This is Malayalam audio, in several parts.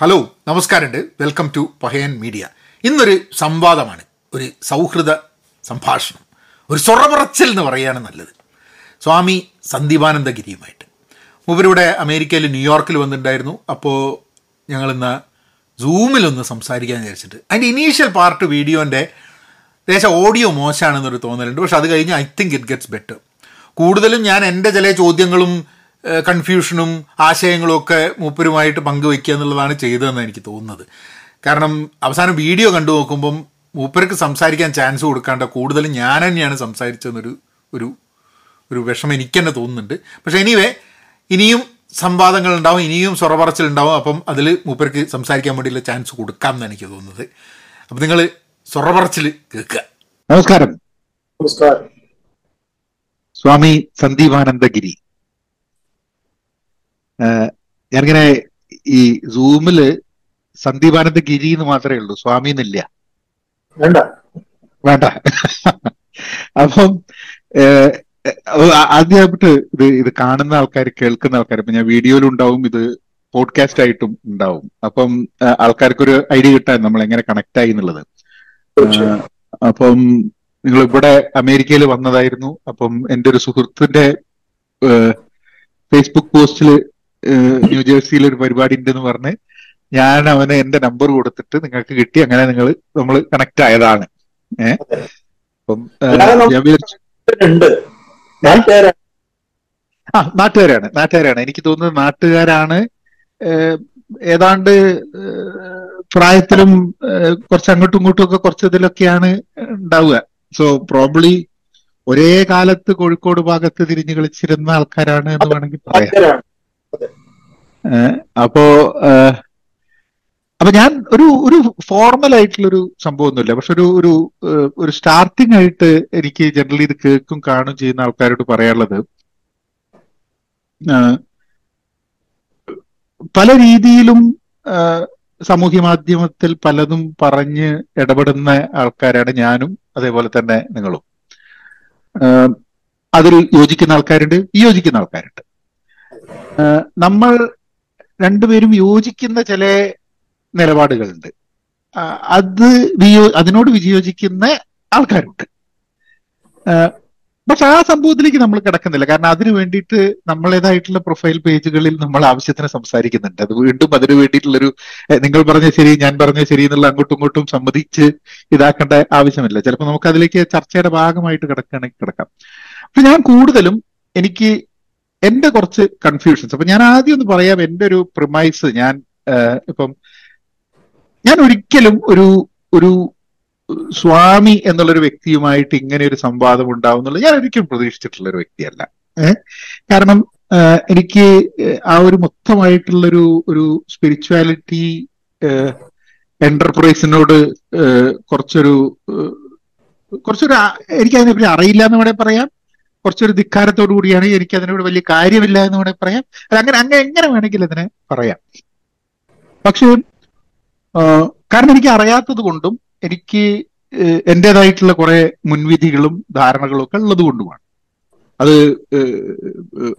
ഹലോ നമസ്കാരമുണ്ട്. വെൽക്കം ടു പഹയൻ മീഡിയ ഇന്നൊരു സംവാദമാണ് ഒരു സൗഹൃദ സംഭാഷണം. ഒരു സൊറപറച്ചൽ എന്ന് പറയുകയാണ് നല്ലത്. സ്വാമി സന്ദീപാനന്ദഗിരിയുമായിട്ട്. മൂപ്പരിവിടെ അമേരിക്കയിൽ ന്യൂയോർക്കിൽ വന്നിട്ടുണ്ടായിരുന്നു. അപ്പോൾ ഞങ്ങളിന്ന് സൂമിലൊന്ന് സംസാരിക്കാൻ വിചാരിച്ചിട്ട്. അതിന്റെ ഇനീഷ്യൽ പാർട്ട് വീഡിയോന്റെ ദേശം ഓഡിയോ മോശമാണെന്നൊരു തോന്നലുണ്ട്. പക്ഷെ അത് കഴിഞ്ഞ് I think it gets better കൂടുതലും ഞാൻ എന്റെ ചില ചോദ്യങ്ങളും കൺഫ്യൂഷനും ആശയങ്ങളും ഒക്കെ മൂപ്പരുമായിട്ട് പങ്കുവയ്ക്കുക എന്നുള്ളതാണ് ചെയ്തതെന്ന് എനിക്ക് തോന്നുന്നത്. കാരണം അവസാനം വീഡിയോ കണ്ടു നോക്കുമ്പം മൂപ്പർക്ക് സംസാരിക്കാൻ ചാൻസ് കൊടുക്കാണ്ട കൂടുതലും ഞാൻ തന്നെയാണ് സംസാരിച്ചതെന്നൊരു ഒരു ഒരു വിഷമം എനിക്ക് തന്നെ തോന്നുന്നുണ്ട്. പക്ഷേ എനിവേ ഇനിയും സംവാദങ്ങൾ ഉണ്ടാവും ഇനിയും സ്വറപറച്ചിൽ ഉണ്ടാവും. അപ്പം അതിൽ മൂപ്പർക്ക് സംസാരിക്കാൻ വേണ്ടിയുള്ള ചാൻസ് കൊടുക്കാം എന്നാണ് എനിക്ക് തോന്നുന്നത്. അപ്പം നിങ്ങൾ സ്വറപറച്ചിൽ കേൾക്കുക. നമസ്കാരം. നമസ്കാരം. സ്വാമി സന്ദീപാനന്ദഗിരി. ഞാനിങ്ങനെ ഈ സൂമിൽ സന്ദീപാനന്ദഗിരി എന്ന് മാത്രമേ ഉള്ളൂ സ്വാമി എന്നില്ല. വേണ്ട. വേണ്ട. അപ്പം ആദ്യമായിട്ട് ഇത് ഇത് കാണുന്ന ആൾക്കാർ കേൾക്കുന്ന ആൾക്കാർ ഇപ്പൊ ഞാൻ വീഡിയോയിലും ഉണ്ടാവും ഇത് പോഡ്കാസ്റ്റ് ആയിട്ടും ഉണ്ടാവും. അപ്പം ആൾക്കാർക്ക് ആൾക്കാർക്കൊരു ഐഡിയ കിട്ടാൻ നമ്മൾ എങ്ങനെ കണക്ട് ആയി എന്നുള്ളത് അപ്പം നിങ്ങൾ ഇവിടെ അമേരിക്കയിൽ വന്നതായിരുന്നു. അപ്പം എന്റെ ഒരു സുഹൃത്തിന്റെ ഫേസ്ബുക്ക് പോസ്റ്റിൽ ന്യൂജേഴ്സിയിൽ ഒരു പരിപാടി ഉണ്ടെന്ന് പറഞ്ഞ് ഞാൻ അവന് എന്റെ നമ്പർ കൊടുത്തിട്ട് നിങ്ങൾക്ക് കിട്ടി. അങ്ങനെ നിങ്ങൾ നമ്മൾ കണക്ട് ആയതാണ്. ഏഹ്. അപ്പം ഞാൻ വിചാരിച്ചു ആ നാട്ടുകാരാണ് നാട്ടുകാരാണ്. എനിക്ക് തോന്നുന്നത് നാട്ടുകാരാണ് ഏതാണ്ട് പ്രായത്തിലും കുറച്ച് അങ്ങോട്ടും ഇങ്ങോട്ടും ഒക്കെ കുറച്ച് ഇതിലൊക്കെയാണ് ഉണ്ടാവുക. സോ പ്രോബ്ലി ഒരേ കാലത്ത് കോഴിക്കോട് ഭാഗത്ത് തിരിഞ്ഞു കളിച്ചിരുന്ന ആൾക്കാരാണ് എന്ന് വേണമെങ്കിൽ പറയാം. അപ്പോ അപ്പൊ ഞാൻ ഒരു ഒരു ഫോർമൽ ആയിട്ടുള്ളൊരു സംഭവമൊന്നുമില്ല. പക്ഷെ ഒരു ഒരു ഒരു സ്റ്റാർട്ടിംഗ് ആയിട്ട് എനിക്ക് ജനറലി ഇത് കേൾക്കും കാണും ചെയ്യുന്ന ആൾക്കാരോട് പറയാനുള്ളത് പല രീതിയിലും സാമൂഹ്യ മാധ്യമത്തിൽ പലതും പറഞ്ഞ് ഇടപെടുന്ന ആൾക്കാരാണ് ഞാനും അതേപോലെ തന്നെ നിങ്ങളും. അതിൽ യോജിക്കുന്ന ആൾക്കാരുണ്ട് വിയോജിക്കുന്ന ആൾക്കാരുണ്ട്. നമ്മൾ രണ്ടുപേരും യോജിക്കുന്ന ചില നിലപാടുകളുണ്ട്. അത് വിയോ അതിനോട് വിയോജിക്കുന്ന ആൾക്കാരുണ്ട്. പക്ഷെ ആ സംഭവത്തിലേക്ക് നമ്മൾ കിടക്കുന്നില്ല. കാരണം അതിനു വേണ്ടിയിട്ട് നമ്മളേതായിട്ടുള്ള പ്രൊഫൈൽ പേജുകളിൽ നമ്മൾ ആവശ്യത്തിന് സംസാരിക്കുന്നുണ്ട്. അത് വീണ്ടും അതിനു വേണ്ടിയിട്ടുള്ളൊരു നിങ്ങൾ പറഞ്ഞ ശരി ഞാൻ പറഞ്ഞ ശരി എന്നുള്ള അങ്ങോട്ടും ഇങ്ങോട്ടും സമ്മതിച്ച് ഇതാക്കേണ്ട ആവശ്യമില്ല. ചിലപ്പോൾ നമുക്ക് അതിലേക്ക് ചർച്ചയുടെ ഭാഗമായിട്ട് കിടക്കുകയാണെങ്കിൽ കിടക്കാം. പക്ഷെ ഞാൻ കൂടുതലും എനിക്ക് എന്റെ കുറച്ച് കൺഫ്യൂഷൻസ് അപ്പൊ ഞാൻ ആദ്യം ഒന്ന് പറയാം എന്റെ ഒരു പ്രിമൈസ് ഞാൻ ഇപ്പം ഞാൻ ഒരിക്കലും ഒരു ഒരു സ്വാമി എന്നുള്ളൊരു വ്യക്തിയുമായിട്ട് ഇങ്ങനെ ഒരു സംവാദം ഉണ്ടാവും എന്നുള്ളത് ഞാൻ ഒരിക്കലും പ്രതീക്ഷിച്ചിട്ടുള്ള ഒരു വ്യക്തിയല്ല. കാരണം എനിക്ക് ആ ഒരു മൊത്തമായിട്ടുള്ളൊരു ഒരു സ്പിരിച്വാലിറ്റി എന്റർപ്രൈസിനോട് കുറച്ചൊരു കുറച്ചൊരു എനിക്കതിനെപ്പറ്റി അറിയില്ല എന്ന് വേണേൽ പറയാം. കുറച്ചൊരു ധിക്കാരത്തോടു കൂടിയാണ് എനിക്ക് അതിനോട് വലിയ കാര്യമില്ല എന്ന് വേണമെങ്കിൽ പറയാം. അത് അങ്ങനെ അങ്ങനെ എങ്ങനെ വേണമെങ്കിൽ അതിനെ പറയാം. പക്ഷേ കാരണം എനിക്ക് അറിയാത്തത് കൊണ്ടും എനിക്ക് എന്റെതായിട്ടുള്ള കുറെ മുൻവിധികളും ധാരണകളും ഒക്കെ ഉള്ളത് കൊണ്ടുമാണ്. അത്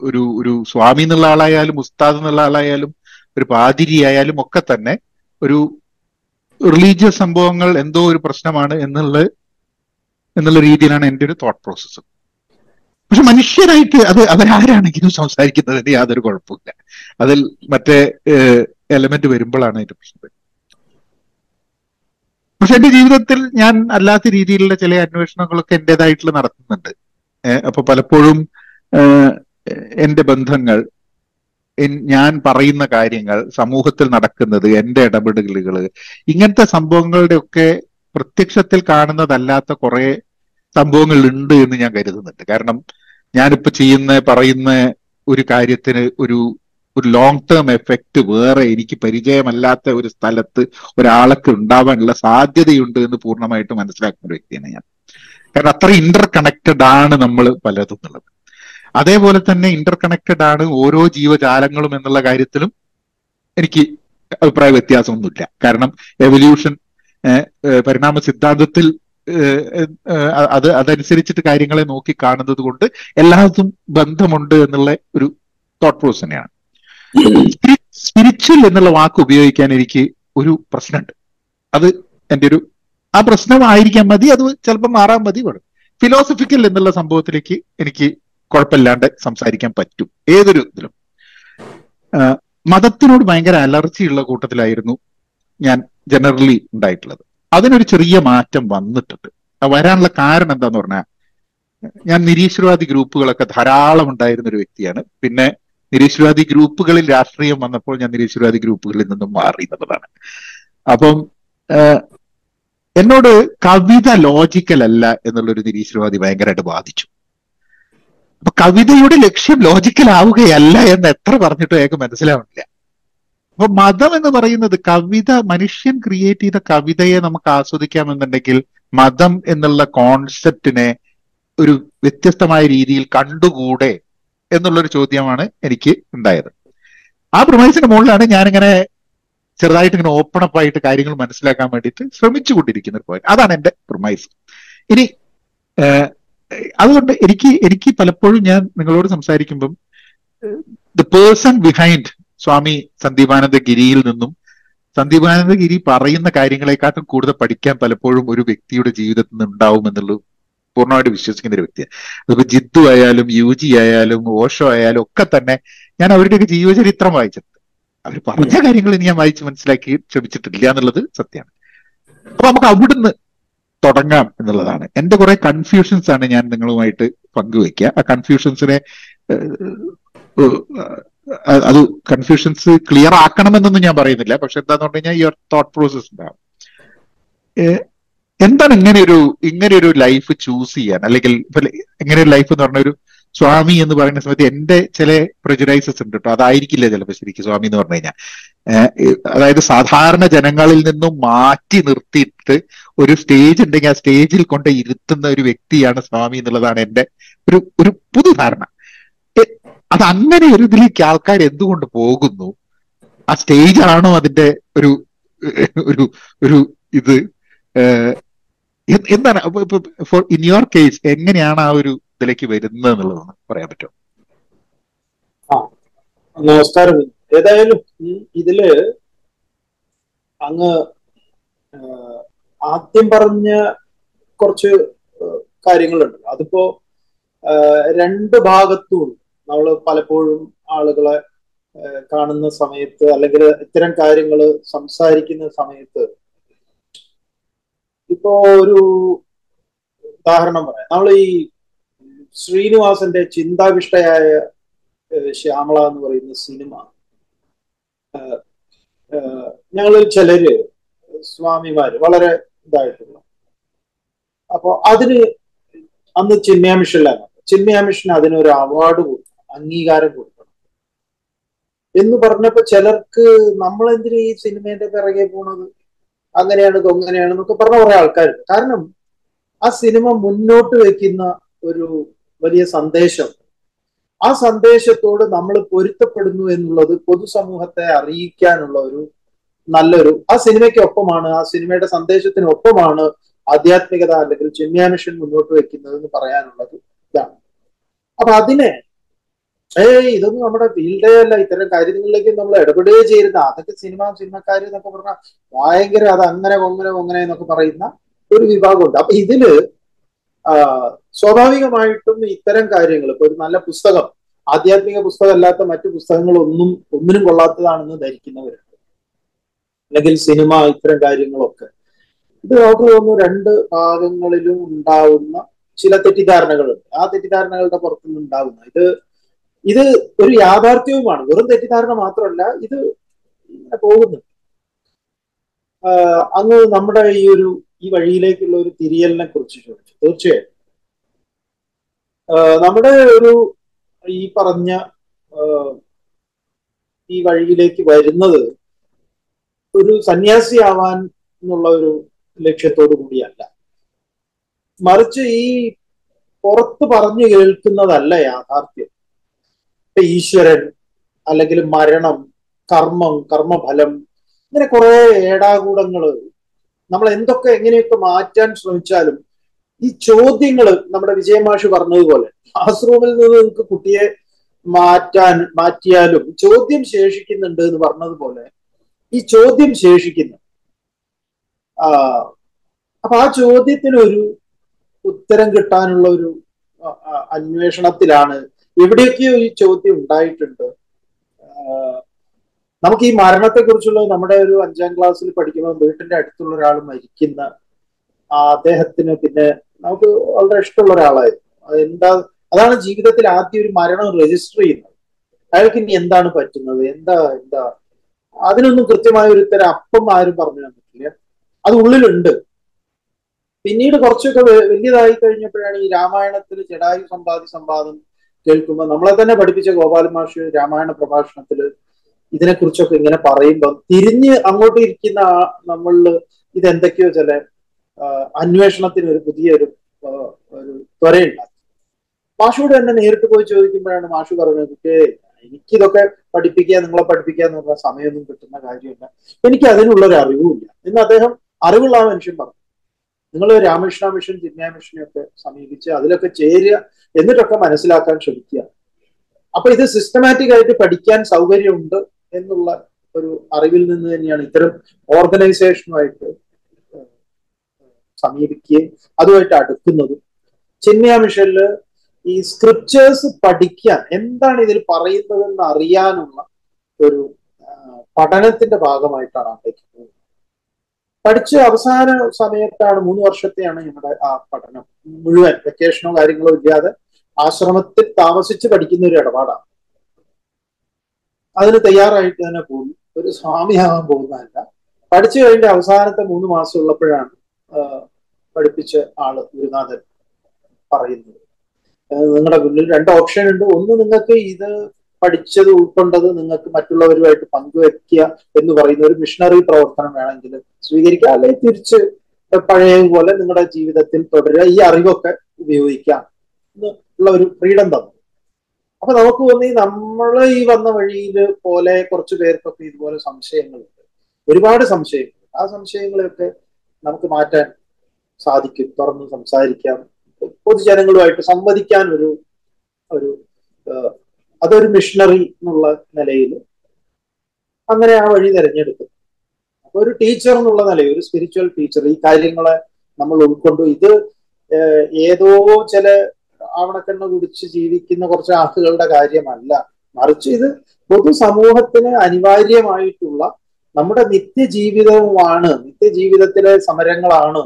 ഒരു ഒരു സ്വാമി എന്നുള്ള ആളായാലും ഉസ്താദ് എന്നുള്ള ആളായാലും ഒരു പാതിരി ആയാലും ഒക്കെ തന്നെ ഒരു റിലീജിയസ് സംഭവങ്ങൾ എന്തോ ഒരു പ്രശ്നമാണ് എന്നുള്ള എന്നുള്ള രീതിയിലാണ് എന്റെ ഒരു തോട്ട് പ്രോസസ്സ് പക്ഷെ മനുഷ്യരായിട്ട് അത് അവരാരാണെങ്കിലും സംസാരിക്കുന്നതിന് യാതൊരു കുഴപ്പമില്ല അതിൽ മറ്റേ എലമെന്റ് വരുമ്പോഴാണ് അതിന്റെ പ്രശ്നം പക്ഷെ എന്റെ ജീവിതത്തിൽ ഞാൻ അല്ലാത്ത രീതിയിലുള്ള ചില അന്വേഷണങ്ങളൊക്കെ എന്റെതായിട്ടുള്ള നടത്തുന്നുണ്ട്. അപ്പൊ പലപ്പോഴും എന്റെ ബന്ധങ്ങൾ ഞാൻ പറയുന്ന കാര്യങ്ങൾ സമൂഹത്തിൽ നടക്കുന്നത് എന്റെ ഇടപെടലുകൾ ഇങ്ങനത്തെ സംഭവങ്ങളുടെ ഒക്കെ പ്രത്യക്ഷത്തിൽ കാണുന്നതല്ലാത്ത കുറെ സംഭവങ്ങൾ ഉണ്ട് എന്ന് ഞാൻ കരുതുന്നുണ്ട്. കാരണം ഞാനിപ്പോ ചെയ്യുന്ന പറയുന്ന ഒരു കാര്യത്തിന് ഒരു ഒരു ലോങ് ടേം എഫക്റ്റ് വേറെ എനിക്ക് പരിചയമല്ലാത്ത ഒരു സ്ഥലത്ത് ഒരാൾക്ക് ഉണ്ടാവാനുള്ള സാധ്യതയുണ്ട് എന്ന് പൂർണമായിട്ട് മനസ്സിലാക്കുന്ന ഒരു വ്യക്തിയാണ് ഞാൻ. കാരണം അത്ര ഇന്റർ കണക്റ്റഡ് ആണ് നമ്മൾ പലതും എന്നുള്ളത്. അതേപോലെ തന്നെ ഇന്റർ കണക്റ്റഡ് ആണ് ഓരോ ജീവജാലങ്ങളും എന്നുള്ള കാര്യത്തിലും എനിക്ക് അഭിപ്രായ വ്യത്യാസമൊന്നുമില്ല. കാരണം എവല്യൂഷൻ പരിണാമ സിദ്ധാന്തത്തിൽ അത് അതനുസരിച്ചിട്ട് കാര്യങ്ങളെ നോക്കി കാണുന്നത് കൊണ്ട് എല്ലാതും ബന്ധമുണ്ട് എന്നുള്ള ഒരു തോട്ട് പ്രോസ് തന്നെയാണ്. സ്പിരിച്വൽ എന്നുള്ള വാക്ക് ഉപയോഗിക്കാൻ എനിക്ക് ഒരു പ്രശ്നമുണ്ട്. അത് എന്റെ ഒരു ആ പ്രശ്നമായിരിക്കാൻ മതി അത് ചിലപ്പോൾ മാറാൻ മതി വേണം. ഫിലോസഫിക്കൽ എന്നുള്ള സംഭവത്തിലേക്ക് എനിക്ക് കുഴപ്പമില്ലാണ്ട് സംസാരിക്കാൻ പറ്റും ഏതൊരു ഇതിലും. മതത്തിനോട് ഭയങ്കര അലർജി ഉള്ള കൂട്ടത്തിലായിരുന്നു ഞാൻ ജനറലി ഉണ്ടായിട്ടുള്ളത്. അതിനൊരു ചെറിയ മാറ്റം വന്നിട്ടുണ്ട്. വരാനുള്ള കാരണം എന്താന്ന് പറഞ്ഞാൽ ഞാൻ നിരീശ്വരവാദി ഗ്രൂപ്പുകളൊക്കെ ധാരാളം ഉണ്ടായിരുന്ന ഒരു വ്യക്തിയാണ്. പിന്നെ നിരീശ്വരവാദി ഗ്രൂപ്പുകളിൽ രാഷ്ട്രീയം വന്നപ്പോൾ ഞാൻ നിരീശ്വരവാദി ഗ്രൂപ്പുകളിൽ നിന്നും മാറി എന്നുള്ളതാണ്. അപ്പം എന്നോട് കവിത ലോജിക്കൽ അല്ല എന്നുള്ളൊരു നിരീശ്വരവാദി ഭയങ്കരമായിട്ട് ബാധിച്ചു അപ്പൊ കവിതയുടെ ലക്ഷ്യം ലോജിക്കൽ ആവുകയല്ല എന്ന് എത്ര പറഞ്ഞിട്ടും അയാൾക്ക് മനസ്സിലാവുന്നില്ല. അപ്പൊ മതം എന്ന് പറയുന്നത് കവിത മനുഷ്യൻ ക്രിയേറ്റ് ചെയ്ത കവിതയെ നമുക്ക് ആസ്വദിക്കാമെന്നുണ്ടെങ്കിൽ മതം എന്നുള്ള കോൺസെപ്റ്റിനെ ഒരു വ്യത്യസ്തമായ രീതിയിൽ കണ്ടുകൂടെ എന്നുള്ളൊരു ചോദ്യമാണ് എനിക്ക് ഉണ്ടായത്. ആ പ്രൊമൈസിന്റെ മുകളിലാണ് ഞാനിങ്ങനെ ചെറുതായിട്ട് ഇങ്ങനെ ഓപ്പൺ അപ്പ് ആയിട്ട് കാര്യങ്ങൾ മനസ്സിലാക്കാൻ വേണ്ടിയിട്ട് ശ്രമിച്ചു കൊണ്ടിരിക്കുന്ന ഒരു പോയിന്റ് അതാണ് എന്റെ പ്രൊമൈസ് ഇനി അതുകൊണ്ട് എനിക്ക് എനിക്ക് പലപ്പോഴും ഞാൻ നിങ്ങളോട് സംസാരിക്കുമ്പം the person behind Swami Sandeepananda ഗിരിയിൽ നിന്നും സന്ദീപാനന്ദ ഗിരി പറയുന്ന കാര്യങ്ങളെക്കാട്ടും കൂടുതൽ പഠിക്കാൻ പലപ്പോഴും ഒരു വ്യക്തിയുടെ ജീവിതത്തിൽ നിന്ന് ഉണ്ടാവും എന്നുള്ളത് പൂർണമായിട്ട് വിശ്വസിക്കുന്ന ഒരു വ്യക്തിയാണ്. അതിപ്പോ ജിദ്ദു ആയാലും യു ജി ആയാലും ഓഷോ ആയാലും ഒക്കെ തന്നെ ഞാൻ അവരുടെയൊക്കെ ജീവചരിത്രം വായിച്ചിട്ടുണ്ട്. അവർ പറഞ്ഞ കാര്യങ്ങൾ ഇനി ഞാൻ വായിച്ച് മനസ്സിലാക്കി ശ്രമിച്ചിട്ടില്ല എന്നുള്ളത് സത്യമാണ്. അപ്പൊ നമുക്ക് അവിടുന്ന് തുടങ്ങാം എന്നുള്ളതാണ്. എന്റെ കുറെ കൺഫ്യൂഷൻസ് ആണ് ഞാൻ നിങ്ങളുമായിട്ട് പങ്കുവെക്കുക ആ കൺഫ്യൂഷൻസിനെ അത് കൺഫ്യൂഷൻസ് ക്ലിയർ ആക്കണമെന്നൊന്നും ഞാൻ പറയുന്നില്ല. പക്ഷെ എന്താന്ന് പറഞ്ഞു കഴിഞ്ഞാൽ യുവർ തോട്ട് പ്രോസസ് ഉണ്ടാവും. എന്താണ് ഇങ്ങനെ ഒരു ഇങ്ങനെ ഒരു ലൈഫ് ചൂസ് ചെയ്യാൻ അല്ലെങ്കിൽ ഇങ്ങനെ ഒരു ലൈഫ് എന്ന് പറഞ്ഞ ഒരു സ്വാമി എന്ന് പറയുന്ന സമയത്ത് എന്റെ ചില പ്രജുഡൈസസ് ഉണ്ട് കേട്ടോ. അതായിരിക്കില്ല ചിലപ്പോൾ ശരിക്കും സ്വാമി എന്ന് പറഞ്ഞു കഴിഞ്ഞാൽ അതായത് സാധാരണ ജനങ്ങളിൽ നിന്നും മാറ്റി നിർത്തിയിട്ട് ഒരു സ്റ്റേജ് ഉണ്ടെങ്കിൽ ആ സ്റ്റേജിൽ കൊണ്ട് ഇരുത്തുന്ന ഒരു വ്യക്തിയാണ് സ്വാമി എന്നുള്ളതാണ് എന്റെ ഒരു ഒരു പുതുധാരണ. അത് അങ്ങനെ ഒരു ഇതിലേക്ക് ആൾക്കാർ എന്തുകൊണ്ട് പോകുന്നു? ആ സ്റ്റേജ് ആണോ അതിന്റെ ഒരു ഒരു ഒരു ഇത്? എന്താണ് ഫോർ ഇൻ യുവർ കേസ് എങ്ങനെയാണ് ആ ഒരു ഇതിലേക്ക് വരുന്നത് എന്നുള്ളതാണ് പറയാൻ പറ്റുമോ? നമസ്കാരം. ഏതായാലും ഇതിൽ അങ്ങ് ആദ്യം പറഞ്ഞ കുറച്ച് കാര്യങ്ങളുണ്ട്. അതിപ്പോ രണ്ട് ഭാഗത്തും ഉണ്ട്. നമ്മൾ പലപ്പോഴും ആളുകളെ കാണുന്ന സമയത്ത് അല്ലെങ്കിൽ ഇത്തരം കാര്യങ്ങൾ സംസാരിക്കുന്ന സമയത്ത് ഇപ്പോ ഒരു ഉദാഹരണം പറയാം. നമ്മൾ ഈ ശ്രീനിവാസന്റെ ചിന്താവിഷ്ടയായ ശ്യാമള എന്ന് പറയുന്ന സിനിമ ഞങ്ങളിൽ ചിലര് സ്വാമിമാര് വളരെ ഇതായിട്ടുള്ള. അപ്പോ അതിന് അന്ന് ചിന്മയ മിഷനിലാണ്. ചിന്മയ മിഷൻ അതിനൊരു അവാർഡ് കൊടുക്കണം അംഗീകാരം കൊടുക്കണം. എന്ന് പറഞ്ഞപ്പോ ചിലർക്ക് നമ്മൾ എന്തിനു ഈ സിനിമേന്റെ പിറകെ പോണത്? അങ്ങനെയാണ് ഇതൊങ്ങനെയാണ് എന്നൊക്കെ പറഞ്ഞ കുറെ ആൾക്കാരുണ്ട് കാരണം ആ സിനിമ മുന്നോട്ട് വെക്കുന്ന ഒരു വലിയ സന്ദേശം. ആ സന്ദേശത്തോട് നമ്മൾ പൊരുത്തപ്പെടുന്നു എന്നുള്ളത് പൊതുസമൂഹത്തെ അറിയിക്കാനുള്ള ഒരു നല്ലൊരു ആ സിനിമയ്ക്കൊപ്പമാണ് ആ സിനിമയുടെ സന്ദേശത്തിനൊപ്പമാണ് ആധ്യാത്മികത അല്ലെങ്കിൽ ചിന്മയ മുന്നോട്ട് വെക്കുന്നത് എന്ന് പറയാനുള്ളത് ഇതാണ്. അപ്പൊ അതിനെ ഏയ് ഇതൊന്നും നമ്മുടെ ഫീൽഡേ അല്ല. ഇത്തരം കാര്യങ്ങളിലേക്ക് നമ്മൾ ഇടപെടുകയേ ചെയ്യരുത്. അതൊക്കെ സിനിമ സിനിമക്കാര് എന്നൊക്കെ പറഞ്ഞാൽ ഭയങ്കര അത് അങ്ങനെ ഒങ്ങനെ ഒങ്ങനെ എന്നൊക്കെ പറയുന്ന ഒരു വിഭാഗമുണ്ട്. അപ്പൊ ഇതിൽ സ്വാഭാവികമായിട്ടും ഇത്തരം കാര്യങ്ങൾ ഇപ്പൊ ഒരു നല്ല പുസ്തകം ആധ്യാത്മിക പുസ്തകം അല്ലാത്ത മറ്റു പുസ്തകങ്ങളൊന്നും ഒന്നിനും കൊള്ളാത്തതാണെന്ന് ധരിക്കുന്നവരുണ്ട് അല്ലെങ്കിൽ സിനിമ ഇത്തരം കാര്യങ്ങളൊക്കെ. ഇത് നമുക്ക് തോന്നുന്നു രണ്ട് ഭാഗങ്ങളിലും ഉണ്ടാവുന്ന ചില തെറ്റിദ്ധാരണകളുണ്ട്. ആ തെറ്റിദ്ധാരണകളുടെ പുറത്തുനിന്ന് ഉണ്ടാവുന്ന ഇത് ഇത് ഒരു യാഥാർത്ഥ്യവുമാണ്. വെറും തെറ്റിദ്ധാരണ മാത്രമല്ല ഇത് ഇങ്ങനെ പോകുന്നു. അങ്ങ് നമ്മുടെ ഈ ഒരു ഈ വഴിയിലേക്കുള്ള ഒരു തിരിയലിനെ കുറിച്ച് ചോദിച്ചു. തീർച്ചയായും. നമ്മുടെ ഒരു ഈ പറഞ്ഞ ഈ വഴിയിലേക്ക് വരുന്നത് ഒരു സന്യാസിയാവാൻ എന്നുള്ള ഒരു ലക്ഷ്യത്തോടു കൂടിയല്ല. മറിച്ച് ഈ പുറത്ത് പറഞ്ഞു കേൾക്കുന്നതല്ല യാഥാർത്ഥ്യം. ഈശ്വരൻ അല്ലെങ്കിൽ മരണം കർമ്മം കർമ്മഫലം ഇങ്ങനെ കുറെ ഏടാകൂടങ്ങൾ നമ്മൾ എന്തൊക്കെ എങ്ങനെയൊക്കെ മാറ്റാൻ ശ്രമിച്ചാലും ഈ ചോദ്യങ്ങൾ നമ്മുടെ വിജയമാഷ് പറഞ്ഞതുപോലെ ക്ലാസ് റൂമിൽ നിന്ന് നിങ്ങൾക്ക് കുട്ടിയെ മാറ്റാൻ മാറ്റിയാലും ചോദ്യം ശേഷിക്കുന്നുണ്ട് എന്ന് പറഞ്ഞതുപോലെ ഈ ചോദ്യം ശേഷിക്കുന്നു. അപ്പൊ ആ ചോദ്യത്തിനൊരു ഉത്തരം കിട്ടാനുള്ള ഒരു അന്വേഷണത്തിലാണ് എവിടെയൊക്കെയോ ഈ ചോദ്യം ഉണ്ടായിട്ടുണ്ട്? നമുക്ക് ഈ മരണത്തെ കുറിച്ചുള്ള നമ്മുടെ ഒരു അഞ്ചാം ക്ലാസ്സിൽ പഠിക്കുമ്പോൾ വീട്ടിന്റെ അടുത്തുള്ള ഒരാൾ മരിക്കുന്ന അദ്ദേഹത്തിന് പിന്നെ നമുക്ക് വളരെ ഇഷ്ടമുള്ള ഒരാളായിരുന്നു. എന്താ അതാണ് ജീവിതത്തിൽ ആദ്യം ഒരു മരണം രജിസ്റ്റർ ചെയ്യുന്നത്. അയാൾക്ക് ഇനി എന്താണ് പറ്റുന്നത്? എന്താ എന്താ? അതിനൊന്നും കൃത്യമായ ഒരു ഉത്തരം അപ്പം ആരും പറഞ്ഞു തന്നിട്ടില്ല. അത് ഉള്ളിലുണ്ട്. പിന്നീട് കുറച്ചൊക്കെ വലിയതായി കഴിഞ്ഞപ്പോഴാണ് ഈ രാമായണത്തിൽ ജഡായു സമ്പാദി സംവാദം കേൾക്കുമ്പോൾ നമ്മളെ തന്നെ പഠിപ്പിച്ച ഗോപാലൻ മാഷ് രാമായണ പ്രഭാഷണത്തിൽ ഇതിനെക്കുറിച്ചൊക്കെ ഇങ്ങനെ പറയുമ്പോൾ തിരിഞ്ഞ് അങ്ങോട്ട് ഇരിക്കുന്ന നമ്മളിൽ ഇതെന്തൊക്കെയോ ചില അന്വേഷണത്തിന് ഒരു പുതിയൊരു ഒരു ത്വരയുണ്ടാക്കി മാഷോട് തന്നെ നേരിട്ട് പോയി ചോദിക്കുമ്പോഴാണ് മാഷു പറഞ്ഞത് "ഏ, എനിക്കിതൊക്കെ പഠിപ്പിക്കുക നിങ്ങളെ പഠിപ്പിക്കുക എന്ന് പറഞ്ഞ സമയമൊന്നും കിട്ടുന്ന കാര്യമില്ല. എനിക്ക് അതിനുള്ളൊരു അറിവുമില്ല. എന്ന് അദ്ദേഹം അറിവുള്ള ആ മനുഷ്യൻ പറഞ്ഞു. നിങ്ങൾ രാമകൃഷ്ണ മിഷൻ ജിന്യാ മിഷനെയൊക്കെ സമീപിച്ച് അതിലൊക്കെ ചേരുക എന്നിട്ടൊക്കെ മനസ്സിലാക്കാൻ ശ്രമിക്കുക. അപ്പൊ ഇത് സിസ്റ്റമാറ്റിക് ആയിട്ട് പഠിക്കാൻ സൗകര്യമുണ്ട് എന്നുള്ള ഒരു അറിവിൽ നിന്ന് തന്നെയാണ് ഇത്തരം ഓർഗനൈസേഷനുമായിട്ട് സമീപിക്കുകയും അതുമായിട്ട് അടുക്കുന്നതും. ചിന്മയ മിഷനിൽ ഈ സ്ക്രിപ്റ്റേഴ്സ് പഠിക്കാൻ എന്താണ് ഇതിൽ പറയുന്നതെന്ന് അറിയാനുള്ള ഒരു പഠനത്തിന്റെ ഭാഗമായിട്ടാണ് അദ്ദേഹം പഠിച്ച അവസാന സമയത്താണ് മൂന്ന് വർഷത്തെയാണ് ഞങ്ങളുടെ ആ പഠനം. മുഴുവൻ വെക്കേഷനോ കാര്യങ്ങളോ ഇല്ലാതെ ആശ്രമത്തിൽ താമസിച്ച് പഠിക്കുന്ന ഒരു ഇടപാടാണ്. അതിന് തയ്യാറായിട്ട് തന്നെ പോകും ഒരു സ്വാമിയാകാൻ പോകുന്നതല്ല. പഠിച്ചു കഴിഞ്ഞ അവസാനത്തെ മൂന്ന് മാസം ഉള്ളപ്പോഴാണ് പഠിപ്പിച്ച ആൾ ഗുരുനാഥൻ പറയുന്നത്. നിങ്ങളുടെ മുന്നിൽ രണ്ട് ഓപ്ഷൻ ഉണ്ട്. ഒന്ന് നിങ്ങൾക്ക് ഇത് പഠിച്ചത് ഉൾക്കൊണ്ടത് നിങ്ങൾക്ക് മറ്റുള്ളവരുമായിട്ട് പങ്കുവെക്കുക എന്ന് പറയുന്ന ഒരു മിഷണറി പ്രവർത്തനം വേണമെങ്കിൽ സ്വീകരിക്കുക അല്ലെങ്കിൽ തിരിച്ച് പഴയ പോലെ നിങ്ങളുടെ ജീവിതത്തിൽ തുടരുക. ഈ അറിവൊക്കെ ഉപയോഗിക്കാം എന്നുള്ള ഒരു ഫ്രീഡം തന്നു. അപ്പൊ നമുക്ക് തോന്നി നമ്മൾ ഈ വന്ന വഴിയിൽ പോലെ കുറച്ച് പേർക്കൊക്കെ ഇതുപോലെ സംശയങ്ങളുണ്ട്. ഒരുപാട് സംശയങ്ങൾ ആ സംശയങ്ങളെയൊക്കെ നമുക്ക് മാറ്റാൻ സാധിക്കും. തുറന്ന് സംസാരിക്കാം. പൊതുജനങ്ങളുമായിട്ട് സംവദിക്കാൻ ഒരു ഒരു അതൊരു മിഷണറി എന്നുള്ള നിലയിൽ അങ്ങനെ ആ വഴി തിരഞ്ഞെടുത്തു. അപ്പൊ ഒരു ടീച്ചർ എന്നുള്ള നിലയിൽ ഒരു സ്പിരിച്വൽ ടീച്ചർ ഈ കാര്യങ്ങളെ നമ്മൾ ഉൾക്കൊണ്ടു. ഇത് ഏതോ ചില ആവണക്കെണ്ണ കുടിച്ച് ജീവിക്കുന്ന കുറച്ച് ആളുകളുടെ കാര്യമല്ല. മറിച്ച് ഇത് പൊതുസമൂഹത്തിന് അനിവാര്യമായിട്ടുള്ള നമ്മുടെ നിത്യജീവിതവുമാണ് നിത്യജീവിതത്തിലെ സമരങ്ങളാണ്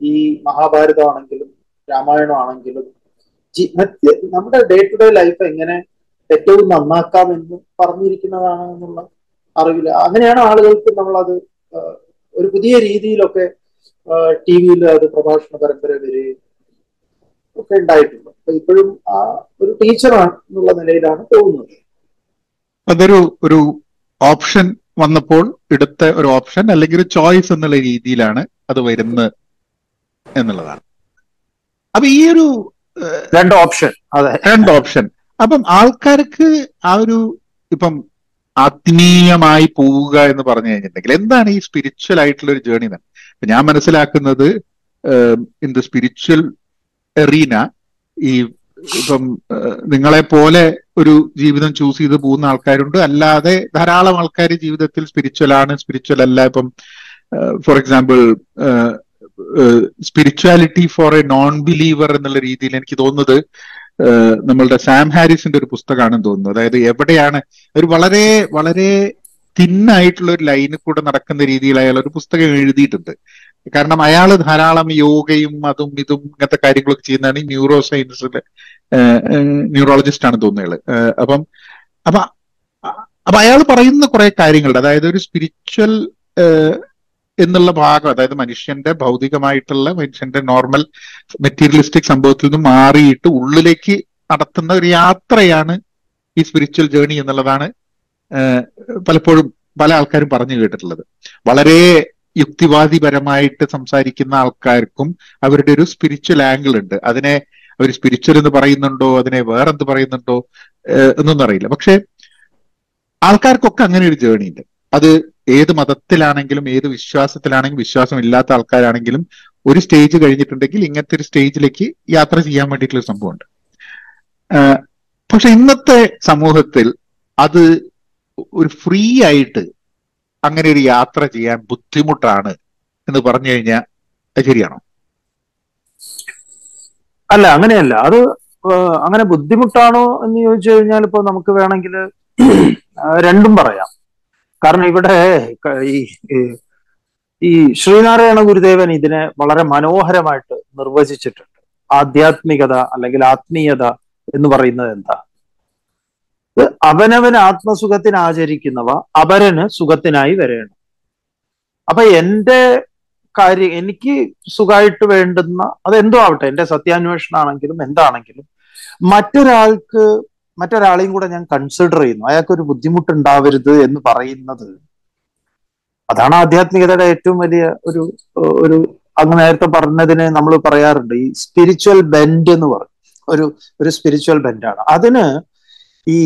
ഈ മഹാഭാരതമാണെങ്കിലും രാമായണമാണെങ്കിലും. മറ്റ് നമ്മുടെ ഡേ ടു ഡേ ലൈഫ് എങ്ങനെ ഏറ്റവും നന്നാക്കാമെന്ന് പറഞ്ഞിരിക്കുന്നതാണ് എന്നുള്ള അറിവില്ല അങ്ങനെയാണ് ആളുകൾക്ക് നമ്മളത് ഒരു പുതിയ രീതിയിലൊക്കെ ടി വിയിൽ അത് പ്രഭാഷണ പരമ്പര വരികയും ഒക്കെ ഉണ്ടായിട്ടുണ്ട്. അപ്പൊ ഇപ്പോഴും ആ ഒരു ടീച്ചറാണ് എന്നുള്ള നിലയിലാണ് പോകുന്നത് അതൊരു ഒരു ഓപ്ഷൻ വന്നപ്പോൾ എടുത്ത ഒരു ഓപ്ഷൻ അല്ലെങ്കിൽ ഒരു ചോയ്സ് എന്നുള്ള രീതിയിലാണ് അത് വരുന്നത് എന്നുള്ളതാണ്. അപ്പൊ ഈ ഒരു രണ്ട് ഓപ്ഷൻ. അതെ. രണ്ട് ഓപ്ഷൻ. അപ്പം ആൾക്കാർക്ക് ആ ഒരു ഇപ്പം ആത്മീയമായി പോവുക എന്ന് പറഞ്ഞു കഴിഞ്ഞിട്ടുണ്ടെങ്കിൽ എന്താണ് ഈ സ്പിരിച്വൽ ആയിട്ടുള്ള ഒരു ജേണി ഇപ്പൊ ഞാൻ മനസ്സിലാക്കുന്നത് ഇൻ ദ സ്പിരിച്വൽ എറീന ഈ ഇപ്പം നിങ്ങളെ പോലെ ഒരു ജീവിതം ചൂസ് ചെയ്ത് പോകുന്ന ആൾക്കാരുണ്ട്. അല്ലാതെ ധാരാളം ആൾക്കാർ ജീവിതത്തിൽ സ്പിരിച്വൽ ആണ് സ്പിരിച്വൽ അല്ല. ഇപ്പം for example spirituality for a non believer എന്നുള്ള രീതിയിൽ എനിക്ക് തോന്നുന്നത് നമ്മളുടെ സാം ഹാരിസിന്റെ ഒരു പുസ്തകമാണ് തോന്നുന്നു. അതായത് എവിടെയാണ് ഒരു വളരെ വളരെ തിന്നായിട്ടുള്ള ഒരു ലൈനിൽ കൂടെ നടക്കുന്ന രീതിയിൽ അയാൾ ഒരു പുസ്തകം എഴുതിയിട്ടുണ്ട്. കാരണം അയാൾ ധാരാളം യോഗയും അതും ഇതും ഇങ്ങനത്തെ കാര്യങ്ങളൊക്കെ ചെയ്യുന്നതാണ് ഈ ന്യൂറോ സയൻസിലെ ന്യൂറോളജിസ്റ്റ് ആണ് തോന്നുന്നത് അപ്പം അപ്പൊ അപ്പൊ അയാൾ പറയുന്ന കുറെ കാര്യങ്ങളുണ്ട്. അതായത് ഒരു സ്പിരിച്വൽ എന്നുള്ള ഭാഗം അതായത് മനുഷ്യന്റെ ഭൗതികമായിട്ടുള്ള മനുഷ്യന്റെ നോർമൽ മെറ്റീരിയലിസ്റ്റിക് സംഭവത്തിൽ നിന്ന് മാറിയിട്ട് ഉള്ളിലേക്ക് നടത്തുന്ന ഒരു യാത്രയാണ് ഈ സ്പിരിച്വൽ ജേണി എന്നുള്ളതാണ് പലപ്പോഴും പല ആൾക്കാരും പറഞ്ഞു കേട്ടിട്ടുള്ളത്. വളരെ യുക്തിവാദിപരമായിട്ട് സംസാരിക്കുന്ന ആൾക്കാർക്കും അവരുടെ ഒരു സ്പിരിച്വൽ ആംഗിൾ ഉണ്ട്. അതിനെ അവർ സ്പിരിച്വൽ എന്ന് പറയുന്നുണ്ടോ അതിനെ വേറെന്ത് പറയുന്നുണ്ടോ എന്നൊന്നും അറിയില്ല. പക്ഷെ ആൾക്കാർക്കൊക്കെ അങ്ങനെ ഒരു ജേണി ഉണ്ട്. അത് ഏത് മതത്തിലാണെങ്കിലും ഏത് വിശ്വാസത്തിലാണെങ്കിലും വിശ്വാസം ഇല്ലാത്ത ആൾക്കാരാണെങ്കിലും ഒരു സ്റ്റേജ് കഴിഞ്ഞിട്ടുണ്ടെങ്കിൽ ഇങ്ങനത്തെ ഒരു സ്റ്റേജിലേക്ക് യാത്ര ചെയ്യാൻ വേണ്ടിയിട്ടുള്ള സംഭവമുണ്ട്. പക്ഷെ ഇന്നത്തെ സമൂഹത്തിൽ അത് ഒരു ഫ്രീ ആയിട്ട് അങ്ങനെ ഒരു യാത്ര ചെയ്യാൻ ബുദ്ധിമുട്ടാണ് എന്ന് പറഞ്ഞു കഴിഞ്ഞാൽ ശരിയാണോ? അല്ല അങ്ങനെയല്ല. അത് അങ്ങനെ ബുദ്ധിമുട്ടാണോ എന്ന് ചോദിച്ചു കഴിഞ്ഞാൽ ഇപ്പൊ നമുക്ക് വേണമെങ്കിൽ രണ്ടും പറയാം. കാരണം ഇവിടെ ഈ ഈ- ശ്രീനാരായണ ഗുരുദേവൻ ഇതിനെ വളരെ മനോഹരമായിട്ട് നിർവചിച്ചിട്ടുണ്ട്. ആധ്യാത്മികത അല്ലെങ്കിൽ ആത്മീയത എന്ന് പറയുന്നത് എന്താ? അവനവന് ആത്മസുഖത്തിന് ആചരിക്കുന്നവ അപരന് സുഖത്തിനായി വരേണം. അപ്പൊ എന്റെ കാര്യം എനിക്ക് സുഖമായിട്ട് വേണ്ടുന്ന അത് എന്തോ ആവട്ടെ എന്റെ സത്യാന്വേഷണം ആണെങ്കിലും എന്താണെങ്കിലും മറ്റൊരാൾക്ക് മറ്റൊരാളെയും കൂടെ ഞാൻ കൺസിഡർ ചെയ്യുന്നു. അയാൾക്ക് ഒരു ബുദ്ധിമുട്ടുണ്ടാവരുത് എന്ന് പറയുന്നത് അതാണ് ആധ്യാത്മികതയുടെ ഏറ്റവും വലിയ ഒരു ഒരു അങ്ങ് നേരത്തെ പറഞ്ഞതിന് നമ്മൾ പറയാറുണ്ട്. ഈ സ്പിരിച്വൽ ബെൻഡ് എന്ന് പറയും. ഒരു ഒരു സ്പിരിച്വൽ ബെൻഡാണ് അതിന് ഈ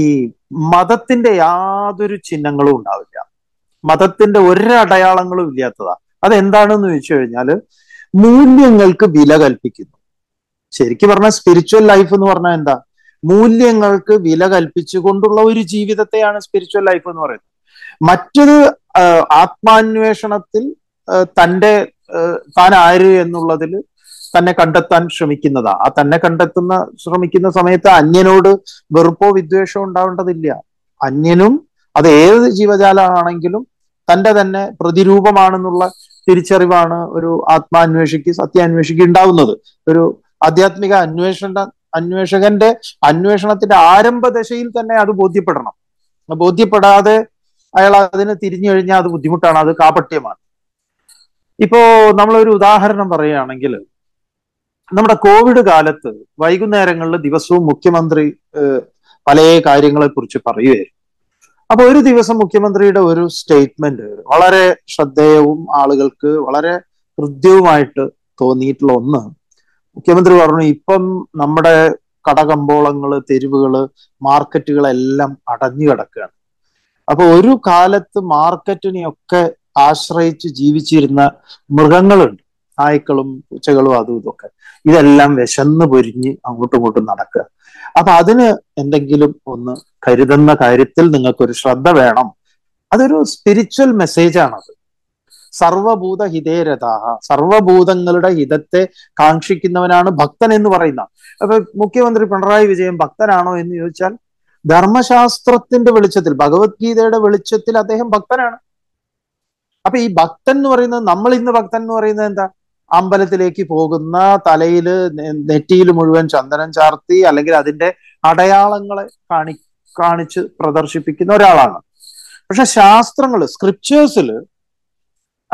മതത്തിന്റെ യാതൊരു ചിഹ്നങ്ങളും ഉണ്ടാവില്ല. മതത്തിന്റെ ഒരു അടയാളങ്ങളും ഇല്ലാത്തതാ. അതെന്താണെന്ന് ചോദിച്ചു കഴിഞ്ഞാൽ മൂല്യങ്ങൾക്ക് വില കൽപ്പിക്കുന്നു. ശരിക്കും പറഞ്ഞാൽ സ്പിരിച്വൽ ലൈഫ് എന്ന് പറഞ്ഞാൽ എന്താ? മൂല്യങ്ങൾക്ക് വില കൽപ്പിച്ചുകൊണ്ടുള്ള ഒരു ജീവിതത്തെയാണ് സ്പിരിച്വൽ ലൈഫ് എന്ന് പറയുന്നത്. മറ്റൊരു ആത്മാന്വേഷണത്തിൽ തന്റെ താൻ ആര് എന്നുള്ളതിൽ തന്നെ കണ്ടെത്താൻ ശ്രമിക്കുന്നതാ. ആ തന്നെ കണ്ടെത്തുന്ന ശ്രമിക്കുന്ന സമയത്ത് അന്യനോട് വെറുപ്പോ വിദ്വേഷമോ ഉണ്ടാവേണ്ടതില്ല. അന്യനും അത് ഏത് ജീവജാലമാണെങ്കിലും തന്റെ തന്നെ പ്രതിരൂപമാണെന്നുള്ള തിരിച്ചറിവാണ് ഒരു ആത്മാന്വേഷിക്ക് സത്യാന്വേഷിക്ക് ഉണ്ടാവുന്നത്. ഒരു ആധ്യാത്മിക അന്വേഷണ അന്വേഷകന്റെ അന്വേഷണത്തിന്റെ ആരംഭ ദശയിൽ തന്നെ അത് ബോധ്യപ്പെടണം. ബോധ്യപ്പെടാതെ അയാൾ അതിന് തിരിഞ്ഞു കഴിഞ്ഞാൽ അത് ബുദ്ധിമുട്ടാണ് അത് കാപട്യമാണ്. ഇപ്പോ നമ്മളൊരു ഉദാഹരണം പറയുകയാണെങ്കിൽ നമ്മുടെ കോവിഡ് കാലത്ത് വൈകുന്നേരങ്ങളിൽ ദിവസവും മുഖ്യമന്ത്രി പല കാര്യങ്ങളെ കുറിച്ച് പറയുകയായിരുന്നു. അപ്പൊ ഒരു ദിവസം മുഖ്യമന്ത്രിയുടെ ഒരു സ്റ്റേറ്റ്മെന്റ് വളരെ ശ്രദ്ധേയവും ആളുകൾക്ക് വളരെ ഹൃദ്യവുമായിട്ട് തോന്നിയിട്ടുള്ള ഒന്ന് മുഖ്യമന്ത്രി പറഞ്ഞു ഇപ്പം നമ്മുടെ കടകമ്പോളങ്ങൾ തെരുവുകൾ മാർക്കറ്റുകളെല്ലാം അടഞ്ഞു കിടക്കുകയാണ്. അപ്പൊ ഒരു കാലത്ത് മാർക്കറ്റിനെയൊക്കെ ആശ്രയിച്ച് ജീവിച്ചിരുന്ന മൃഗങ്ങളുണ്ട്. നായ്ക്കളും പൂച്ചകളും അതും ഇതൊക്കെ ഇതെല്ലാം വിശന്ന് പൊരിഞ്ഞ് അങ്ങോട്ടും ഇങ്ങോട്ടും നടക്കുക. അപ്പൊ അതിന് എന്തെങ്കിലും ഒന്ന് കരുതുന്ന കാര്യത്തിൽ നിങ്ങൾക്കൊരു ശ്രദ്ധ വേണം. അതൊരു സ്പിരിച്വൽ മെസ്സേജ് ആണത്. സർവഭൂത ഹിതേരഥാഹ സർവഭൂതങ്ങളുടെ ഹിതത്തെ കാക്ഷിക്കുന്നവനാണ് ഭക്തൻ എന്ന് പറയുന്ന. അപ്പൊ മുഖ്യമന്ത്രി പിണറായി വിജയൻ ഭക്തനാണോ എന്ന് ചോദിച്ചാൽ ധർമ്മശാസ്ത്രത്തിന്റെ വെളിച്ചത്തിൽ ഭഗവത്ഗീതയുടെ വെളിച്ചത്തിൽ അദ്ദേഹം ഭക്തനാണ്. അപ്പൊ ഈ ഭക്തൻ എന്ന് പറയുന്നത് നമ്മൾ ഇന്ന് ഭക്തൻ എന്ന് പറയുന്നത് എന്താ? അമ്പലത്തിലേക്ക് പോകുന്ന തലയിൽ നെറ്റിയിൽ മുഴുവൻ ചന്ദനം ചാർത്തി അല്ലെങ്കിൽ അതിന്റെ അടയാളങ്ങളെ കാണി കാണിച്ച് പ്രദർശിപ്പിക്കുന്ന ഒരാളാണ്. പക്ഷെ ശാസ്ത്രങ്ങൾ സ്ക്രിപ്റ്റേഴ്സിൽ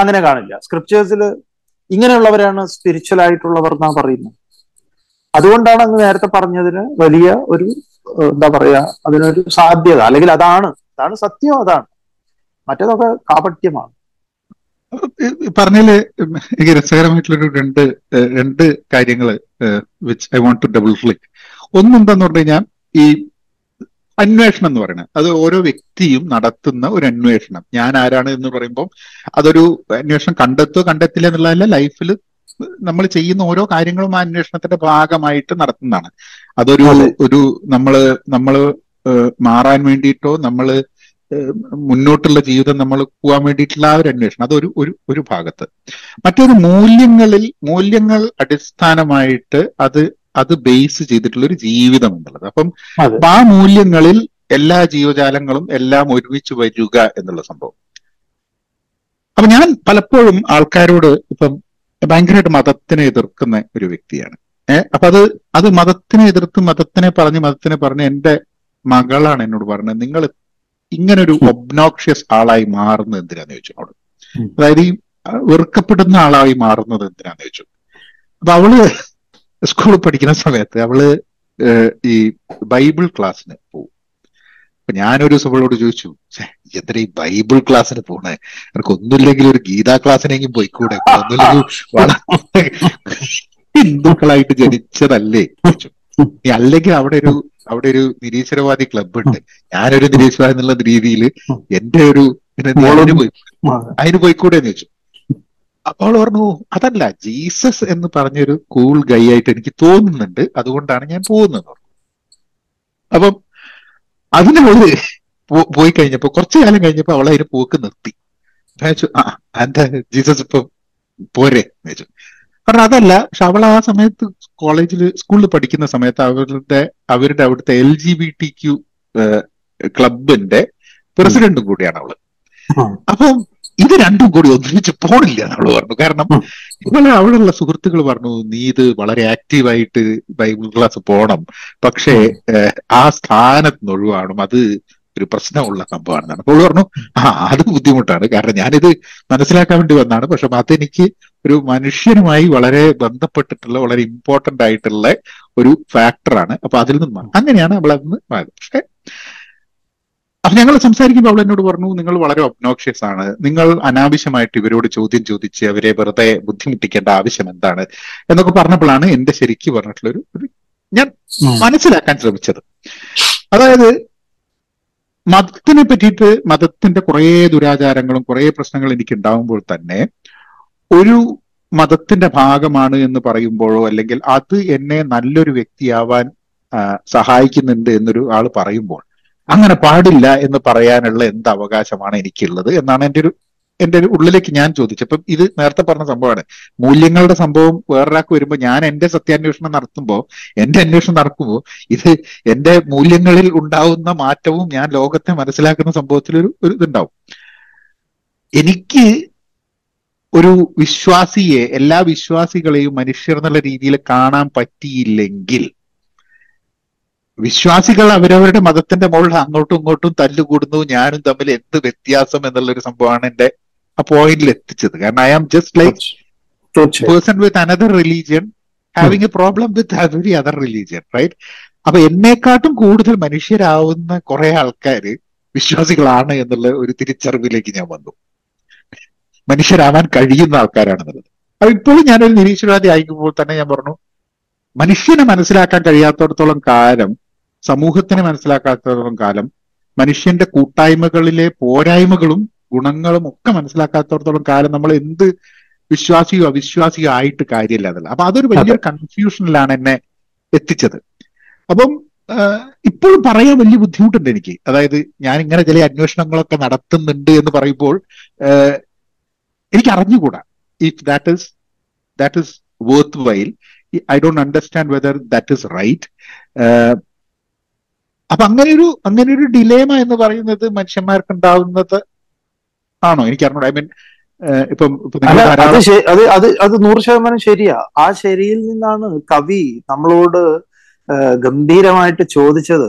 അങ്ങനെ കാണില്ല. സ്ക്രിപ്റ്റേഴ്സിൽ ഇങ്ങനെയുള്ളവരാണ് സ്പിരിച്വൽ ആയിട്ടുള്ളവർ എന്നാ പറയുന്നത്. അതുകൊണ്ടാണ് അങ്ങ് നേരത്തെ പറഞ്ഞതിന് വലിയ ഒരു എന്താ പറയാ അതിനൊരു സാധ്യത. അല്ലെങ്കിൽ അതാണ് അതാണ് സത്യം അതാണ്. മറ്റേതൊക്കെ കാപട്യമാണ്. പറഞ്ഞതിൽ എനിക്ക് രസകരമായിട്ടുള്ളൊരു രണ്ട് രണ്ട് കാര്യങ്ങൾ which I want to double click ഒന്നെന്താന്ന് പറഞ്ഞു കഴിഞ്ഞാൽ ഈ അന്വേഷണം എന്ന് പറയുന്നത്. അത് ഓരോ വ്യക്തിയും നടത്തുന്ന ഒരു അന്വേഷണം. ഞാൻ ആരാണ് എന്ന് പറയുമ്പോൾ അതൊരു അന്വേഷണം കണ്ടെത്തോ കണ്ടെത്തില്ല എന്നുള്ളതല്ല ലൈഫിൽ നമ്മൾ ചെയ്യുന്ന ഓരോ കാര്യങ്ങളും ആ അന്വേഷണത്തിന്റെ ഭാഗമായിട്ട് നടത്തുന്നതാണ്. അതൊരു ഒരു നമ്മൾ നമ്മൾ മാറാൻ വേണ്ടിയിട്ടോ നമ്മൾ മുന്നോട്ടുള്ള ജീവിതം നമ്മൾ പോകാൻ വേണ്ടിയിട്ടുള്ള ആ ഒരു അന്വേഷണം. അതൊരു ഒരു ഒരു ഭാഗത്ത്. മറ്റൊരു മൂല്യങ്ങളിൽ മൂല്യങ്ങൾ അടിസ്ഥാനമായിട്ട് അത് അത് ബേസ് ചെയ്തിട്ടുള്ള ഒരു ജീവിതം എന്നുള്ളത് അപ്പം ആ മൂല്യങ്ങളിൽ എല്ലാ ജീവജാലങ്ങളും എല്ലാം ഒരുമിച്ച് വരിക എന്നുള്ള സംഭവം. അപ്പൊ ഞാൻ പലപ്പോഴും ആൾക്കാരോട് ഇപ്പം ഭയങ്കരമായിട്ട് മതത്തിനെ എതിർക്കുന്ന ഒരു വ്യക്തിയാണ്. ഏഹ് അപ്പൊ അത് അത് മതത്തിനെ എതിർത്ത് മതത്തിനെ പറഞ്ഞ് മതത്തിനെ പറഞ്ഞ് എന്റെ മകളാണ് എന്നോട് പറഞ്ഞത്. നിങ്ങൾ ഇങ്ങനെ ഒരു ഒബ്നോക്ഷ്യസ് ആളായി മാറുന്നത് എന്തിനാന്ന് ചോദിച്ചു അവൾ. അതായത് ഈ വെറുക്കപ്പെടുന്ന ആളായി മാറുന്നത് എന്തിനാന്ന് ചോദിച്ചു. അപ്പൊ അവൾ സ്കൂളിൽ പഠിക്കുന്ന സമയത്ത് അവൾ ഈ ബൈബിൾ ക്ലാസ്സിന് പോകും അപ്പൊ ഞാനൊരു ദിവസം അവളോട് ചോദിച്ചു എത്ര ഈ എന്തിനാ ഈ ബൈബിൾ ക്ലാസ്സിന് പോണേ? എനിക്ക് ഒന്നുമില്ലെങ്കിൽ ഒരു ഗീതാ ക്ലാസ്സിനെങ്കിലും പോയിക്കൂടെ? ഒന്നുമില്ലെങ്കിൽ ഹിന്ദുക്കളായിട്ട് ജനിച്ചതല്ലേ? ചോദിച്ചു. "നീ അല്ലെങ്കിൽ അവിടെ ഒരു അവിടെ ഒരു നിരീശ്വരവാദി ക്ലബ്ബ് ഉണ്ട് ഞാനൊരു നിരീശ്വരവാദി എന്നുള്ള രീതിയിൽ എന്റെ ഒരു അതിന് പോയിക്കൂടെ എന്ന് ചോദിച്ചു. അപ്പോൾ പറഞ്ഞു അതല്ല ജീസസ് എന്ന് പറഞ്ഞൊരു കൂൾ ഗൈ ആയിട്ട് എനിക്ക് തോന്നുന്നുണ്ട്. അതുകൊണ്ടാണ് ഞാൻ പോകുന്നത്. അപ്പം അതിന് അവൾ പോയി കഴിഞ്ഞപ്പോ കുറച്ചു കാലം കഴിഞ്ഞപ്പോ അവൾ അതിന് പോക്ക് നിർത്തി. അപ്പൊ ഞാൻ ചോദിച്ചു, ആ എന്താ ജീസസ് ഇപ്പൊ പോരെ? ചോദിച്ചു. കാരണം അതല്ല പക്ഷെ അവൾ ആ സമയത്ത് കോളേജിൽ സ്കൂളിൽ പഠിക്കുന്ന സമയത്ത് അവരുടെ അവരുടെ അവിടുത്തെ L G B T Q ക്ലബിന്റെ പ്രസിഡന്റും കൂടിയാണ് അവൾ. അപ്പം ഇത് രണ്ടും കൂടി ഒന്നിച്ച് പോണില്ല എന്നവൾ പറഞ്ഞു. കാരണം. ഇവളെ അവിടെയുള്ള സുഹൃത്തുക്കൾ പറഞ്ഞു നീ ഇത് വളരെ ആക്റ്റീവായിട്ട് ബൈബിൾ ക്ലാസ് പോണം. പക്ഷേ ആ സ്ഥാനത്ത് നിന്ന് ഒഴിവാണം അത് ഒരു പ്രശ്നമുള്ള സംഭവമാണെന്നാണ്. അപ്പോൾ പറഞ്ഞു ആ അത് ബുദ്ധിമുട്ടാണ്. കാരണം ഞാനിത് മനസ്സിലാക്കാൻ വേണ്ടി വന്നാണ് പക്ഷെ അതെനിക്ക് ഒരു മനുഷ്യനുമായി വളരെ ബന്ധപ്പെട്ടിട്ടുള്ള വളരെ ഇമ്പോർട്ടന്റ് ആയിട്ടുള്ള ഒരു ഫാക്ടറാണ് അപ്പൊ അതിൽ നിന്ന് അങ്ങനെയാണ് മാറിയത് പക്ഷെ അപ്പൊ ഞങ്ങൾ സംസാരിക്കുമ്പോൾ അവൾ എന്നോട് പറഞ്ഞു നിങ്ങൾ വളരെ ഒബ്നോക്ഷ്യസ് ആണ്. നിങ്ങൾ അനാവശ്യമായിട്ട് ഇവരോട് ചോദ്യം ചോദിച്ച് അവരെ വെറുതെ ബുദ്ധിമുട്ടിക്കേണ്ട ആവശ്യം എന്താണ്? എന്നൊക്കെ പറഞ്ഞപ്പോഴാണ് എന്റെ ശരിക്കും പറഞ്ഞിട്ടുള്ള ഒരു ഞാൻ മനസ്സിലാക്കാൻ ശ്രമിച്ചത്. അതായത് മതത്തിനെ പറ്റിയിട്ട് മതത്തിന്റെ കുറേ ദുരാചാരങ്ങളും കുറേ പ്രശ്നങ്ങളും എനിക്ക് ഉണ്ടാവുമ്പോൾ തന്നെ ഒരു മതത്തിന്റെ ഭാഗമാണ് എന്ന് പറയുമ്പോഴോ അല്ലെങ്കിൽ അത് എന്നെ നല്ലൊരു വ്യക്തിയാവാൻ സഹായിക്കുന്നുണ്ട് എന്നൊരു ആൾ പറയുമ്പോൾ അങ്ങനെ പാടില്ല എന്ന് പറയാനുള്ള എന്ത് അവകാശമാണ് എനിക്കുള്ളത് എന്നാണ് എന്റെ ഒരു എന്റെ ഒരു ഉള്ളിലേക്ക് ഞാൻ ചോദിച്ചപ്പം ഇത് നേരത്തെ പറഞ്ഞ സംഭവമാണ്. മൂല്യങ്ങളുടെ സംഭവം വേറൊരാൾക്ക് വരുമ്പോൾ ഞാൻ എന്റെ സത്യാന്വേഷണം നടത്തുമ്പോൾ എന്റെ അന്വേഷണം നടക്കുമ്പോൾ ഇത് എന്റെ മൂല്യങ്ങളിൽ ഉണ്ടാവുന്ന മാറ്റവും ഞാൻ ലോകത്തെ മനസ്സിലാക്കുന്ന സംഭവത്തിൽ ഒരു ഒരു ഇതുണ്ടാവും. എനിക്ക് ഒരു വിശ്വാസിയെ എല്ലാ വിശ്വാസികളെയും മനുഷ്യർ എന്നുള്ള രീതിയിൽ കാണാൻ പറ്റിയില്ലെങ്കിൽ വിശ്വാസികൾ അവരവരുടെ മതത്തിന്റെ മുകളിൽ അങ്ങോട്ടും ഇങ്ങോട്ടും തല്ലുകൂടുന്നു. ഞാനും തമ്മിൽ എന്ത് വ്യത്യാസം എന്നുള്ള ഒരു സംഭവമാണ് എന്റെ ആ പോയിന്റിൽ എത്തിച്ചത്. കാരണം I am just like person with another religion having a problem with every other religion right അപ്പൊ എന്നെക്കാട്ടും കൂടുതൽ മനുഷ്യരാവുന്ന കുറെ ആൾക്കാർ വിശ്വാസികളാണ് എന്നുള്ള ഒരു തിരിച്ചറിവിലേക്ക് ഞാൻ വന്നു. മനുഷ്യരാവാൻ കഴിയുന്ന ആൾക്കാരാണെന്നുള്ളത്. അപ്പൊ ഇപ്പോഴും ഞാനൊരു നിരീശ്വരവാദി ആയിക്കുമ്പോൾ തന്നെ ഞാൻ പറഞ്ഞു മനുഷ്യനെ മനസ്സിലാക്കാൻ കഴിയാത്തടത്തോളം കാലം സമൂഹത്തിനെ മനസ്സിലാക്കാത്തോളം കാലം മനുഷ്യന്റെ കൂട്ടായ്മകളിലെ പോരായ്മകളും ഗുണങ്ങളും ഒക്കെ മനസ്സിലാക്കാത്തടത്തോളം കാലം നമ്മൾ എന്ത് വിശ്വാസിയോ അവിശ്വാസിയോ ആയിട്ട് കാര്യമില്ല അതല്ല അപ്പൊ അതൊരു വലിയൊരു കൺഫ്യൂഷനിലാണ് എന്നെ എത്തിച്ചത്. അപ്പം ഇപ്പോഴും പറയാൻ വലിയ ബുദ്ധിമുട്ടുണ്ട് എനിക്ക്. അതായത് ഞാൻ ഇങ്ങനെ ചില അന്വേഷണങ്ങളൊക്കെ നടത്തുന്നുണ്ട് എന്ന് പറയുമ്പോൾ എനിക്ക് അറിഞ്ഞുകൂടാ. If that is that is worth while I don't understand whether that is right അപ്പൊ അങ്ങനെ ഒരു അങ്ങനെ ഒരു ഡിലേമ എന്ന് പറയുന്നത് മനുഷ്യന്മാർക്ക് ഉണ്ടാവുന്നത് ആണോ? എനിക്ക് അറിഞ്ഞൂടാ ഐ മീൻ ഇപ്പം അത് അത് അത് നൂറ് ശതമാനം ശരിയാ. ആ ശരിയിൽ നിന്നാണ് കവി നമ്മളോട് ഗംഭീരമായിട്ട് ചോദിച്ചത്.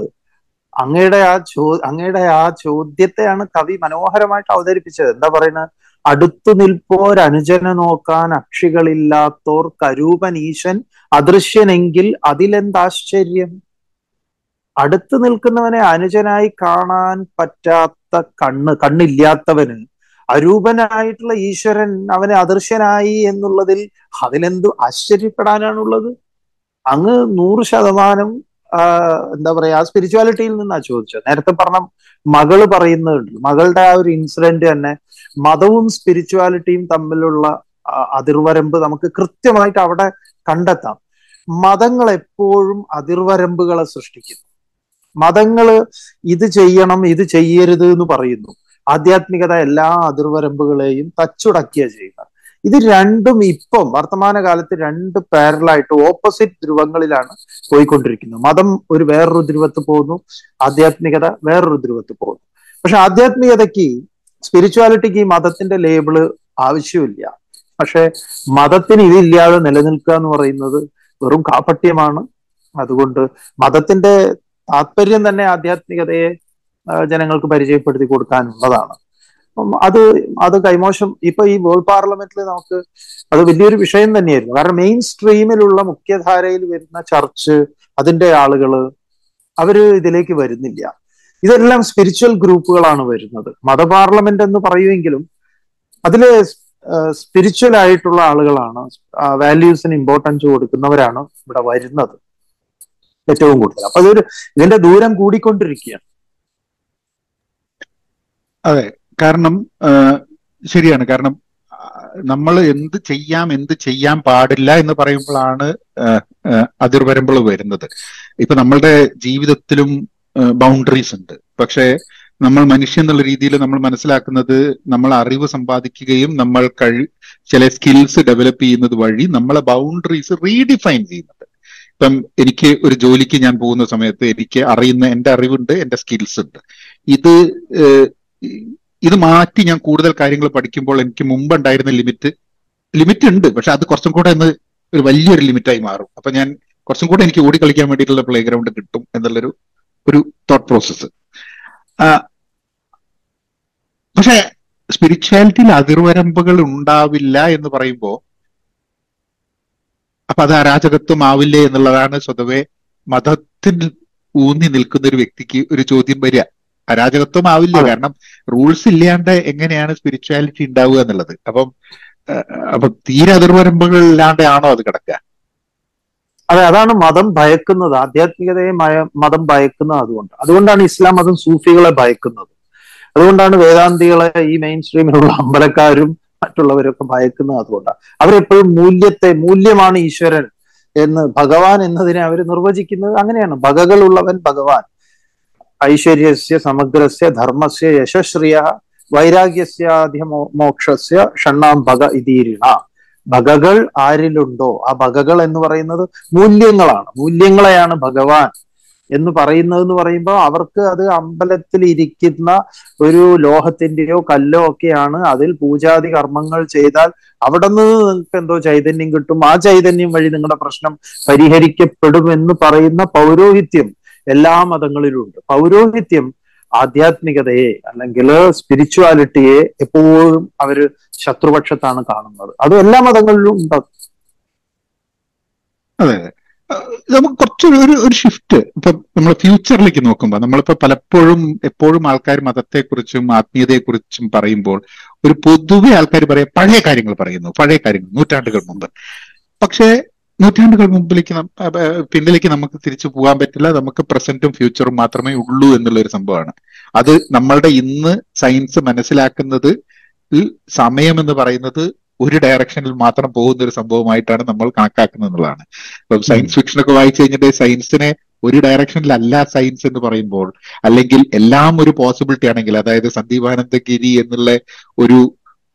അങ്ങയുടെ ആ ചോ അങ്ങയുടെ ആ ചോദ്യത്തെയാണ് കവി മനോഹരമായിട്ട് അവതരിപ്പിച്ചത്. എന്താ പറയുന്നത് അടുത്തു നിൽപ്പോർ അനുജനെ നോക്കാൻ അക്ഷികളില്ലാത്തോർ കരൂപൻ ഈശൻ അദൃശ്യനെങ്കിൽ അതിലെന്താശ്ചര്യം? അടുത്ത് നിൽക്കുന്നവനെ അനുജനായി കാണാൻ പറ്റാത്ത കണ്ണ് കണ്ണില്ലാത്തവന് അരൂപനായിട്ടുള്ള ഈശ്വരൻ അവനെ അദൃശ്യനായി എന്നുള്ളതിൽ അതിലെന്തു ആശ്ചര്യപ്പെടാനാണുള്ളത്? അങ്ങ് നൂറ് ശതമാനം എന്താ പറയാ ആ സ്പിരിച്വാലിറ്റിയിൽ നിന്നാ ചോദിച്ചത്. നേരത്തെ പറഞ്ഞ മകൾ പറയുന്നുണ്ട്. മകളുടെ ആ ഒരു ഇൻസിഡന്റ് തന്നെ മതവും സ്പിരിച്വാലിറ്റിയും തമ്മിലുള്ള അതിർവരമ്പ് നമുക്ക് കൃത്യമായിട്ട് അവിടെ കണ്ടെത്താം. മതങ്ങൾ എപ്പോഴും അതിർവരമ്പുകളെ സൃഷ്ടിക്കുന്നു. മതങ്ങൾ ഇത് ചെയ്യണം ഇത് ചെയ്യരുത് എന്ന് പറയുന്നു. ആധ്യാത്മികത എല്ലാ അതിർവരമ്പുകളെയും തച്ചുടക്കിയ ചെയ്യുക. ഇത് രണ്ടും ഇപ്പം വർത്തമാന കാലത്ത് രണ്ട് പാരലായിട്ട് ഓപ്പോസിറ്റ് ധ്രുവങ്ങളിലാണ് പോയിക്കൊണ്ടിരിക്കുന്നത്. മതം ഒരു വേറൊരു ധ്രുവത്ത് പോകുന്നു ആധ്യാത്മികത വേറൊരു ധ്രുവത്ത് പോകുന്നു. പക്ഷെ ആധ്യാത്മികതയ്ക്ക് സ്പിരിച്വാലിറ്റിക്ക് ഈ മതത്തിന്റെ ലേബിൾ ആവശ്യമില്ല. പക്ഷെ മതത്തിന് ഇതില്ലാതെ നിലനിൽക്കുക എന്ന് പറയുന്നത് വെറും കാപട്യമാണ്. അതുകൊണ്ട് മതത്തിന്റെ താല്പര്യം തന്നെ ആധ്യാത്മികതയെ ജനങ്ങൾക്ക് പരിചയപ്പെടുത്തി കൊടുക്കാനുള്ളതാണ്. അത് അത് കൈമോശം ഇപ്പൊ ഈ വേൾഡ് പാർലമെന്റിൽ നമുക്ക് അത് വലിയൊരു വിഷയം തന്നെയായിരുന്നു. കാരണം മെയിൻ സ്ട്രീമിലുള്ള മുഖ്യധാരയിൽ വരുന്ന ചർച്ച് അതിന്റെ ആളുകൾ അവർ ഇതിലേക്ക് വരുന്നില്ല. ഇതെല്ലാം സ്പിരിച്വൽ ഗ്രൂപ്പുകളാണ് വരുന്നത്. മത പാർലമെന്റ് എന്ന് പറയുമെങ്കിലും അതിൽ സ്പിരിച്വൽ ആയിട്ടുള്ള ആളുകളാണ് വാല്യൂസിന് ഇമ്പോർട്ടൻസ് കൊടുക്കുന്നവരാണ് ഇവിടെ വരുന്നത്. ഏറ്റവും കൂടുതൽ. അപ്പൊ അതൊരു ഇതിന്റെ ദൂരം കൂടിക്കൊണ്ടിരിക്കുകയാണ്. അതെ കാരണം ശരിയാണ്. കാരണം നമ്മൾ എന്ത് ചെയ്യാം എന്ത് ചെയ്യാൻ പാടില്ല എന്ന് പറയുമ്പോഴാണ് അതിർ വരുമ്പോൾ വരുന്നത്. ഇപ്പൊ നമ്മളുടെ ജീവിതത്തിലും ബൗണ്ടറീസ് ഉണ്ട്. പക്ഷേ നമ്മൾ മനുഷ്യൻ എന്നുള്ള രീതിയിൽ നമ്മൾ മനസ്സിലാക്കുന്നത് നമ്മൾ അറിവ് സമ്പാദിക്കുകയും നമ്മൾ കഴി ചില സ്കിൽസ് ഡെവലപ്പ് ചെയ്യുന്നത് വഴി നമ്മളെ ബൗണ്ടറീസ് റീഡിഫൈൻ ചെയ്യുന്നുണ്ട്. ഇപ്പം എനിക്ക് ഒരു ജോലിക്ക് ഞാൻ പോകുന്ന സമയത്ത് എനിക്ക് അറിയുന്ന എന്റെ അറിവുണ്ട് എന്റെ സ്കിൽസ് ഉണ്ട്. ഇത് ഇത് മാറ്റി ഞാൻ കൂടുതൽ കാര്യങ്ങൾ പഠിക്കുമ്പോൾ എനിക്ക് മുമ്പ് ഉണ്ടായിരുന്ന ലിമിറ്റ് ലിമിറ്റ് ഉണ്ട് പക്ഷെ അത് കുറച്ചും കൂടെ ഒന്ന് ഒരു വലിയൊരു ലിമിറ്റായി മാറും. അപ്പൊ ഞാൻ കുറച്ചും കൂടെ എനിക്ക് ഓടി കളിക്കാൻ വേണ്ടിയിട്ടുള്ള പ്ലേ ഗ്രൗണ്ട് കിട്ടും എന്നുള്ളൊരു ഒരു തോട്ട് പ്രോസസ്സ് പക്ഷെ സ്പിരിച്വാലിറ്റിയിൽ അതിർവരമ്പുകൾ ഉണ്ടാവില്ല എന്ന് പറയുമ്പോൾ അപ്പൊ അത് അരാജകത്വം ആവില്ലേ എന്നുള്ളതാണ് സ്വതവേ മതത്തിൽ ഊന്നി നിൽക്കുന്ന ഒരു വ്യക്തിക്ക് ഒരു ചോദ്യം വരിക. അരാജകത്വം ആവില്ല? കാരണം റൂൾസ് ഇല്ലാണ്ട് എങ്ങനെയാണ് സ്പിരിച്വാലിറ്റി ഉണ്ടാവുക എന്നുള്ളത്? അപ്പം അപ്പൊ തീരെ അതിർവരമ്പുകൾ ഇല്ലാണ്ടാണോ അത് കിടക്കുക? അതെ അതാണ് മതം ഭയക്കുന്നത്. ആധ്യാത്മികതയെ മതം ഭയക്കുന്നത് അതുകൊണ്ട്. അതുകൊണ്ടാണ് ഇസ്ലാം മതം സൂഫികളെ ഭയക്കുന്നത്. അതുകൊണ്ടാണ് വേദാന്തികളെ ഈ മെയിൻ സ്ട്രീമിലുള്ള അമ്പലക്കാരും മറ്റുള്ളവരൊക്കെ ഭയക്കുന്നത് അതുകൊണ്ടാണ്. അവരെപ്പോഴും മൂല്യത്തെ മൂല്യമാണ് ഈശ്വരൻ എന്ന് ഭഗവാൻ എന്നതിനെ അവർ നിർവചിക്കുന്നത് അങ്ങനെയാണ്. ഭഗകളുള്ളവൻ ഭഗവാൻ. ഐശ്വര്യസ്യ സമഗ്രസ്യ ധർമ്മസ്യ യശശ്രിയ വൈരാഗ്യസ്യാധ്യ മോക്ഷസ്യ ഷണ്ണാം ഭഗ ഇതീരിണ. ഭഗകൾ ആരിലുണ്ടോ? ആ ഭഗകൾ എന്ന് പറയുന്നത് മൂല്യങ്ങളാണ്. മൂല്യങ്ങളെയാണ് ഭഗവാൻ. എന്ന് പറയുന്നത് എന്ന് പറയുമ്പോൾ അവർക്ക് അത് അമ്പലത്തിൽ ഇരിക്കുന്ന ഒരു ലോഹത്തിന്റെയോ കല്ലോ ഒക്കെയാണ് അതിൽ പൂജാതി കർമ്മങ്ങൾ ചെയ്താൽ അവിടെ നിന്ന് നിങ്ങൾക്ക് എന്തോ ചൈതന്യം കിട്ടും. ആ ചൈതന്യം വഴി നിങ്ങളുടെ പ്രശ്നം പരിഹരിക്കപ്പെടും എന്ന് പറയുന്ന പൗരോഹിത്യം എല്ലാ മതങ്ങളിലുണ്ട്. പൗരോഹിത്യം ആധ്യാത്മികതയെ അല്ലെങ്കിൽ സ്പിരിച്വാലിറ്റിയെ എപ്പോഴും അവർ ശത്രുപക്ഷത്താണ് കാണുന്നത്. അത് എല്ലാ മതങ്ങളിലും ഉണ്ടാകും അതെ അതെ. നമുക്ക് കുറച്ചൊരു ഒരു ഒരു ഷിഫ്റ്റ് ഇപ്പൊ നമ്മൾ ഫ്യൂച്ചറിലേക്ക് നോക്കുമ്പോൾ നമ്മളിപ്പോ പലപ്പോഴും എപ്പോഴും ആൾക്കാർ മതത്തെക്കുറിച്ചും ആത്മീയതയെക്കുറിച്ചും പറയുമ്പോൾ ഒരു പൊതുവെ ആൾക്കാർ പറയാം പഴയ കാര്യങ്ങൾ പറയുന്നു പഴയ കാര്യങ്ങൾ നൂറ്റാണ്ടുകൾ മുമ്പ്. പക്ഷേ നൂറ്റാണ്ടുകൾ മുമ്പിലേക്ക് പിന്നിലേക്ക് നമുക്ക് തിരിച്ചു പോകാൻ പറ്റില്ല. നമുക്ക് പ്രസന്റും ഫ്യൂച്ചറും മാത്രമേ ഉള്ളൂ എന്നുള്ള ഒരു സംഭവമാണ്. അത് നമ്മളുടെ ഇന്ന് സയൻസ് മനസ്സിലാക്കുന്നത് സമയം എന്ന് പറയുന്നത് ഒരു ഡയറക്ഷനിൽ മാത്രം പോകുന്ന ഒരു സംഭവമായിട്ടാണ് നമ്മൾ കണക്കാക്കുന്നത് എന്നുള്ളതാണ്. ഇപ്പം സയൻസ് ഫിക്ഷൻ ഒക്കെ വായിച്ചു കഴിഞ്ഞിട്ട് സയൻസിനെ ഒരു ഡയറക്ഷനിലല്ല സയൻസ് എന്ന് പറയുമ്പോൾ അല്ലെങ്കിൽ എല്ലാം ഒരു പോസിബിലിറ്റി ആണെങ്കിൽ അതായത് സന്ദീപാനന്ദഗിരി എന്നുള്ള ഒരു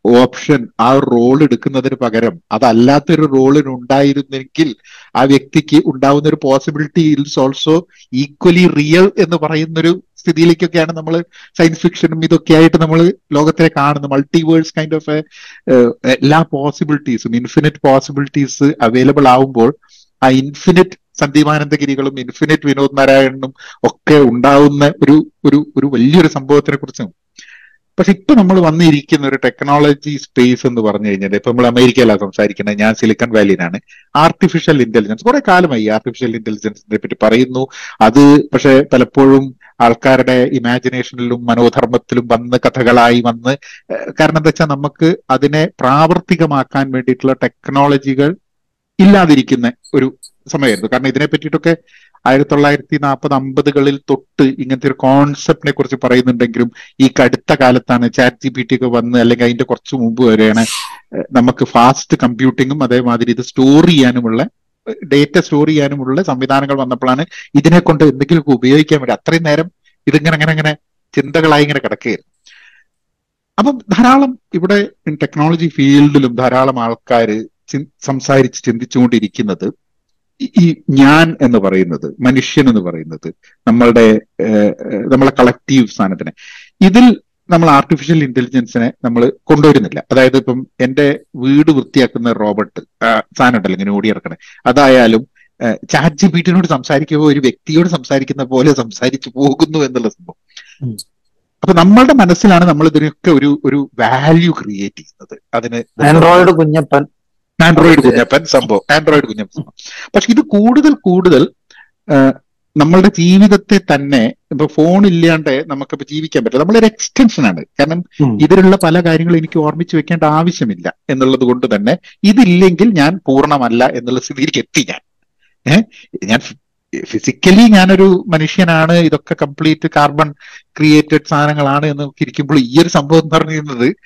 ഓപ്ഷൻ ആ റോൾ എടുക്കുന്നതിന് പകരം അതല്ലാത്തൊരു റോളിന് ഉണ്ടായിരുന്നെങ്കിൽ ആ വ്യക്തിക്ക് ഉണ്ടാവുന്ന ഒരു possibility is also equally real എന്ന് പറയുന്നൊരു സ്ഥിതിയിലേക്കൊക്കെയാണ് നമ്മൾ സയൻസ് ഫിക്ഷനും ഇതൊക്കെ ആയിട്ട് നമ്മൾ ലോകത്തിലെ കാണുന്നത് മൾട്ടിവേഴ്സ് കൈൻഡ് ഓഫ് എല്ലാ പോസിബിലിറ്റീസും ഇൻഫിനിറ്റ് പോസിബിലിറ്റീസ് അവൈലബിൾ ആവുമ്പോൾ ആ ഇൻഫിനിറ്റ് സന്ദീപാനന്ദഗിരികളും ഇൻഫിനിറ്റ് വിനോദ് നാരായണനും ഒക്കെ ഉണ്ടാവുന്ന ഒരു ഒരു ഒരു വലിയൊരു സംഭവത്തിനെ കുറിച്ചും പക്ഷെ ഇപ്പൊ നമ്മൾ വന്നിരിക്കുന്ന ഒരു ടെക്നോളജി സ്പേസ് എന്ന് പറഞ്ഞു കഴിഞ്ഞാൽ ഇപ്പൊ നമ്മൾ അമേരിക്കയിലാണ് സംസാരിക്കുന്നത്. ഞാൻ സിലിക്കൺ വാലിയിലാണ് ആർട്ടിഫിഷ്യൽ ഇന്റലിജൻസ് കുറെ കാലമായി ആർട്ടിഫിഷ്യൽ ഇന്റലിജൻസിനെ പറ്റി പറയുന്നു. അത് പക്ഷെ പലപ്പോഴും ആൾക്കാരുടെ ഇമാജിനേഷനിലും മനോധർമ്മത്തിലും വന്ന് കഥകളായി വന്ന് കാരണം എന്താ വെച്ചാൽ നമുക്ക് അതിനെ പ്രാവർത്തികമാക്കാൻ വേണ്ടിയിട്ടുള്ള ടെക്നോളജികൾ ഇല്ലാതിരിക്കുന്ന ഒരു സമയമായിരുന്നു. കാരണം ഇതിനെ പറ്റിയിട്ടൊക്കെ ആയിരത്തി തൊള്ളായിരത്തി നാൽപ്പത് അമ്പതുകളിൽ തൊട്ട് ഇങ്ങനത്തെ ഒരു കോൺസെപ്റ്റിനെ കുറിച്ച് പറയുന്നുണ്ടെങ്കിലും ഈ കടുത്ത കാലത്താണ് ചാറ്റ് ജി പി ടി ഒക്കെ വന്ന് അല്ലെങ്കിൽ അതിന്റെ കുറച്ച് മുമ്പ് വരെയാണ് നമുക്ക് ഫാസ്റ്റ് കമ്പ്യൂട്ടിങ്ങും അതേമാതിരി ഇത് സ്റ്റോർ ചെയ്യാനുമുള്ള ഡേറ്റ സ്റ്റോർ ചെയ്യാനുമുള്ള സംവിധാനങ്ങൾ വന്നപ്പോഴാണ് ഇതിനെ കൊണ്ട് എന്തെങ്കിലുമൊക്കെ ഉപയോഗിക്കാൻ വേണ്ടി അത്രയും നേരം ഇതിങ്ങനെ അങ്ങനെ അങ്ങനെ ചിന്തകളായി ഇങ്ങനെ കിടക്കുകയായിരുന്നു. അപ്പം ധാരാളം ഇവിടെ ടെക്നോളജി ഫീൽഡിലും ധാരാളം ആൾക്കാർ സംസാരിച്ച് ചിന്തിച്ചുകൊണ്ടിരിക്കുന്നത് ഈ- ഞാൻ എന്ന് പറയുന്നത് മനുഷ്യൻ എന്ന് പറയുന്നത് നമ്മളുടെ നമ്മളെ കളക്റ്റീവ് സാധനത്തിനെ. ഇതിൽ നമ്മൾ ആർട്ടിഫിഷ്യൽ ഇന്റലിജൻസിനെ നമ്മൾ കൊണ്ടുവരുന്നില്ല. അതായത് ഇപ്പം എന്റെ വീട് വൃത്തിയാക്കുന്ന റോബോട്ട് സാധനം ഉണ്ടല്ലോ ഇങ്ങനെ ഓടി ഇറക്കണേ. അതായാലും ചാറ്റ് ജി പി ടിനോട് സംസാരിക്കുമ്പോൾ ഒരു വ്യക്തിയോട് സംസാരിക്കുന്ന പോലെ സംസാരിച്ചു പോകുന്നു എന്നുള്ള സംഭവം. അപ്പൊ നമ്മളുടെ മനസ്സിലാണ് നമ്മൾ ഇതിനൊക്കെ ഒരു ഒരു വാല്യൂ ക്രിയേറ്റ് ചെയ്യുന്നത്. അതിന് ആൻഡ്രോയിഡ് കുഞ്ഞപ്പൻ. ആൻഡ്രോയിഡ് കുഞ്ഞപ്പൻ സംഭവം. ആൻഡ്രോയിഡ് കുഞ്ഞപ്പൻ സംഭവം. പക്ഷെ ഇത് കൂടുതൽ കൂടുതൽ നമ്മളുടെ ജീവിതത്തെ തന്നെ ഇപ്പൊ ഫോൺ ഇല്ലാണ്ട് നമുക്കിപ്പോ ജീവിക്കാൻ പറ്റില്ല. നമ്മളൊരു എക്സ്റ്റൻഷൻ ആണ്. കാരണം. ഇതിലുള്ള പല കാര്യങ്ങളും എനിക്ക് ഓർമ്മിച്ച് വെക്കേണ്ട ആവശ്യമില്ല എന്നുള്ളത് കൊണ്ട് തന്നെ ഇതില്ലെങ്കിൽ ഞാൻ പൂർണമല്ല എന്നുള്ള സ്ഥിതിയിലേക്ക് എത്തി ഞാൻ. ഏഹ് ഞാൻ ഫിസിക്കലി ഞാനൊരു മനുഷ്യനാണ്. ഇതൊക്കെ കംപ്ലീറ്റ് കാർബൺ ക്രിയേറ്റഡ് സാധനങ്ങളാണ് എന്ന് ഇരിക്കുമ്പോൾ ഈ ഒരു സംഭവം എന്ന് പറയുന്നത്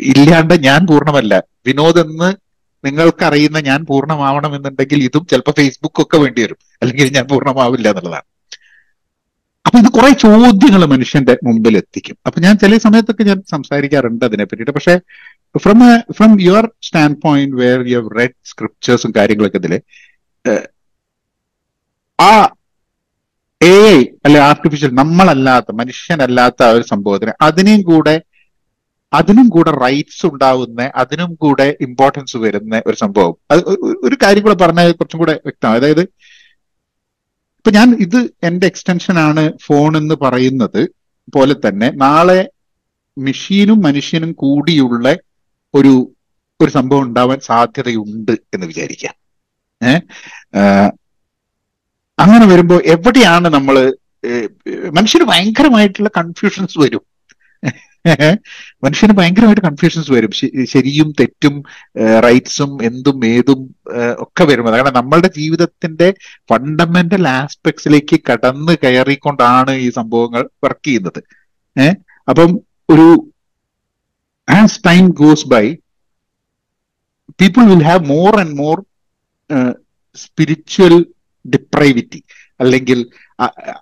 ഇല്ലാണ്ട് ഞാൻ പൂർണമല്ല. വിനോദ് എന്ന് നിങ്ങൾക്ക് അറിയുന്ന ഞാൻ പൂർണമാവണം എന്നുണ്ടെങ്കിൽ ഇതും ചിലപ്പോൾ ഫേസ്ബുക്ക് ഒക്കെ വേണ്ടി വരും. അല്ലെങ്കിൽ ഞാൻ പൂർണമാവില്ല എന്നുള്ളതാണ്. അപ്പൊ ഇത് കുറെ ചോദ്യങ്ങൾ മനുഷ്യന്റെ മുമ്പിൽ എത്തിക്കും. അപ്പൊ ഞാൻ ചില സമയത്തൊക്കെ ഞാൻ സംസാരിക്കാറുണ്ട് അതിനെ പറ്റിയിട്ട്. പക്ഷെ from from your stand point where you read സ്ക്രിപ്റ്റേഴ്സും കാര്യങ്ങളൊക്കെ ഇതിൽ ആ എ ഐ അല്ലെ ആർട്ടിഫിഷ്യൽ നമ്മളല്ലാത്ത മനുഷ്യനല്ലാത്ത ആ ഒരു സംഭവത്തിന് അതിനെയും കൂടെ അതിനും കൂടെ റൈറ്റ്സ് ഉണ്ടാവുന്ന അതിനും കൂടെ ഇമ്പോർട്ടൻസ് വരുന്ന ഒരു സംഭവം. അത് ഒരു- കാര്യം കൂടെ പറഞ്ഞാൽ കുറച്ചും കൂടെ വ്യക്തമാണ് അതായത് ഇപ്പൊ ഞാൻ ഇത് എന്റെ എക്സ്റ്റൻഷൻ ആണ് ഫോൺ എന്ന് പറയുന്നത് പോലെ തന്നെ നാളെ മെഷീനും മനുഷ്യനും കൂടിയുള്ള ഒരു ഒരു സംഭവം ഉണ്ടാവാൻ സാധ്യതയുണ്ട് എന്ന് വിചാരിക്കാം ഏഹ് അങ്ങനെ വരുമ്പോൾ എവിടെയാണ് നമ്മൾ മനുഷ്യന് ഭയങ്കരമായിട്ടുള്ള കൺഫ്യൂഷൻസ് വരും. മനുഷ്യന് ഭയങ്കരമായിട്ട് കൺഫ്യൂഷൻസ് വരും. ശരിയും തെറ്റും റൈറ്റ്സും എന്തും ഏതും ഒക്കെ വരും. കാരണം നമ്മളുടെ ജീവിതത്തിന്റെ ഫണ്ടമെന്റൽ ആസ്പെക്ട്സിലേക്ക് കടന്ന് കയറിക്കൊണ്ടാണ് ഈ സംഭവങ്ങൾ വർക്ക് ചെയ്യുന്നത്. ഏഹ് അപ്പം ഒരു as time goes by people will have more and more spiritual depravity അല്ലെങ്കിൽ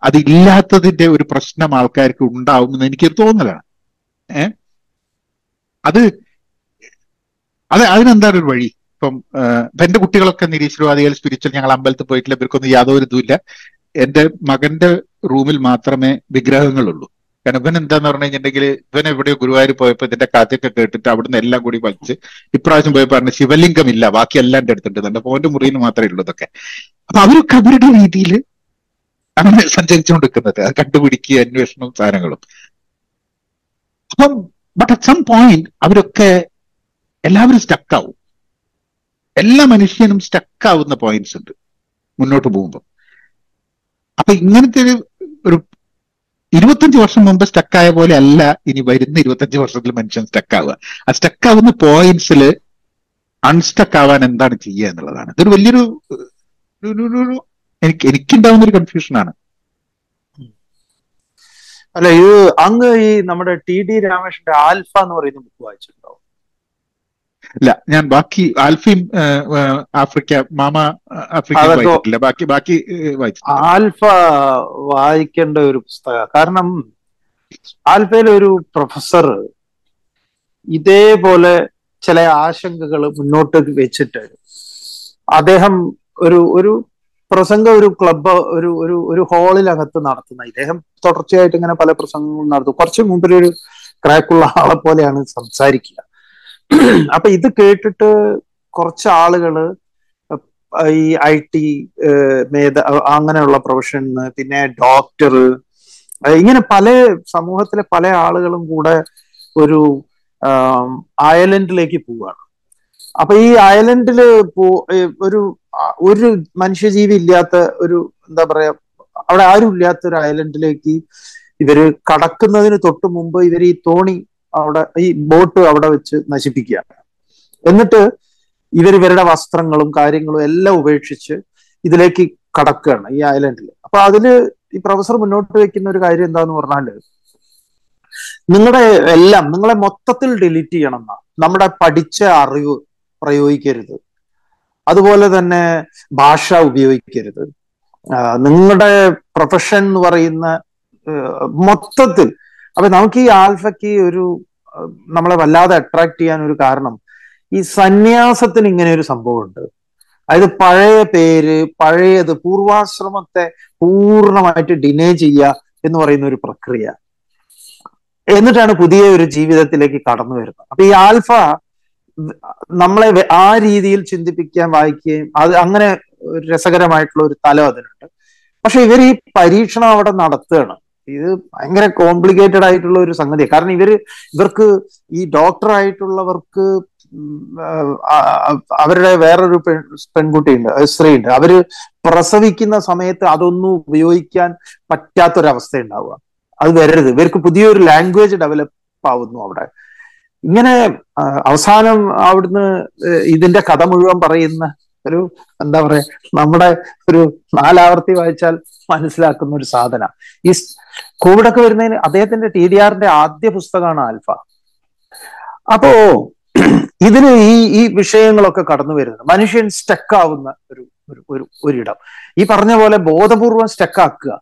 അതില്ലാത്തതിന്റെ ഒരു പ്രശ്നം ആൾക്കാർക്ക് ഉണ്ടാവും എന്ന് എനിക്കൊരു തോന്നലാണ്. അത് അത് അതിനെന്താണ് ഒരു വഴി? ഇപ്പം എന്റെ കുട്ടികളൊക്കെ നിരീശ്വരവാദികൾ സ്പിരിച്വൽ ഞങ്ങൾ അമ്പലത്തിൽ പോയിട്ടില്ല ഇവർക്കൊന്നും യാതൊരു ഇതുമില്ല. എന്റെ മകന്റെ റൂമിൽ മാത്രമേ വിഗ്രഹങ്ങളുള്ളൂ. കാരണം ഇവൻ എന്താന്ന് പറഞ്ഞു കഴിഞ്ഞിട്ടുണ്ടെങ്കിൽ ഇവൻ എവിടെയോ ഗുരുവായൂർ പോയപ്പോ ഇതിന്റെ കഥയൊക്കെ കേട്ടിട്ട് അവിടുന്ന് എല്ലാം കൂടി വലിച്ച് ഇപ്രാവശ്യം പോയി പറഞ്ഞു ശിവലിംഗം ഇല്ല ബാക്കി എല്ലാം എന്റെ അടുത്തുണ്ട്. എന്റെ ഫോന്റെ മുറിയിൽ മാത്രമേ ഉള്ളൂ ഇതൊക്കെ. അപ്പൊ അവരൊക്കെ അവരുടെ രീതിയിൽ അങ്ങനെ സഞ്ചരിച്ചുകൊണ്ടിരിക്കുന്നത്. അത് കണ്ടുപിടിക്കുക അന്വേഷണവും സാധനങ്ങളും. അപ്പം ബട്ട് അറ്റ് സം പോയിന്റ് അവരൊക്കെ എല്ലാവരും സ്റ്റക്കാവും എല്ലാ മനുഷ്യനും സ്റ്റക്കാവുന്ന പോയിന്റ്സ് ഉണ്ട് മുന്നോട്ട് പോകുമ്പോൾ അപ്പൊ ഇങ്ങനത്തെ ഒരു ഒരു ഇരുപത്തഞ്ച് വർഷം മുമ്പ് സ്റ്റക്കായ പോലെ അല്ല ഇനി വരുന്ന ഇരുപത്തഞ്ച് വർഷത്തിൽ മനുഷ്യൻ സ്റ്റക്കാവുക ആ സ്റ്റക്കാവുന്ന പോയിന്റ്സിൽ അൺസ്റ്റക്ക് ആവാൻ എന്താണ് ചെയ്യുക എന്നുള്ളതാണ്. ഇതൊരു വലിയൊരു എനിക്ക് എനിക്കുണ്ടാവുന്ന ഒരു കൺഫ്യൂഷനാണ് അല്ല ഇത് അങ്ങ് ഈ നമ്മുടെ ടി ഡി രാമേഷിന്റെ ആൽഫ എന്ന് പറയുന്ന ബുക്ക് വായിച്ചിട്ടുണ്ടോ? ഇല്ല ഞാൻ ബാക്കി ആൽഫയും ആഫ്രിക്ക മാമ ആഫ്രിക്ക വായിച്ചിട്ടില്ല. ബാക്കി ബാക്കി ഏഹ്, ആൽഫ വായിക്കേണ്ട ഒരു പുസ്തക കാരണം ആൽഫയിലെ ഒരു പ്രൊഫസർ ഇതേപോലെ ചില ആശങ്കകൾ മുന്നോട്ട് വെച്ചിട്ട് അദ്ദേഹം ഒരു ഒരു പ്രസംഗം ഒരു ക്ലബ് ഒരു ഒരു ഒരു ഹാളിലകത്ത് നടത്തുന്ന ഇദ്ദേഹം തുടർച്ചയായിട്ട് ഇങ്ങനെ പല പ്രസംഗങ്ങളും നടത്തും. കുറച്ച് മുമ്പിൽ ഒരു ക്രാക്കുള്ള ആളെ പോലെയാണ് സംസാരിക്കുക. അപ്പൊ ഇത് കേട്ടിട്ട് കുറച്ച് ആളുകൾ ഈ ഐ ടി മേധ അങ്ങനെയുള്ള പ്രൊഫഷന് പിന്നെ ഡോക്ടർ ഇങ്ങനെ പല സമൂഹത്തിലെ പല ആളുകളും കൂടെ ഒരു അയലൻഡിലേക്ക് പോവുകയാണ് അപ്പൊ ഈ അയലൻഡിൽ ഒരു ഒരു മനുഷ്യജീവി ഇല്ലാത്ത ഒരു എന്താ പറയാ അവിടെ ആരും ഇല്ലാത്ത ഒരു ഐലൻഡിലേക്ക് ഇവർ കടക്കുന്നതിന് തൊട്ട് മുമ്പ് ഇവർ ഈ തോണി അവിടെ ഈ ബോട്ട് അവിടെ വെച്ച് നശിപ്പിക്കുകയാണ്. എന്നിട്ട് ഇവർ ഇവരുടെ വസ്ത്രങ്ങളും കാര്യങ്ങളും എല്ലാം ഉപേക്ഷിച്ച് ഇതിലേക്ക് കടക്കുകയാണ് ഈ ഐലൻഡിൽ അപ്പൊ അതിൽ ഈ പ്രൊഫസർ മുന്നോട്ട് വെക്കുന്ന ഒരു കാര്യം എന്താന്ന് പറഞ്ഞാൽ നിങ്ങളുടെ എല്ലാം നിങ്ങളെ മൊത്തത്തിൽ ഡിലീറ്റ് ചെയ്യണം എന്നാ. നമ്മുടെ പഠിച്ച അറിവ് പ്രയോഗിക്കരുത്. അതുപോലെ തന്നെ ഭാഷ ഉപയോഗിക്കരുത്. നിങ്ങളുടെ പ്രൊഫഷൻ എന്ന് പറയുന്ന മൊത്തത്തിൽ അപ്പൊ നമുക്ക് ഈ ആൽഫയ്ക്ക് ഒരു നമ്മളെ വല്ലാതെ അട്രാക്ട് ചെയ്യാൻ ഒരു കാരണം ഈ സന്യാസത്തിന് ഇങ്ങനെ ഒരു സംഭവമുണ്ട്. അതായത് പഴയ പേര് പഴയത് പൂർവാശ്രമത്തെ പൂർണമായിട്ട് ഡിനേ ചെയ്യുക എന്ന് പറയുന്ന ഒരു പ്രക്രിയ. എന്നിട്ടാണ് പുതിയ ഒരു ജീവിതത്തിലേക്ക് കടന്നു വരുന്നത്. അപ്പൊ ഈ ആൽഫ നമ്മളെ ആ രീതിയിൽ ചിന്തിപ്പിക്കാൻ വായിക്കുകയും അത് അങ്ങനെ രസകരമായിട്ടുള്ള ഒരു തലം അതിനുണ്ട്. പക്ഷെ ഇവർ ഈ പരീക്ഷണം അവിടെ നടത്തുകയാണ്. ഇത് ഭയങ്കര കോംപ്ലിക്കേറ്റഡ് ആയിട്ടുള്ള ഒരു സംഗതിയാണ് കാരണം ഇവർ ഇവർക്ക് ഈ ഡോക്ടർ ആയിട്ടുള്ളവർക്ക് അവരുടെ വേറൊരു പെൺ പെൺകുട്ടിയുണ്ട് സ്ത്രീയുണ്ട് അവർ പ്രസവിക്കുന്ന സമയത്ത് അതൊന്നും ഉപയോഗിക്കാൻ പറ്റാത്തൊരവസ്ഥ ഉണ്ടാവുക. അത് വരരുത്. ഇവർക്ക് പുതിയൊരു ലാംഗ്വേജ് ഡെവലപ്പ് ആവുന്നു അവിടെ. ഇങ്ങനെ അവസാനം അവിടുന്ന് ഇതിന്റെ കഥ മുഴുവൻ പറയുന്ന ഒരു എന്താ പറയാ നമ്മുടെ ഒരു നാലാവർത്തി വായിച്ചാൽ മനസ്സിലാക്കുന്ന ഒരു സാധന. ഈ കോവിഡൊക്കെ വരുന്നതിന് അദ്ദേഹത്തിന്റെ ടി ഡി ആറിന്റെ ആദ്യ പുസ്തകമാണ് ആൽഫ. അപ്പോ ഇതിന് ഈ ഈ വിഷയങ്ങളൊക്കെ കടന്നു വരുന്നത്. മനുഷ്യൻ സ്റ്റക്ക് ആവുന്ന ഒരു ഒരു ഒരു ഒരിടം. ഈ പറഞ്ഞ പോലെ ബോധപൂർവം സ്റ്റക്ക് ആക്കുക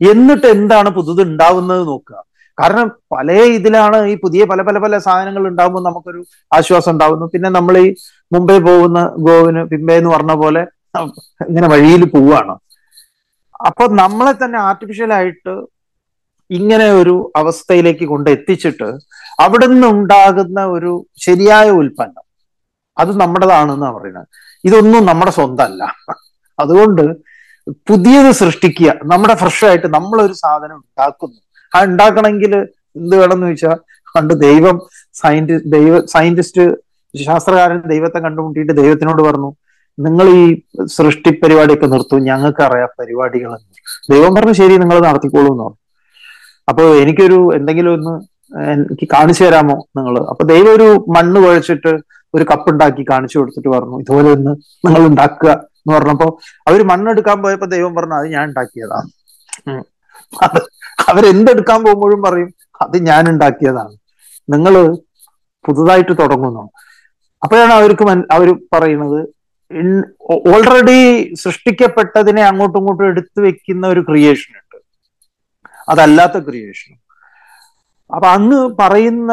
എന്നിട്ട് എന്താണ് പുതുത് ഉണ്ടാവുന്നത് നോക്കുക. കാരണം പല ഇതിലാണ് ഈ പുതിയ പല പല പല സാധനങ്ങൾ ഉണ്ടാകുമ്പോൾ നമുക്കൊരു ആശ്വാസം ഉണ്ടാവുന്നു. പിന്നെ നമ്മൾ ഈ മുംബൈ പോകുന്ന ഗോവിന് പിമ്പേ എന്ന് പറഞ്ഞ പോലെ ഇങ്ങനെ വഴിയിൽ പോവുകയാണ്. അപ്പൊ നമ്മളെ തന്നെ ആർട്ടിഫിഷ്യൽ ആയിട്ട് ഇങ്ങനെ ഒരു അവസ്ഥയിലേക്ക് കൊണ്ട് എത്തിച്ചിട്ട് അവിടെ ഉണ്ടാകുന്ന ഒരു ശരിയായ ഉൽപ്പന്നം അത് നമ്മുടേതാണെന്നാണ് പറയുന്നത്. ഇതൊന്നും നമ്മുടെ സ്വന്തമല്ല. അതുകൊണ്ട് പുതിയത് സൃഷ്ടിക്കുക നമ്മുടെ ഫ്രഷ് ആയിട്ട് നമ്മളൊരു സാധനം ഉണ്ടാക്കുന്നു. ഉണ്ടാക്കണമെങ്കിൽ എന്ത് വേണമെന്ന് ചോദിച്ചാൽ പണ്ട് ദൈവം സയന്റിസ്റ്റ് ദൈവ സയന്റിസ്റ്റ് ശാസ്ത്രകാരൻ ദൈവത്തെ കണ്ടുമുട്ടിയിട്ട് ദൈവത്തിനോട് പറഞ്ഞു നിങ്ങൾ ഈ സൃഷ്ടി പരിപാടിയൊക്കെ നിർത്തും ഞങ്ങൾക്ക് അറിയാം പരിപാടികൾ. ദൈവം പറഞ്ഞു ശരി നിങ്ങൾ നടത്തിക്കോളൂ എന്ന് പറഞ്ഞു. അപ്പൊ എനിക്കൊരു എന്തെങ്കിലും ഒന്ന് എനിക്ക് കാണിച്ചു തരാമോ നിങ്ങൾ അപ്പൊ ദൈവം ഒരു മണ്ണ് കുഴച്ചിട്ട് ഒരു കപ്പ് ഉണ്ടാക്കി കാണിച്ചു കൊടുത്തിട്ട് പറഞ്ഞു ഇതുപോലെ ഒന്ന് നിങ്ങൾ ഉണ്ടാക്കുക എന്ന് പറഞ്ഞപ്പോ അവർ മണ്ണെടുക്കാൻ പോയപ്പോ ദൈവം പറഞ്ഞു അത് ഞാൻ ഉണ്ടാക്കിയതാണ് അവരെന്തെടുക്കാൻ പോകുമ്പോഴും പറയും അത് ഞാൻ ഉണ്ടാക്കിയതാണ് നിങ്ങൾ പുതുതായിട്ട് തുടങ്ങുന്നു. അപ്പോഴാണ് അവർക്ക് അവർ പറയുന്നത് ഓൾറെഡി സൃഷ്ടിക്കപ്പെട്ടതിനെ അങ്ങോട്ടും ഇങ്ങോട്ടും എടുത്തു വെക്കുന്ന ഒരു ക്രിയേഷൻ ഉണ്ട്. അതല്ലാത്ത ക്രിയേഷൻ അപ്പൊ അങ്ങ് പറയുന്ന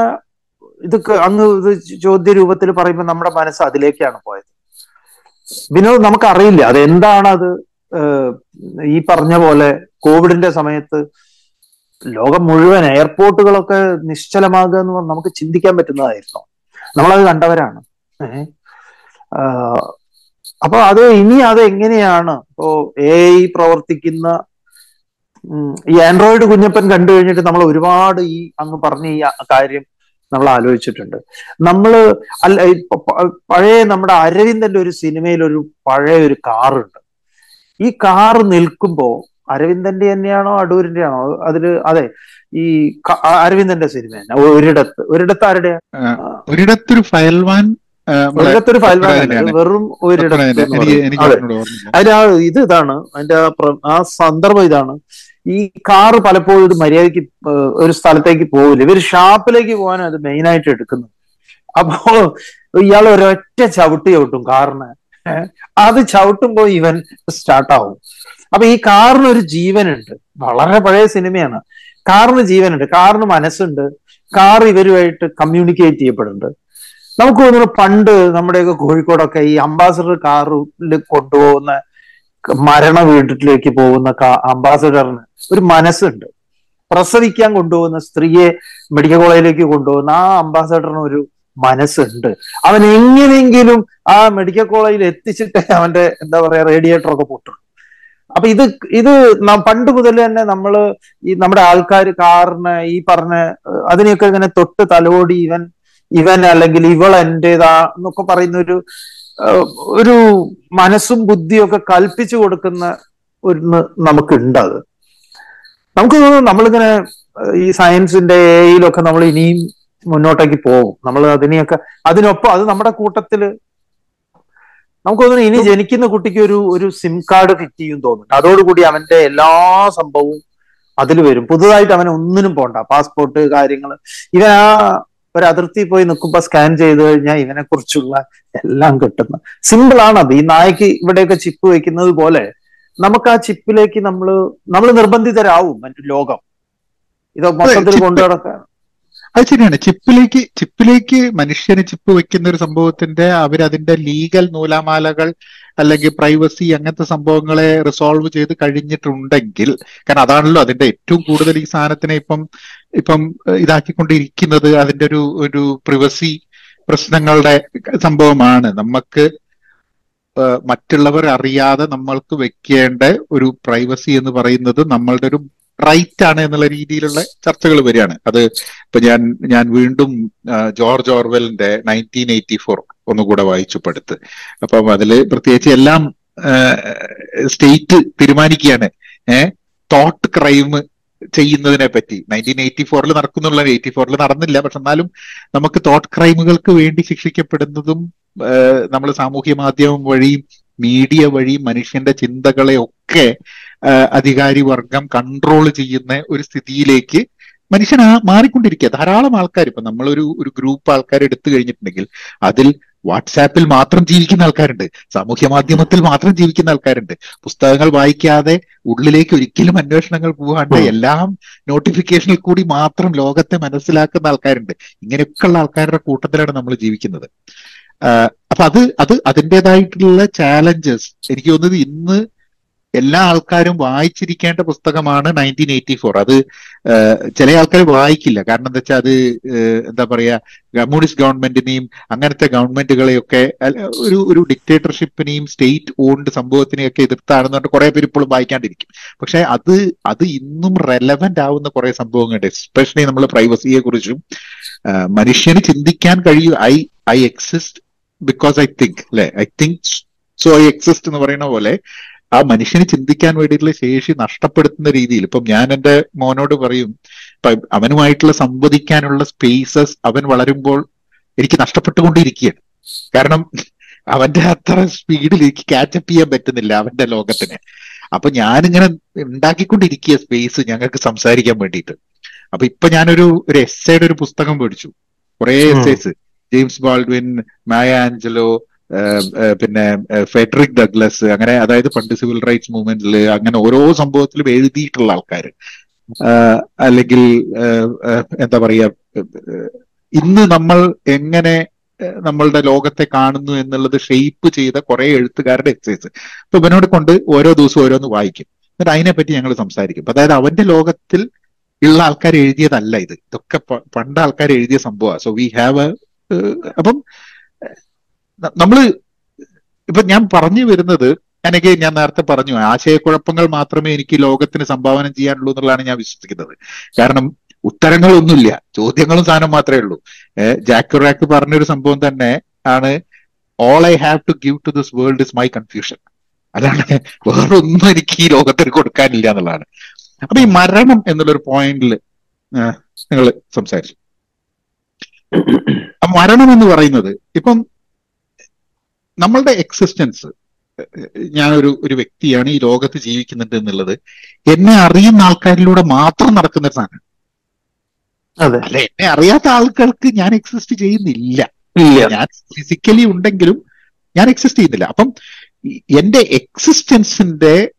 ഇതൊക്കെ അങ്ങ് ഇത് ചോദ്യ രൂപത്തിൽ പറയുമ്പോൾ നമ്മുടെ മനസ്സ് അതിലേക്കാണ് പോയത്. വിനോദ് നമുക്കറിയില്ല അതെന്താണ് അത് ഈ പറഞ്ഞ പോലെ കോവിഡിന്റെ സമയത്ത് ലോകം മുഴുവൻ എയർപോർട്ടുകളൊക്കെ നിശ്ചലമാകുക എന്ന് പറഞ്ഞാൽ നമുക്ക് ചിന്തിക്കാൻ പറ്റുന്നതായിരുന്നു. നമ്മളത് കണ്ടവരാണ്. അപ്പൊ അത് ഇനി അത് എങ്ങനെയാണ്? ഇപ്പോ എ ഐ പ്രവർത്തിക്കുന്ന ഈ ആൻഡ്രോയിഡ് കുഞ്ഞപ്പൻ കണ്ടു കഴിഞ്ഞിട്ട് നമ്മൾ ഒരുപാട് ഈ അങ്ങ് പറഞ്ഞ ഈ കാര്യം നമ്മൾ ആലോചിച്ചിട്ടുണ്ട്. നമ്മൾ അല്ല പഴയ നമ്മുടെ അരവിന്ദന്റെ ഒരു സിനിമയിൽ ഒരു പഴയ ഒരു കാറുണ്ട്. ഈ കാർ നിൽക്കുമ്പോ അരവിന്ദന്റെ തന്നെയാണോ അടൂരിന്റെ ആണോ അതിൽ അതെ ഈ അരവിന്ദന്റെ സിനിമ തന്നെ. ഒരിടത്ത്. ഒരിടത്ത് ആരുടെ? ഒരിടത്തൊരു ഫയൽവാൻ ഒരിടത്തൊരു ഫയൽവാൻ വെറും ഒരിടത്ത് അതിന് ആ ഇത് ഇതാണ്. അതിന്റെ ആ സന്ദർഭം ഇതാണ്. ഈ കാറ് പലപ്പോഴും ഒരു മര്യാദയ്ക്ക് ഒരു സ്ഥലത്തേക്ക് പോകില്ല ഇവർ ഷാപ്പിലേക്ക് പോകാനും അത് മെയിനായിട്ട് എടുക്കുന്നത്. അപ്പോ ഇയാൾ ഒരൊറ്റ ചവിട്ടി ചവിട്ടും കാറിന്. അത് ചവിട്ടുമ്പോ ഇവൻ സ്റ്റാർട്ടാവും അപ്പൊ ഈ കാറിന് ഒരു ജീവനുണ്ട്. വളരെ പഴയ സിനിമയാണ്. കാറിന് ജീവനുണ്ട്. കാറിന് മനസ്സുണ്ട്. കാർ ഇവരുമായിട്ട് കമ്മ്യൂണിക്കേറ്റ് ചെയ്യപ്പെടുന്നുണ്ട്. നമുക്ക് തോന്നുന്നു പണ്ട് നമ്മുടെയൊക്കെ കോഴിക്കോടൊക്കെ ഈ അംബാസഡർ കാറിൽ കൊണ്ടുപോകുന്ന മരണ വീട്ടിലേക്ക് പോകുന്ന അംബാസഡറിന് ഒരു മനസ്സുണ്ട്. പ്രസവിക്കാൻ കൊണ്ടുപോകുന്ന സ്ത്രീയെ മെഡിക്കൽ കോളേജിലേക്ക് കൊണ്ടുപോകുന്ന ആ അംബാസഡറിന് ഒരു മനസ്സുണ്ട്. അവൻ എങ്ങനെയെങ്കിലും ആ മെഡിക്കൽ കോളേജിൽ എത്തിച്ചിട്ട് അവന്റെ എന്താ പറയാ റേഡിയേറ്റർ ഒക്കെ പൊട്ടും. അപ്പൊ ഇത് ഇത് പണ്ട് മുതൽ തന്നെ നമ്മൾ ഈ നമ്മുടെ ആൾക്കാർ കാറിന് ഈ പറഞ്ഞ അതിനെയൊക്കെ ഇങ്ങനെ തൊട്ട് തലോടി ഇവൻ ഇവൻ അല്ലെങ്കിൽ ഇവൾ എന്റെതാ എന്നൊക്കെ പറയുന്ന ഒരു ഒരു മനസ്സും ബുദ്ധിയും ഒക്കെ കൽപ്പിച്ചു കൊടുക്കുന്ന ഒരു നമുക്കുണ്ട് അത്. നമുക്ക് തോന്നുന്നു നമ്മളിങ്ങനെ ഈ സയൻസിന്റെ എയിലൊക്കെ നമ്മൾ ഇനിയും മുന്നോട്ടേക്ക് പോകും. നമ്മൾ അതിനെയൊക്കെ അതിനൊപ്പം അത് നമ്മുടെ കൂട്ടത്തിൽ നമുക്ക് തോന്നുന്നു ഇനി ജനിക്കുന്ന കുട്ടിക്ക് ഒരു ഒരു സിം കാർഡ് ഫിറ്റ് ചെയ്യും തോന്നുന്നു. അതോടുകൂടി അവന്റെ എല്ലാ സംഭവവും അതിൽ വരും. പുതുതായിട്ട് അവന് ഒന്നിനും പോണ്ട. പാസ്പോർട്ട് കാര്യങ്ങൾ. ഇവൻ ആ ഒരു അതിർത്തി പോയി നിൽക്കുമ്പോ സ്കാൻ ചെയ്ത് കഴിഞ്ഞാൽ ഇവനെ കുറിച്ചുള്ള എല്ലാം കിട്ടുന്ന. സിമ്പിൾ ആണ് അത്. ഈ നായ്ക്ക് ഇവിടെയൊക്കെ ചിപ്പ് വെക്കുന്നത് പോലെ നമുക്ക് ആ ചിപ്പിലേക്ക് നമ്മൾ നമ്മൾ നിർബന്ധിതരാവും മറ്റു ലോകം. ഇത് മൊത്തത്തിൽ കൊണ്ടു നടക്കാൻ അത് ശരിയാണ്. ചിപ്പിലേക്ക് ചിപ്പിലേക്ക് മനുഷ്യന് ചിപ്പ് വെക്കുന്ന ഒരു സംഭവത്തിന്റെ അവരതിന്റെ ലീഗൽ നൂലാമാലകൾ അല്ലെങ്കിൽ പ്രൈവസി അങ്ങനത്തെ സംഭവങ്ങളെ റിസോൾവ് ചെയ്ത് കഴിഞ്ഞിട്ടുണ്ടെങ്കിൽ കാരണം അതാണല്ലോ അതിന്റെ ഏറ്റവും കൂടുതൽ ഈ സാധനത്തിനെ ഇപ്പം ഇപ്പം ഇതാക്കിക്കൊണ്ടിരിക്കുന്നത് അതിന്റെ ഒരു ഒരു പ്രിവസി പ്രശ്നങ്ങളുടെ സംഭവമാണ്. നമുക്ക് മറ്റുള്ളവർ അറിയാതെ നമ്മൾക്ക് വെക്കേണ്ട ഒരു പ്രൈവസി എന്ന് പറയുന്നത് നമ്മളുടെ ഒരു റൈറ്റ് ആണ് എന്നുള്ള രീതിയിലുള്ള ചർച്ചകൾ വരികയാണ്. അത് ഇപ്പൊ ഞാൻ ഞാൻ വീണ്ടും ജോർജ് ഓർവെലിന്റെ നയന്റീൻ എയ്റ്റി ഫോർ ഒന്നുകൂടെ വായിച്ചു പടുത്ത് അപ്പം അതിൽ പ്രത്യേകിച്ച് എല്ലാം സ്റ്റേറ്റ് തീരുമാനിക്കുകയാണ്. ഏഹ് തോട്ട് ക്രൈം ചെയ്യുന്നതിനെ പറ്റി. നയന്റീൻ എയ്റ്റി ഫോറിൽ നടക്കുന്നുള്ള എയ്റ്റി ഫോറിൽ നടന്നില്ല. പക്ഷെ എന്നാലും നമുക്ക് തോട്ട് ക്രൈമുകൾക്ക് വേണ്ടി ശിക്ഷിക്കപ്പെടുന്നതും നമ്മൾ സാമൂഹ്യ മാധ്യമം വഴിയും മീഡിയ വഴി മനുഷ്യന്റെ ചിന്തകളെ ഒക്കെ അധികാരി വർഗം കൺട്രോൾ ചെയ്യുന്ന ഒരു സ്ഥിതിയിലേക്ക് മനുഷ്യൻ ആ മാറിക്കൊണ്ടിരിക്കുക. ധാരാളം ആൾക്കാർ ഇപ്പൊ നമ്മളൊരു ഒരു ഗ്രൂപ്പ് ആൾക്കാർ എടുത്തു കഴിഞ്ഞിട്ടുണ്ടെങ്കിൽ അതിൽ വാട്സാപ്പിൽ മാത്രം ജീവിക്കുന്ന ആൾക്കാരുണ്ട്. സാമൂഹ്യ മാധ്യമത്തിൽ മാത്രം ജീവിക്കുന്ന ആൾക്കാരുണ്ട്. പുസ്തകങ്ങൾ വായിക്കാതെ ഉള്ളിലേക്ക് ഒരിക്കലും അന്വേഷണങ്ങൾ പോകാണ്ട്. എല്ലാം നോട്ടിഫിക്കേഷനിൽ കൂടി മാത്രം ലോകത്തെ മനസ്സിലാക്കുന്ന ആൾക്കാരുണ്ട്. ഇങ്ങനെയൊക്കെയുള്ള ആൾക്കാരുടെ കൂട്ടത്തിലാണ് നമ്മൾ ജീവിക്കുന്നത്. അപ്പൊ അത് അത് അതിന്റെതായിട്ടുള്ള ചാലഞ്ചസ് എനിക്ക് തോന്നുന്നത് ഇന്ന് എല്ലാ ആൾക്കാരും വായിച്ചിരിക്കേണ്ട പുസ്തകമാണ് നയന്റീൻ എയ്റ്റി ഫോർ അത് ചില ആൾക്കാർ വായിക്കില്ല. കാരണം എന്താ വെച്ചാൽ അത് എന്താ പറയാ കമ്മ്യൂണിസ്റ്റ് ഗവൺമെന്റിനെയും അങ്ങനത്തെ ഗവൺമെന്റുകളെയൊക്കെ ഒരു ഒരു ഡിക്റ്റേറ്റർഷിപ്പിനെയും സ്റ്റേറ്റ് ഓൺഡ് സംഭവത്തിനെയൊക്കെ എതിർത്താണെന്ന് പറഞ്ഞിട്ട് കുറെ പേര് ഇപ്പോഴും വായിക്കാണ്ടിരിക്കും. പക്ഷെ അത് അത് ഇന്നും റെലവെന്റ് ആവുന്ന കുറെ സംഭവങ്ങളുണ്ട്. എസ്പെഷ്യലി നമ്മൾ പ്രൈവസിയെ കുറിച്ചും മനുഷ്യന് ചിന്തിക്കാൻ കഴിയും. I I exist because I think അല്ലെ? I think so I exist എന്ന് പറയുന്ന പോലെ ആ മനുഷ്യന് ചിന്തിക്കാൻ വേണ്ടിയിട്ടുള്ള ശേഷി നഷ്ടപ്പെടുത്തുന്ന രീതിയിൽ ഇപ്പം ഞാൻ എന്റെ മോനോട് പറയും അവനുമായിട്ടുള്ള സംവദിക്കാനുള്ള സ്പേസസ് അവൻ വളരുമ്പോൾ എനിക്ക് നഷ്ടപ്പെട്ടുകൊണ്ടിരിക്കുകയാണ്. കാരണം അവന്റെ അത്ര സ്പീഡിൽ എനിക്ക് കാച്ചപ്പ് ചെയ്യാൻ പറ്റുന്നില്ല അവന്റെ ലോകത്തിന്. അപ്പൊ ഞാനിങ്ങനെ ഉണ്ടാക്കിക്കൊണ്ടിരിക്കുക സ്പേസ് ഞങ്ങൾക്ക് സംസാരിക്കാൻ വേണ്ടിയിട്ട്. അപ്പൊ ഇപ്പൊ ഞാനൊരു ഒരു എസ്സയുടെ ഒരു പുസ്തകം മേടിച്ചു. കുറെ. Essays James Baldwin Maya Angelou പിന്നെ ഫെഡറിക് ഡഗ്ലസ് അങ്ങനെ അതായത് പണ്ട് സിവിൽ റൈറ്റ്സ് മൂവ്മെന്റിൽ അങ്ങനെ ഓരോ സംഭവത്തിലും എഴുതിയിട്ടുള്ള ആൾക്കാർ അല്ലെങ്കിൽ എന്താ പറയുക ഇന്ന് നമ്മൾ എങ്ങനെ നമ്മളുടെ ലോകത്തെ കാണുന്നു എന്നുള്ളത് ഷെയ്പ്പ് ചെയ്ത കുറെ എഴുത്തുകാരുടെ എക്സസൈസ് അപ്പൊ ഇവനോട് കൊണ്ട് ഓരോ ദിവസവും ഓരോന്ന് വായിക്കും. എന്നിട്ട് അതിനെപ്പറ്റി ഞങ്ങൾ സംസാരിക്കും. അതായത് അവന്റെ ലോകത്തിൽ ഉള്ള ആൾക്കാർ എഴുതിയതല്ല ഇത്. ഇതൊക്കെ പണ്ട് ആൾക്കാർ എഴുതിയ സംഭവമാണ് സോ വി ഹാവ് അപ്പം ന- നമ്മൾ ഇപ്പൊ ഞാൻ പറഞ്ഞു വരുന്നത് എനിക്ക് ഞാൻ നേരത്തെ പറഞ്ഞു ആശയക്കുഴപ്പങ്ങൾ മാത്രമേ എനിക്ക് ലോകത്തിന് സംഭാവന ചെയ്യാനുള്ളൂ എന്നുള്ളതാണ് ഞാൻ വിശ്വസിക്കുന്നത്. കാരണം ഉത്തരങ്ങളൊന്നുമില്ല ചോദ്യങ്ങളും സാധനം മാത്രമേ ഉള്ളൂ. ജാക്കുറാക്ക് ജാക്ക് റാക്ക് പറഞ്ഞൊരു സംഭവം തന്നെ ആണ് all I have to give to this world is my confusion അതാണ് വേറൊന്നും എനിക്ക് ഈ ലോകത്തിന് കൊടുക്കാനില്ല എന്നുള്ളതാണ്. അപ്പൊ ഈ മരണം എന്നുള്ളൊരു പോയിന്റിൽ നിങ്ങൾ സംസാരിച്ചു. മരണം എന്ന് പറയുന്നത് ഇപ്പം നമ്മളുടെ എക്സിസ്റ്റൻസ് ഞാനൊരു ഒരു വ്യക്തിയാണ് ഈ ലോകത്ത് ജീവിക്കുന്നുണ്ട് എന്നുള്ളത് എന്നെ അറിയുന്ന ആൾക്കാരിലൂടെ മാത്രം നടക്കുന്ന ഒരു സാധനം. അല്ല എന്നെ അറിയാത്ത ആൾക്കാർക്ക് ഞാൻ എക്സിസ്റ്റ് ചെയ്യുന്നില്ല. ഞാൻ ഫിസിക്കലി ഉണ്ടെങ്കിലും ഞാൻ എക്സിസ്റ്റ് ചെയ്യുന്നില്ല. അപ്പം എന്റെ എക്സിസ്റ്റൻസിന്റെ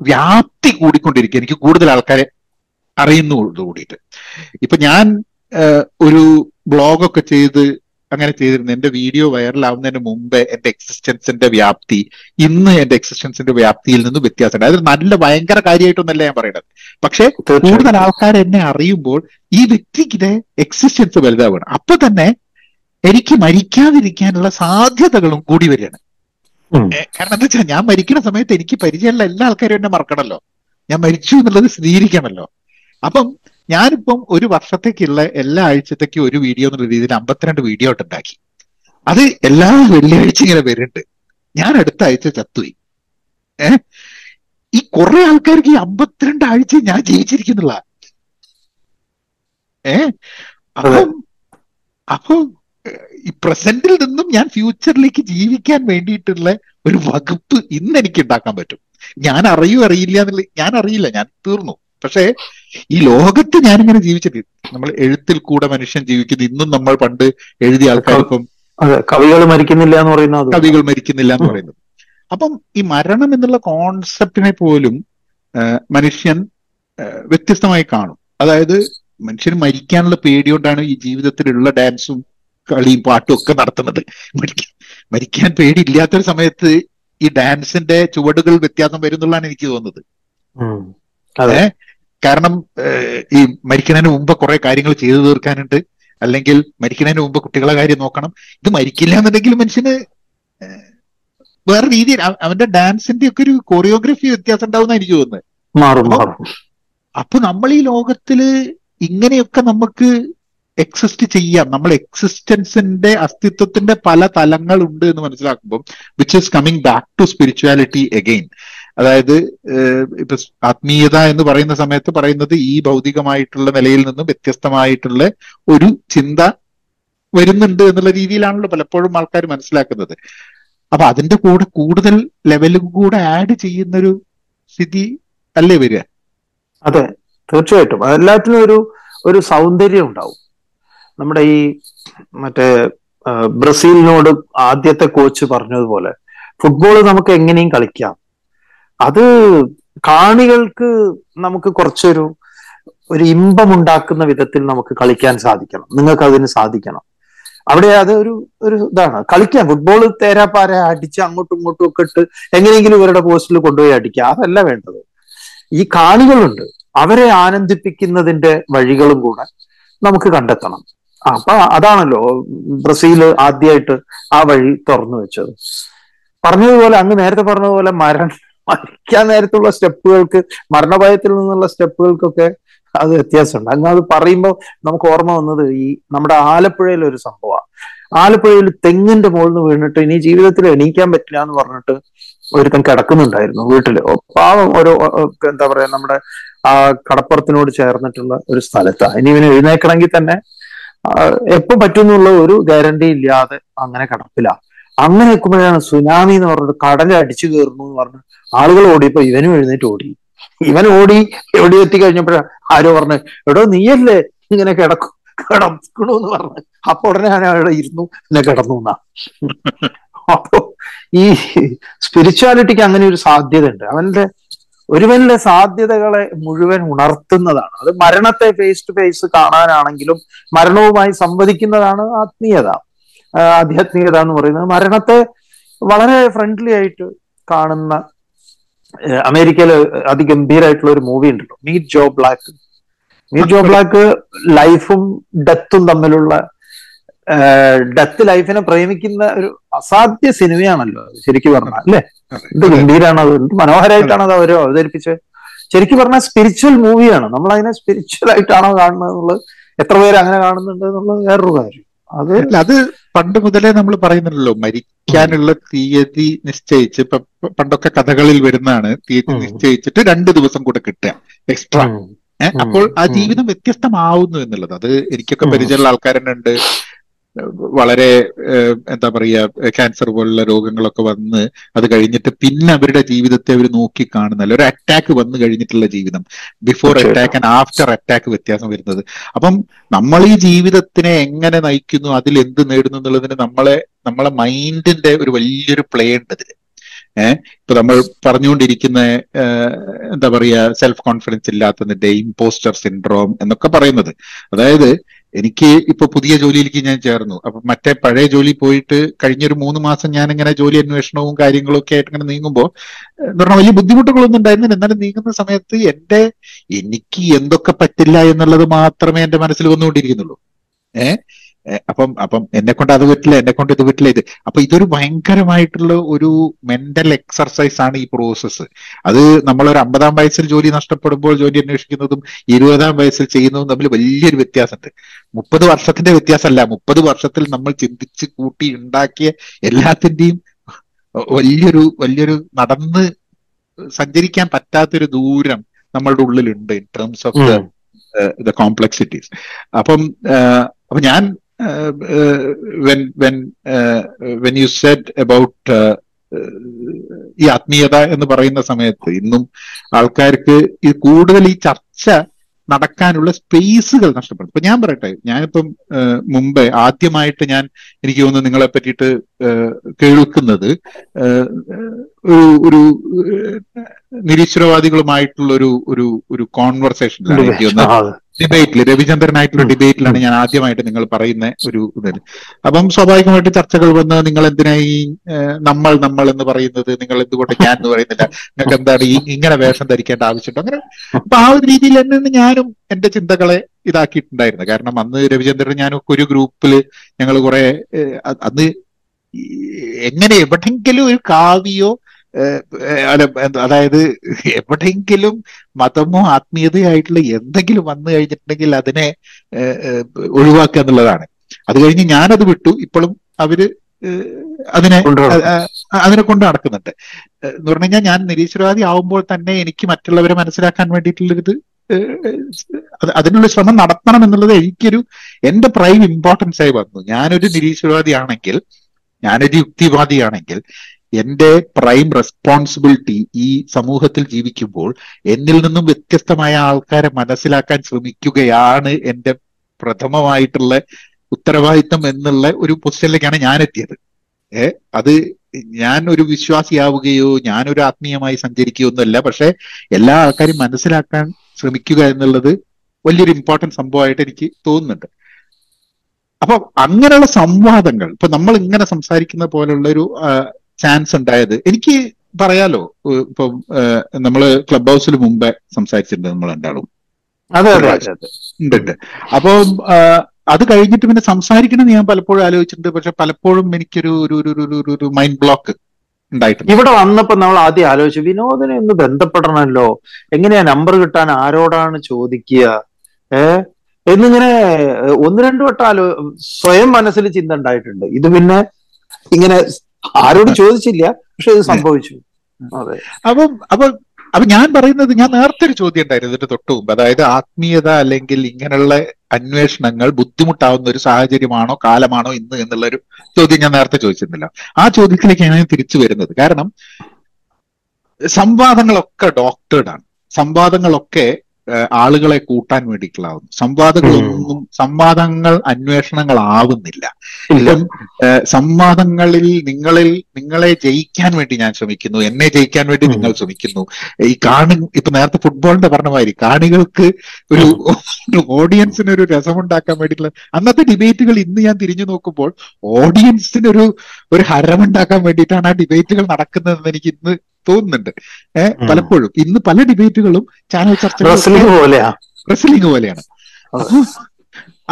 വ്യാപ്തി കൂടിക്കൊണ്ടിരിക്കുക. എനിക്ക് കൂടുതൽ ആൾക്കാരെ അറിയുന്നതോട് കൂടിയിട്ട് ഇപ്പൊ ഞാൻ ഒരു ബ്ലോഗൊക്കെ ചെയ്ത് അങ്ങനെ ചെയ്തിരുന്നു. എന്റെ വീഡിയോ വൈറലാവുന്നതിന് മുമ്പേ എന്റെ എക്സിസ്റ്റൻസിന്റെ വ്യാപ്തി ഇന്ന് എന്റെ എക്സിസ്റ്റൻസിന്റെ വ്യാപ്തിയിൽ നിന്ന് വ്യത്യാസമുണ്ട്. അതൊരു നല്ല ഭയങ്കര കാര്യമായിട്ടൊന്നല്ല ഞാൻ പറയുന്നത്. പക്ഷെ കൂടുതൽ ആൾക്കാർ എന്നെ അറിയുമ്പോൾ ഈ വ്യക്തിക്ക് എക്സിസ്റ്റൻസ് വലുതാവുകയാണ്. അപ്പൊ തന്നെ എനിക്ക് മരിക്കാതിരിക്കാനുള്ള സാധ്യതകളും കൂടി വരികയാണ്. കാരണം എന്താ വെച്ചാൽ ഞാൻ മരിക്കുന്ന സമയത്ത് എനിക്ക് പരിചയമുള്ള എല്ലാ ആൾക്കാരും എന്നെ മറക്കണമല്ലോ. ഞാൻ മരിച്ചു എന്നുള്ളത് സ്ഥിരീകരിക്കണമല്ലോ. അപ്പം ഞാനിപ്പം ഒരു വർഷത്തേക്കുള്ള എല്ലാ ആഴ്ചത്തേക്കും ഒരു വീഡിയോ എന്നുള്ള രീതിയിൽ അമ്പത്തിരണ്ട് വീഡിയോ ആയിട്ട് ഉണ്ടാക്കി. അത് എല്ലാ വെള്ളിയാഴ്ച ഇങ്ങനെ വരുന്നുണ്ട്. ഞാൻ അടുത്ത ആഴ്ച ചത്തുപോയി. ഏ? ഈ കുറെ ആൾക്കാർക്ക് ഈ അമ്പത്തിരണ്ട് ആഴ്ച ഞാൻ ജീവിച്ചിരിക്കുന്നുള്ള. ഏ? അപ്പം അപ്പം ഈ പ്രസന്റിൽ നിന്നും ഞാൻ ഫ്യൂച്ചറിലേക്ക് ജീവിക്കാൻ വേണ്ടിയിട്ടുള്ള ഒരു വകുപ്പ് ഇന്ന് എനിക്ക് ഉണ്ടാക്കാൻ പറ്റും. ഞാൻ അറിയൂ അറിയില്ല എന്നുള്ള ഞാൻ അറിയില്ല ഞാൻ തീർന്നു. പക്ഷേ ഈ ലോകത്ത് ഞാനിങ്ങനെ ജീവിച്ചിട്ട് നമ്മൾ എഴുത്തിൽ കൂടെ മനുഷ്യൻ ജീവിക്കുന്നത് ഇന്നും നമ്മൾ പണ്ട് എഴുതിയ ആൾക്കാർക്കും ഇപ്പം കവികൾ മരിക്കുന്നില്ല എന്ന് പറയുന്നത് കവികൾ മരിക്കുന്നില്ല എന്ന് പറയുന്നു പറയുന്നത്. അപ്പം ഈ മരണം എന്നുള്ള കോൺസെപ്റ്റിനെ പോലും മനുഷ്യൻ വ്യത്യസ്തമായി കാണും. അതായത് മനുഷ്യൻ മരിക്കാനുള്ള പേടിയോണ്ടാണ് ഈ ജീവിതത്തിലുള്ള ഡാൻസും കളിയും പാട്ടും ഒക്കെ നടത്തുന്നത്. മരിക്കാൻ പേടിയില്ലാത്തൊരു സമയത്ത് ഈ ഡാൻസിന്റെ ചുവടുകൾ വ്യത്യാസം വരുന്നുള്ളതാണ് എനിക്ക് തോന്നുന്നത്. അതെ? കാരണം ഈ മരിക്കുന്നതിന് മുമ്പ് കുറെ കാര്യങ്ങൾ ചെയ്തു തീർക്കാനുണ്ട്. അല്ലെങ്കിൽ മരിക്കുന്നതിന് മുമ്പ് കുട്ടികളെ കാര്യം നോക്കണം. ഇത് മരിക്കില്ല എന്നുണ്ടെങ്കിൽ മനുഷ്യന് വേറെ രീതിയിൽ അവ- അവന്റെ ഡാൻസിന്റെ ഒക്കെ ഒരു കൊറിയോഗ്രഫി വ്യത്യാസം ഉണ്ടാവുന്ന എനിക്ക് തോന്നുന്നത്. അപ്പൊ- നമ്മൾ ഈ ലോകത്തിൽ ഇങ്ങനെയൊക്കെ നമുക്ക് എക്സിസ്റ്റ് ചെയ്യാം. നമ്മൾ എക്സിസ്റ്റൻസിന്റെ അസ്തിത്വത്തിന്റെ പല തലങ്ങൾ ഉണ്ട് എന്ന് മനസ്സിലാക്കുമ്പോൾ which is coming back to spirituality again അതായത് ഇപ്പൊ ആത്മീയത എന്ന് പറയുന്ന സമയത്ത് പറയുന്നത് ഈ ഭൗതികമായിട്ടുള്ള നിലയിൽ നിന്നും വ്യത്യസ്തമായിട്ടുള്ള ഒരു ചിന്ത വരുന്നുണ്ട് എന്നുള്ള രീതിയിലാണല്ലോ പലപ്പോഴും ആൾക്കാർ മനസ്സിലാക്കുന്നത്. അപ്പൊ അതിന്റെ കൂടെ കൂടുതൽ ലെവലും കൂടെ ആഡ് ചെയ്യുന്നൊരു സ്ഥിതി അല്ലേ വരിക? അതെ തീർച്ചയായിട്ടും. അതെല്ലാത്തിനും ഒരു ഒരു സൗന്ദര്യം ഉണ്ടാവും. നമ്മുടെ ഈ മറ്റേ ബ്രസീലിനോട് ആദ്യത്തെ കോച്ച് പറഞ്ഞതുപോലെ ഫുട്ബോൾ നമുക്ക് എങ്ങനെയും കളിക്കാം. അത് കാണികൾക്ക് നമുക്ക് കുറച്ചൊരു ഒരു ഇമ്പമുണ്ടാക്കുന്ന വിധത്തിൽ നമുക്ക് കളിക്കാൻ സാധിക്കണം. നിങ്ങൾക്ക് അതിന് സാധിക്കണം. അവിടെ അത് ഒരു ഒരു ഇതാണ്. കളിക്കാം. ഫുട്ബോൾ തേരാപ്പാര അടിച്ച് അങ്ങോട്ടും ഇങ്ങോട്ടും ഒക്കെ ഇട്ട് എങ്ങനെയെങ്കിലും ഇവരുടെ പോസ്റ്റിൽ കൊണ്ടുപോയി അടിക്കുക അതല്ല വേണ്ടത്. ഈ കാണികളുണ്ട്. അവരെ ആനന്ദിപ്പിക്കുന്നതിന്റെ വഴികളും കൂടെ നമുക്ക് കണ്ടെത്തണം. അപ്പൊ അതാണല്ലോ ബ്രസീൽ ആദ്യമായിട്ട് ആ വഴി തുറന്നു വെച്ചത്. പറഞ്ഞതുപോലെ അങ്ങ് നേരത്തെ പറഞ്ഞതുപോലെ മരണ മരിക്കാൻ നേരത്തുള്ള സ്റ്റെപ്പുകൾക്ക് മരണഭയത്തിൽ നിന്നുള്ള സ്റ്റെപ്പുകൾക്കൊക്കെ അത് വ്യത്യാസമുണ്ട്. അങ്ങ് അത് പറയുമ്പോൾ നമുക്ക് ഓർമ്മ വന്നത് ഈ നമ്മുടെ ആലപ്പുഴയിൽ ഒരു സംഭവമാണ്. ആലപ്പുഴയിൽ തെങ്ങിന്റെ മുകളിൽ നിന്ന് വീണിട്ട് ഇനി ജീവിതത്തിൽ എണീക്കാൻ പറ്റില്ല എന്ന് പറഞ്ഞിട്ട് ഒരുത്തൻ കിടക്കുന്നുണ്ടായിരുന്നു വീട്ടിൽ. ഓ, പാവം ഒരു എന്താ പറയാ നമ്മുടെ ആ കടപ്പുറത്തിനോട് ചേർന്നിട്ടുള്ള ഒരു സ്ഥലത്താണ്. ഇനി ഇവന് എഴുന്നേക്കണമെങ്കിൽ തന്നെ എപ്പോ പറ്റുന്നുള്ള ഒരു ഗ്യാരണ്ടി ഇല്ലാതെ അങ്ങനെ കിടപ്പില്ല അങ്ങനെ നിൽക്കുമ്പോഴാണ് സുനാമി എന്ന് പറഞ്ഞിട്ട് കടൽ അടിച്ചു കയറുന്നു എന്ന് പറഞ്ഞ് ആളുകൾ ഓടിയപ്പോ ഇവനും എഴുന്നേറ്റ് ഓടി. ഇവൻ ഓടി എവിടെ എത്തി കഴിഞ്ഞപ്പോഴാണ് ആരോ പറഞ്ഞു എടോ നീയല്ലേ ഇങ്ങനെ കിടക്കും കിടക്കണു എന്ന് പറഞ്ഞു. അപ്പൊ ഉടനെ ഞാൻ അവിടെ ഇരുന്നു പിന്നെ കിടന്നു എന്നാ. അപ്പോ ഈ സ്പിരിച്വാലിറ്റിക്ക് അങ്ങനെ ഒരു സാധ്യത ഉണ്ട് അവന്റെ ഒരുവനിലെ സാധ്യതകളെ മുഴുവൻ ഉണർത്തുന്നതാണ്. അത് മരണത്തെ ഫേസ് ടു ഫേസ് കാണാനാണെങ്കിലും മരണവുമായി സംവദിക്കുന്നതാണ് ആത്മീയത. ആധ്യാത്മികത എന്ന് പറയുന്നത്. മരണത്തെ വളരെ ഫ്രണ്ട്ലി ആയിട്ട് കാണുന്ന അമേരിക്കയിലെ അതിഗംഭീരമായിട്ടുള്ള ഒരു മൂവി ഉണ്ടല്ലോ. Meet Joe Black meet Joe Black ലൈഫും ഡെത്തും തമ്മിലുള്ള ഡെത്ത് ലൈഫിനെ പ്രേമിക്കുന്ന ഒരു അസാധ്യ സിനിമയാണല്ലോ ശരിക്കും പറഞ്ഞാൽ അല്ലേ? എന്ത് ഗംഭീരാണ് അത് എന്ത് മനോഹരമായിട്ടാണ് അത് അവരോ അവതരിപ്പിച്ചത്. ശരിക്കും പറഞ്ഞാൽ സ്പിരിച്വൽ മൂവിയാണ് നമ്മൾ അതിനെ സ്പിരിച്വൽ ആയിട്ടാണോ കാണുന്നത് എന്നുള്ളത് എത്ര പേര് അങ്ങനെ കാണുന്നുണ്ട് എന്നുള്ളത് വേറൊരു കാര്യം. അത് പണ്ട് മുതലേ നമ്മൾ പറയുന്നുണ്ടല്ലോ മരിക്കാനുള്ള തീയതി നിശ്ചയിച്ച് ഇപ്പൊ പണ്ടൊക്കെ കഥകളിൽ വരുന്നതാണ് തീയതി നിശ്ചയിച്ചിട്ട് രണ്ട് ദിവസം കൂടെ കിട്ടുക എക്സ്ട്രാ. അപ്പോൾ ആ. ജീവിതം വ്യത്യസ്തമാവുന്നു എന്നുള്ളത്. അത് എനിക്കൊക്കെ. പരിചയമുള്ള ആൾക്കാരുണ്ട് വളരെ എന്താ പറയുക ക്യാൻസർ പോലുള്ള രോഗങ്ങളൊക്കെ വന്ന് അത് കഴിഞ്ഞിട്ട് പിന്നെ അവരുടെ ജീവിതത്തെ അവർ നോക്കി കാണുന്നല്ല. ഒരു അറ്റാക്ക് വന്നു കഴിഞ്ഞിട്ടുള്ള ജീവിതം. Before attack and after attack വ്യത്യാസം വരുന്നത്. അപ്പം നമ്മൾ ഈ ജീവിതത്തിനെ എങ്ങനെ നയിക്കുന്നു അതിൽ എന്ത് നേടുന്നു എന്നുള്ളതിന് നമ്മളെ നമ്മളെ മൈൻഡിന്റെ ഒരു വലിയൊരു പ്ലേ ഉണ്ട് അതിൽ ഏഹ് ഇപ്പൊ നമ്മൾ പറഞ്ഞുകൊണ്ടിരിക്കുന്ന എന്താ പറയാ സെൽഫ് കോൺഫിഡൻസ് ഇല്ലാത്തതിന്റെ ഇമ്പോസ്റ്റർ സിൻഡ്രോം എന്നൊക്കെ പറയുന്നത്. അതായത് എനിക്ക് ഇപ്പൊ പുതിയ ജോലിയിലേക്ക് ഞാൻ ചേർന്നു. അപ്പൊ മറ്റേ പഴയ ജോലി പോയിട്ട് കഴിഞ്ഞൊരു മൂന്ന് മാസം ഞാൻ ഇങ്ങനെ ജോലി അന്വേഷണവും കാര്യങ്ങളും ഒക്കെ ആയിട്ട് ഇങ്ങനെ നീങ്ങുമ്പോൾ എന്ന് പറഞ്ഞാൽ വലിയ ബുദ്ധിമുട്ടുകളൊന്നും ഉണ്ടായിരുന്നില്ല. എന്നാലും നീങ്ങുന്ന സമയത്ത് എന്റെ എനിക്ക് എന്തൊക്കെ പറ്റില്ല എന്നുള്ളത് മാത്രമേ എന്റെ മനസ്സിൽ വന്നുകൊണ്ടിരിക്കുന്നുള്ളൂ. ഏഹ് അപ്പം അപ്പം എന്നെ കൊണ്ട് അത് പറ്റില്ല എന്നെ കൊണ്ട് ഇത് പറ്റില്ല ഇത്. അപ്പൊ ഇതൊരു ഭയങ്കരമായിട്ടുള്ള ഒരു മെന്റൽ എക്സർസൈസ് ആണ് ഈ പ്രോസസ്സ് അത് നമ്മൾ ഒരു അമ്പതാം വയസ്സിൽ ജോലി നഷ്ടപ്പെടുമ്പോൾ ജോലി അന്വേഷിക്കുന്നതും ഇരുപതാം വയസ്സിൽ ചെയ്യുന്നതും തമ്മിൽ വലിയൊരു വ്യത്യാസമുണ്ട്. മുപ്പത് വർഷത്തിന്റെ വ്യത്യാസമല്ല. മുപ്പത് വർഷത്തിൽ നമ്മൾ ചിന്തിച്ച് കൂട്ടി ഉണ്ടാക്കിയ എല്ലാത്തിന്റെയും വലിയൊരു വലിയൊരു നടന്ന് സഞ്ചരിക്കാൻ പറ്റാത്തൊരു ദൂരം നമ്മളുടെ ഉള്ളിലുണ്ട് in terms of the complexities അപ്പം അപ്പൊ ഞാൻ when when when you said about ഈ ആത്മീയത എന്ന് പറയുന്ന സമയത്ത് ഇന്നും ആൾക്കാർക്ക് ഇത് കൂടുതൽ ഈ ചർച്ച നടക്കാനുള്ള സ്പേസുകൾ നഷ്ടപ്പെടും. ഇപ്പൊ ഞാൻ പറയട്ടെ ഞാനിപ്പം മുമ്പേ ആദ്യമായിട്ട് ഞാൻ എനിക്ക് തോന്നുന്നു നിങ്ങളെ പറ്റിയിട്ട് കേൾക്കുന്നത് ഒരു ഒരു നിരീശ്വരവാദികളുമായിട്ടുള്ള ഒരു ഒരു ഒരു കോൺവെർസേഷനിലാണ് എനിക്ക് തോന്നുന്നത്. ഡിബേറ്റിൽ രവിചന്ദ്രനായിട്ടുള്ള. ഡിബേറ്റിലാണ് ഞാൻ ആദ്യമായിട്ട് നിങ്ങൾ പറയുന്ന ഒരു ഇത് അപ്പം സ്വാഭാവികമായിട്ട് ചർച്ചകൾ വന്ന് നിങ്ങൾ എന്തിനാ ഈ നമ്മൾ നമ്മൾ എന്ന് പറയുന്നത്? നിങ്ങൾ എന്തുകൊണ്ട് ഞാൻ എന്ന് പറയുന്നില്ല? നിങ്ങൾക്ക് എന്താണ് ഈ ഇങ്ങനെ വേഷം ധരിക്കേണ്ട ആവശ്യമുണ്ടോ? അങ്ങനെ. അപ്പൊ ആ ഒരു രീതിയിൽ തന്നെ ഞാനും എന്റെ ചിന്തകളെ ഇതാക്കിയിട്ടുണ്ടായിരുന്നു. കാരണം അന്ന് രവിചന്ദ്രൻ ഒക്കെ ഒരു ഗ്രൂപ്പിൽ ഞങ്ങൾ കുറെ അന്ന് എങ്ങനെ എവിടെങ്കിലും ഒരു കാവ്യോ അതായത് എവിടെയെങ്കിലും മതമോ ആത്മീയതയായിട്ടുള്ള എന്തെങ്കിലും വന്നു കഴിഞ്ഞിട്ടുണ്ടെങ്കിൽ അതിനെ ഒഴിവാക്കുക എന്നുള്ളതാണ്. അത് കഴിഞ്ഞ് ഞാനത് വിട്ടു. ഇപ്പോഴും അവർ അതിനെ അതിനെ കൊണ്ട് നടക്കുന്നുണ്ട്. എന്ന് പറഞ്ഞു കഴിഞ്ഞാൽ ഞാൻ നിരീശ്വരവാദി ആവുമ്പോൾ തന്നെ എനിക്ക് മറ്റുള്ളവരെ മനസ്സിലാക്കാൻ വേണ്ടിയിട്ടുള്ളൊരിത് ഏഹ്, അതിനുള്ള ശ്രമം നടത്തണം എന്നുള്ളത് എനിക്കൊരു എന്റെ പ്രൈം ഇമ്പോർട്ടൻസ് ആയി വന്നു. ഞാനൊരു നിരീശ്വരവാദിയാണെങ്കിൽ ഞാനൊരു യുക്തിവാദിയാണെങ്കിൽ എന്റെ പ്രൈം റെസ്പോൺസിബിലിറ്റി ഈ സമൂഹത്തിൽ ജീവിക്കുമ്പോൾ എന്നിൽ നിന്നും വ്യത്യസ്തമായ ആൾക്കാരെ മനസ്സിലാക്കാൻ ശ്രമിക്കുകയാണ് എന്റെ പ്രഥമമായിട്ടുള്ള ഉത്തരവാദിത്തം എന്നുള്ള ഒരു പൊസിഷനിലേക്കാണ് ഞാൻ എത്തിയത് ഏ അത് ഞാൻ ഒരു വിശ്വാസിയാവുകയോ ഞാനൊരു ആത്മീയമായി സഞ്ചരിക്കുകയോ ഒന്നുമല്ല. പക്ഷെ എല്ലാ ആൾക്കാരും മനസ്സിലാക്കാൻ ശ്രമിക്കുക എന്നുള്ളത് വലിയൊരു ഇമ്പോർട്ടന്റ് സംഭവമായിട്ട് എനിക്ക് തോന്നുന്നുണ്ട്. അപ്പൊ അങ്ങനെയുള്ള സംവാദങ്ങൾ ഇപ്പൊ നമ്മൾ ഇങ്ങനെ സംസാരിക്കുന്ന പോലുള്ള ഒരു ചാൻസ് ഉണ്ടായത്. എനിക്ക് പറയാലോ ഇപ്പം നമ്മൾ ക്ലബ് ഹൗസിൽ മുമ്പേ സംസാരിച്ചിട്ടുണ്ട് നമ്മൾ രണ്ടാളും. ഉണ്ട് അപ്പോ അത് കഴിഞ്ഞിട്ട് പിന്നെ സംസാരിക്കണം ഞാൻ പലപ്പോഴും ആലോചിച്ചിട്ടുണ്ട്. പക്ഷെ പലപ്പോഴും എനിക്കൊരു ഒരു ഒരു ഒരു- ഒരു ഒരു മൈൻഡ് ബ്ലോക്ക് ഉണ്ടായിട്ടുണ്ട്. ഇവിടെ വന്നപ്പോ നമ്മൾ ആദ്യം ആലോചിച്ചു വിനോദിനെ ഒന്ന് ബന്ധപ്പെടണമല്ലോ. എങ്ങനെയാ നമ്പർ കിട്ടാൻ ആരോടാണ് ചോദിക്കുക? ഏ എന്നിങ്ങനെ ഒന്ന് രണ്ടു വട്ടം ആലോ സ്വയം മനസ്സിൽ ചിന്ത ഉണ്ടായിട്ടുണ്ട്. ഇത് പിന്നെ ഇങ്ങനെ ആരോട് ചോദിച്ചില്ല പക്ഷെ ഇത് സംഭവിച്ചു. അതെ. അപ്പം അപ്പൊ അപ്പൊ ഞാൻ പറയുന്നത് ഞാൻ നേരത്തെ ഒരു ചോദ്യം ഉണ്ടായിരുന്നു ഇതിന്റെ തൊട്ട് മുമ്പ്. അതായത് ആത്മീയത അല്ലെങ്കിൽ ഇങ്ങനെയുള്ള അന്വേഷണങ്ങൾ ബുദ്ധിമുട്ടാവുന്ന ഒരു സാഹചര്യമാണോ കാലമാണോ ഇന്ന് എന്നുള്ള ഒരു ചോദ്യം ഞാൻ നേരത്തെ ചോദിച്ചിരുന്നില്ല. ആ ചോദ്യത്തിലേക്കാണ് ഞാൻ തിരിച്ചു വരുന്നത്. കാരണം സംവാദങ്ങളൊക്കെ ഡോക്ടേർഡാണ് സംവാദങ്ങളൊക്കെ ആളുകളെ കൂട്ടാൻ വേണ്ടിയിട്ടുള്ളതാവുന്നു. സംവാദങ്ങളൊന്നും സംവാദങ്ങൾ അന്വേഷണങ്ങളാവുന്നില്ല. ഇല്ല. സംവാദങ്ങളിൽ നിങ്ങളിൽ നിങ്ങളെ ജയിക്കാൻ വേണ്ടി ഞാൻ ശ്രമിക്കുന്നു. എന്നെ ജയിക്കാൻ വേണ്ടി നിങ്ങൾ ശ്രമിക്കുന്നു. ഈ കാണി ഇപ്പൊ നേരത്തെ ഫുട്ബോളിന്റെ പറഞ്ഞ മാതിരി കാണികൾക്ക് ഒരു ഓഡിയൻസിന് ഒരു രസമുണ്ടാക്കാൻ വേണ്ടിയിട്ടുള്ള അന്നത്തെ ഡിബേറ്റുകൾ ഇന്ന് ഞാൻ തിരിഞ്ഞു നോക്കുമ്പോൾ ഓഡിയൻസിന് ഒരു ഒരു ഹരമുണ്ടാക്കാൻ വേണ്ടിയിട്ടാണ് ആ ഡിബേറ്റുകൾ നടക്കുന്നതെന്ന് എനിക്ക് ഇന്ന് തോന്നുന്നുണ്ട്. ഏഹ് പലപ്പോഴും. ഇന്ന് പല ഡിബേറ്റുകളും ചാനൽ ചർച്ച റെസ്ലിംഗ് പോലെയാ. റെസ്ലിംഗ് പോലെയാണ്.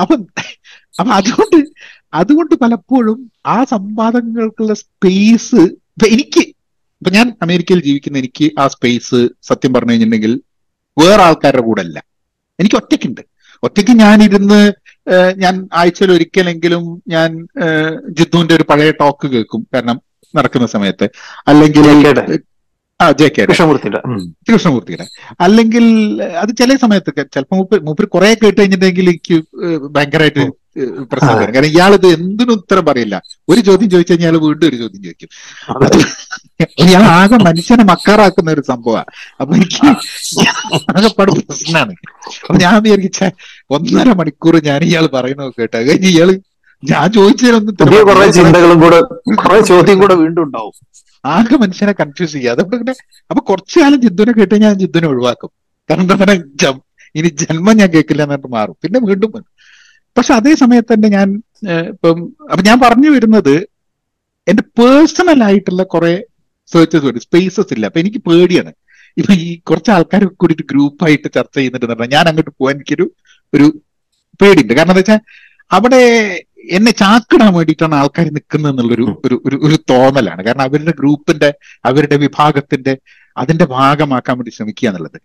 അപ്പൊ അപ്പൊ അതുകൊണ്ട് അതുകൊണ്ട് പലപ്പോഴും ആ സംവാദങ്ങൾക്കുള്ള സ്പേസ് എനിക്ക് ഇപ്പൊ ഞാൻ അമേരിക്കയിൽ ജീവിക്കുന്ന എനിക്ക് ആ സ്പേസ് സത്യം പറഞ്ഞു കഴിഞ്ഞിട്ടുണ്ടെങ്കിൽ വേറെ ആൾക്കാരുടെ കൂടെ അല്ല. എനിക്ക് ഒറ്റയ്ക്കുണ്ട്. ഒറ്റയ്ക്ക് ഞാനിരുന്ന് ഞാൻ ആഴ്ചയിൽ ഒരിക്കലെങ്കിലും ഞാൻ ജിദ്ദുവിന്റെ ഒരു പഴയ ടോക്ക് കേൾക്കും. കാരണം നടക്കുന്ന സമയത്ത്. അല്ലെങ്കിൽ ആ ജെ കെ കൃഷ്ണമൂർത്തിയുടെ. കൃഷ്ണമൂർത്തിയുടെ. അല്ലെങ്കിൽ അത് ചില സമയത്തൊക്കെ ചിലപ്പോൾ മൂപ്പര് മൂപ്പര് കുറെ കേട്ട് കഴിഞ്ഞിട്ടുണ്ടെങ്കിൽ എനിക്ക് ഭയങ്കരമായിട്ട് വരും കാരണം ഇയാളിത് എന്തിനും ഉത്തരം പറയില്ല. ഒരു ചോദ്യം ചോദിച്ചു കഴിഞ്ഞാൽ വീണ്ടും ഒരു ചോദ്യം ചോദിക്കും. ഇയാൾ ആകെ മനുഷ്യനെ മക്കാറാക്കുന്ന ഒരു സംഭവമാണ് അപ്പൊ എനിക്ക് ആകെപ്പാട് പ്രശ്നമാണ് അപ്പൊ ഞാൻ വിചാരിച്ച ഒന്നര മണിക്കൂർ ഞാൻ ഇയാൾ പറയുന്നത് കേട്ടോ കഴിഞ്ഞ ഇയാൾ ഞാൻ ചോദിച്ചതിനൊന്നും കുറെ ചിന്തകളും കൂടെ കുറെ ചോദ്യം കൂടെ വീണ്ടും ഉണ്ടാവും. ആകെ മനുഷ്യനെ കൺഫ്യൂസ് ചെയ്യുക അതുകൊണ്ട് പിന്നെ അപ്പൊ കുറച്ചു കാലം ജിദ്ദുനെ കേട്ട് ഞാൻ ജിദ്ദുനെ ഒഴിവാക്കും. കാരണം എന്താ ഇനി ജന്മം ഞാൻ കേൾക്കില്ല എന്നിട്ട് മാറും. പിന്നെ വീണ്ടും. പക്ഷെ അതേ സമയത്ത് തന്നെ ഞാൻ ഇപ്പം അപ്പൊ ഞാൻ പറഞ്ഞു വരുന്നത് എന്റെ പേഴ്സണൽ ആയിട്ടുള്ള കുറെ സെർച്ചസ് വരും സ്പേസസ് ഇല്ല. അപ്പൊ എനിക്ക് പേടിയാണ്. ഇപ്പൊ ഈ കുറച്ച് ആൾക്കാർ കൂടിയിട്ട് ഗ്രൂപ്പായിട്ട് ചർച്ച ചെയ്യുന്നുണ്ട് പറഞ്ഞാൽ ഞാൻ അങ്ങോട്ട് പോകാൻ എനിക്കൊരു ഒരു പേടിയുണ്ട്. കാരണം എന്താ വെച്ചാൽ അവിടെ എന്നെ ചാക്കിടാൻ വേണ്ടിയിട്ടാണ് ആൾക്കാർ നിൽക്കുന്നത് എന്നുള്ളൊരു ഒരു ഒരു ഒരു തോന്നലാണ്. കാരണം അവരുടെ ഗ്രൂപ്പിന്റെ അവരുടെ വിഭാഗത്തിന്റെ അതിന്റെ ഭാഗമാക്കാൻ വേണ്ടി ശ്രമിക്കുക എന്നുള്ളത്.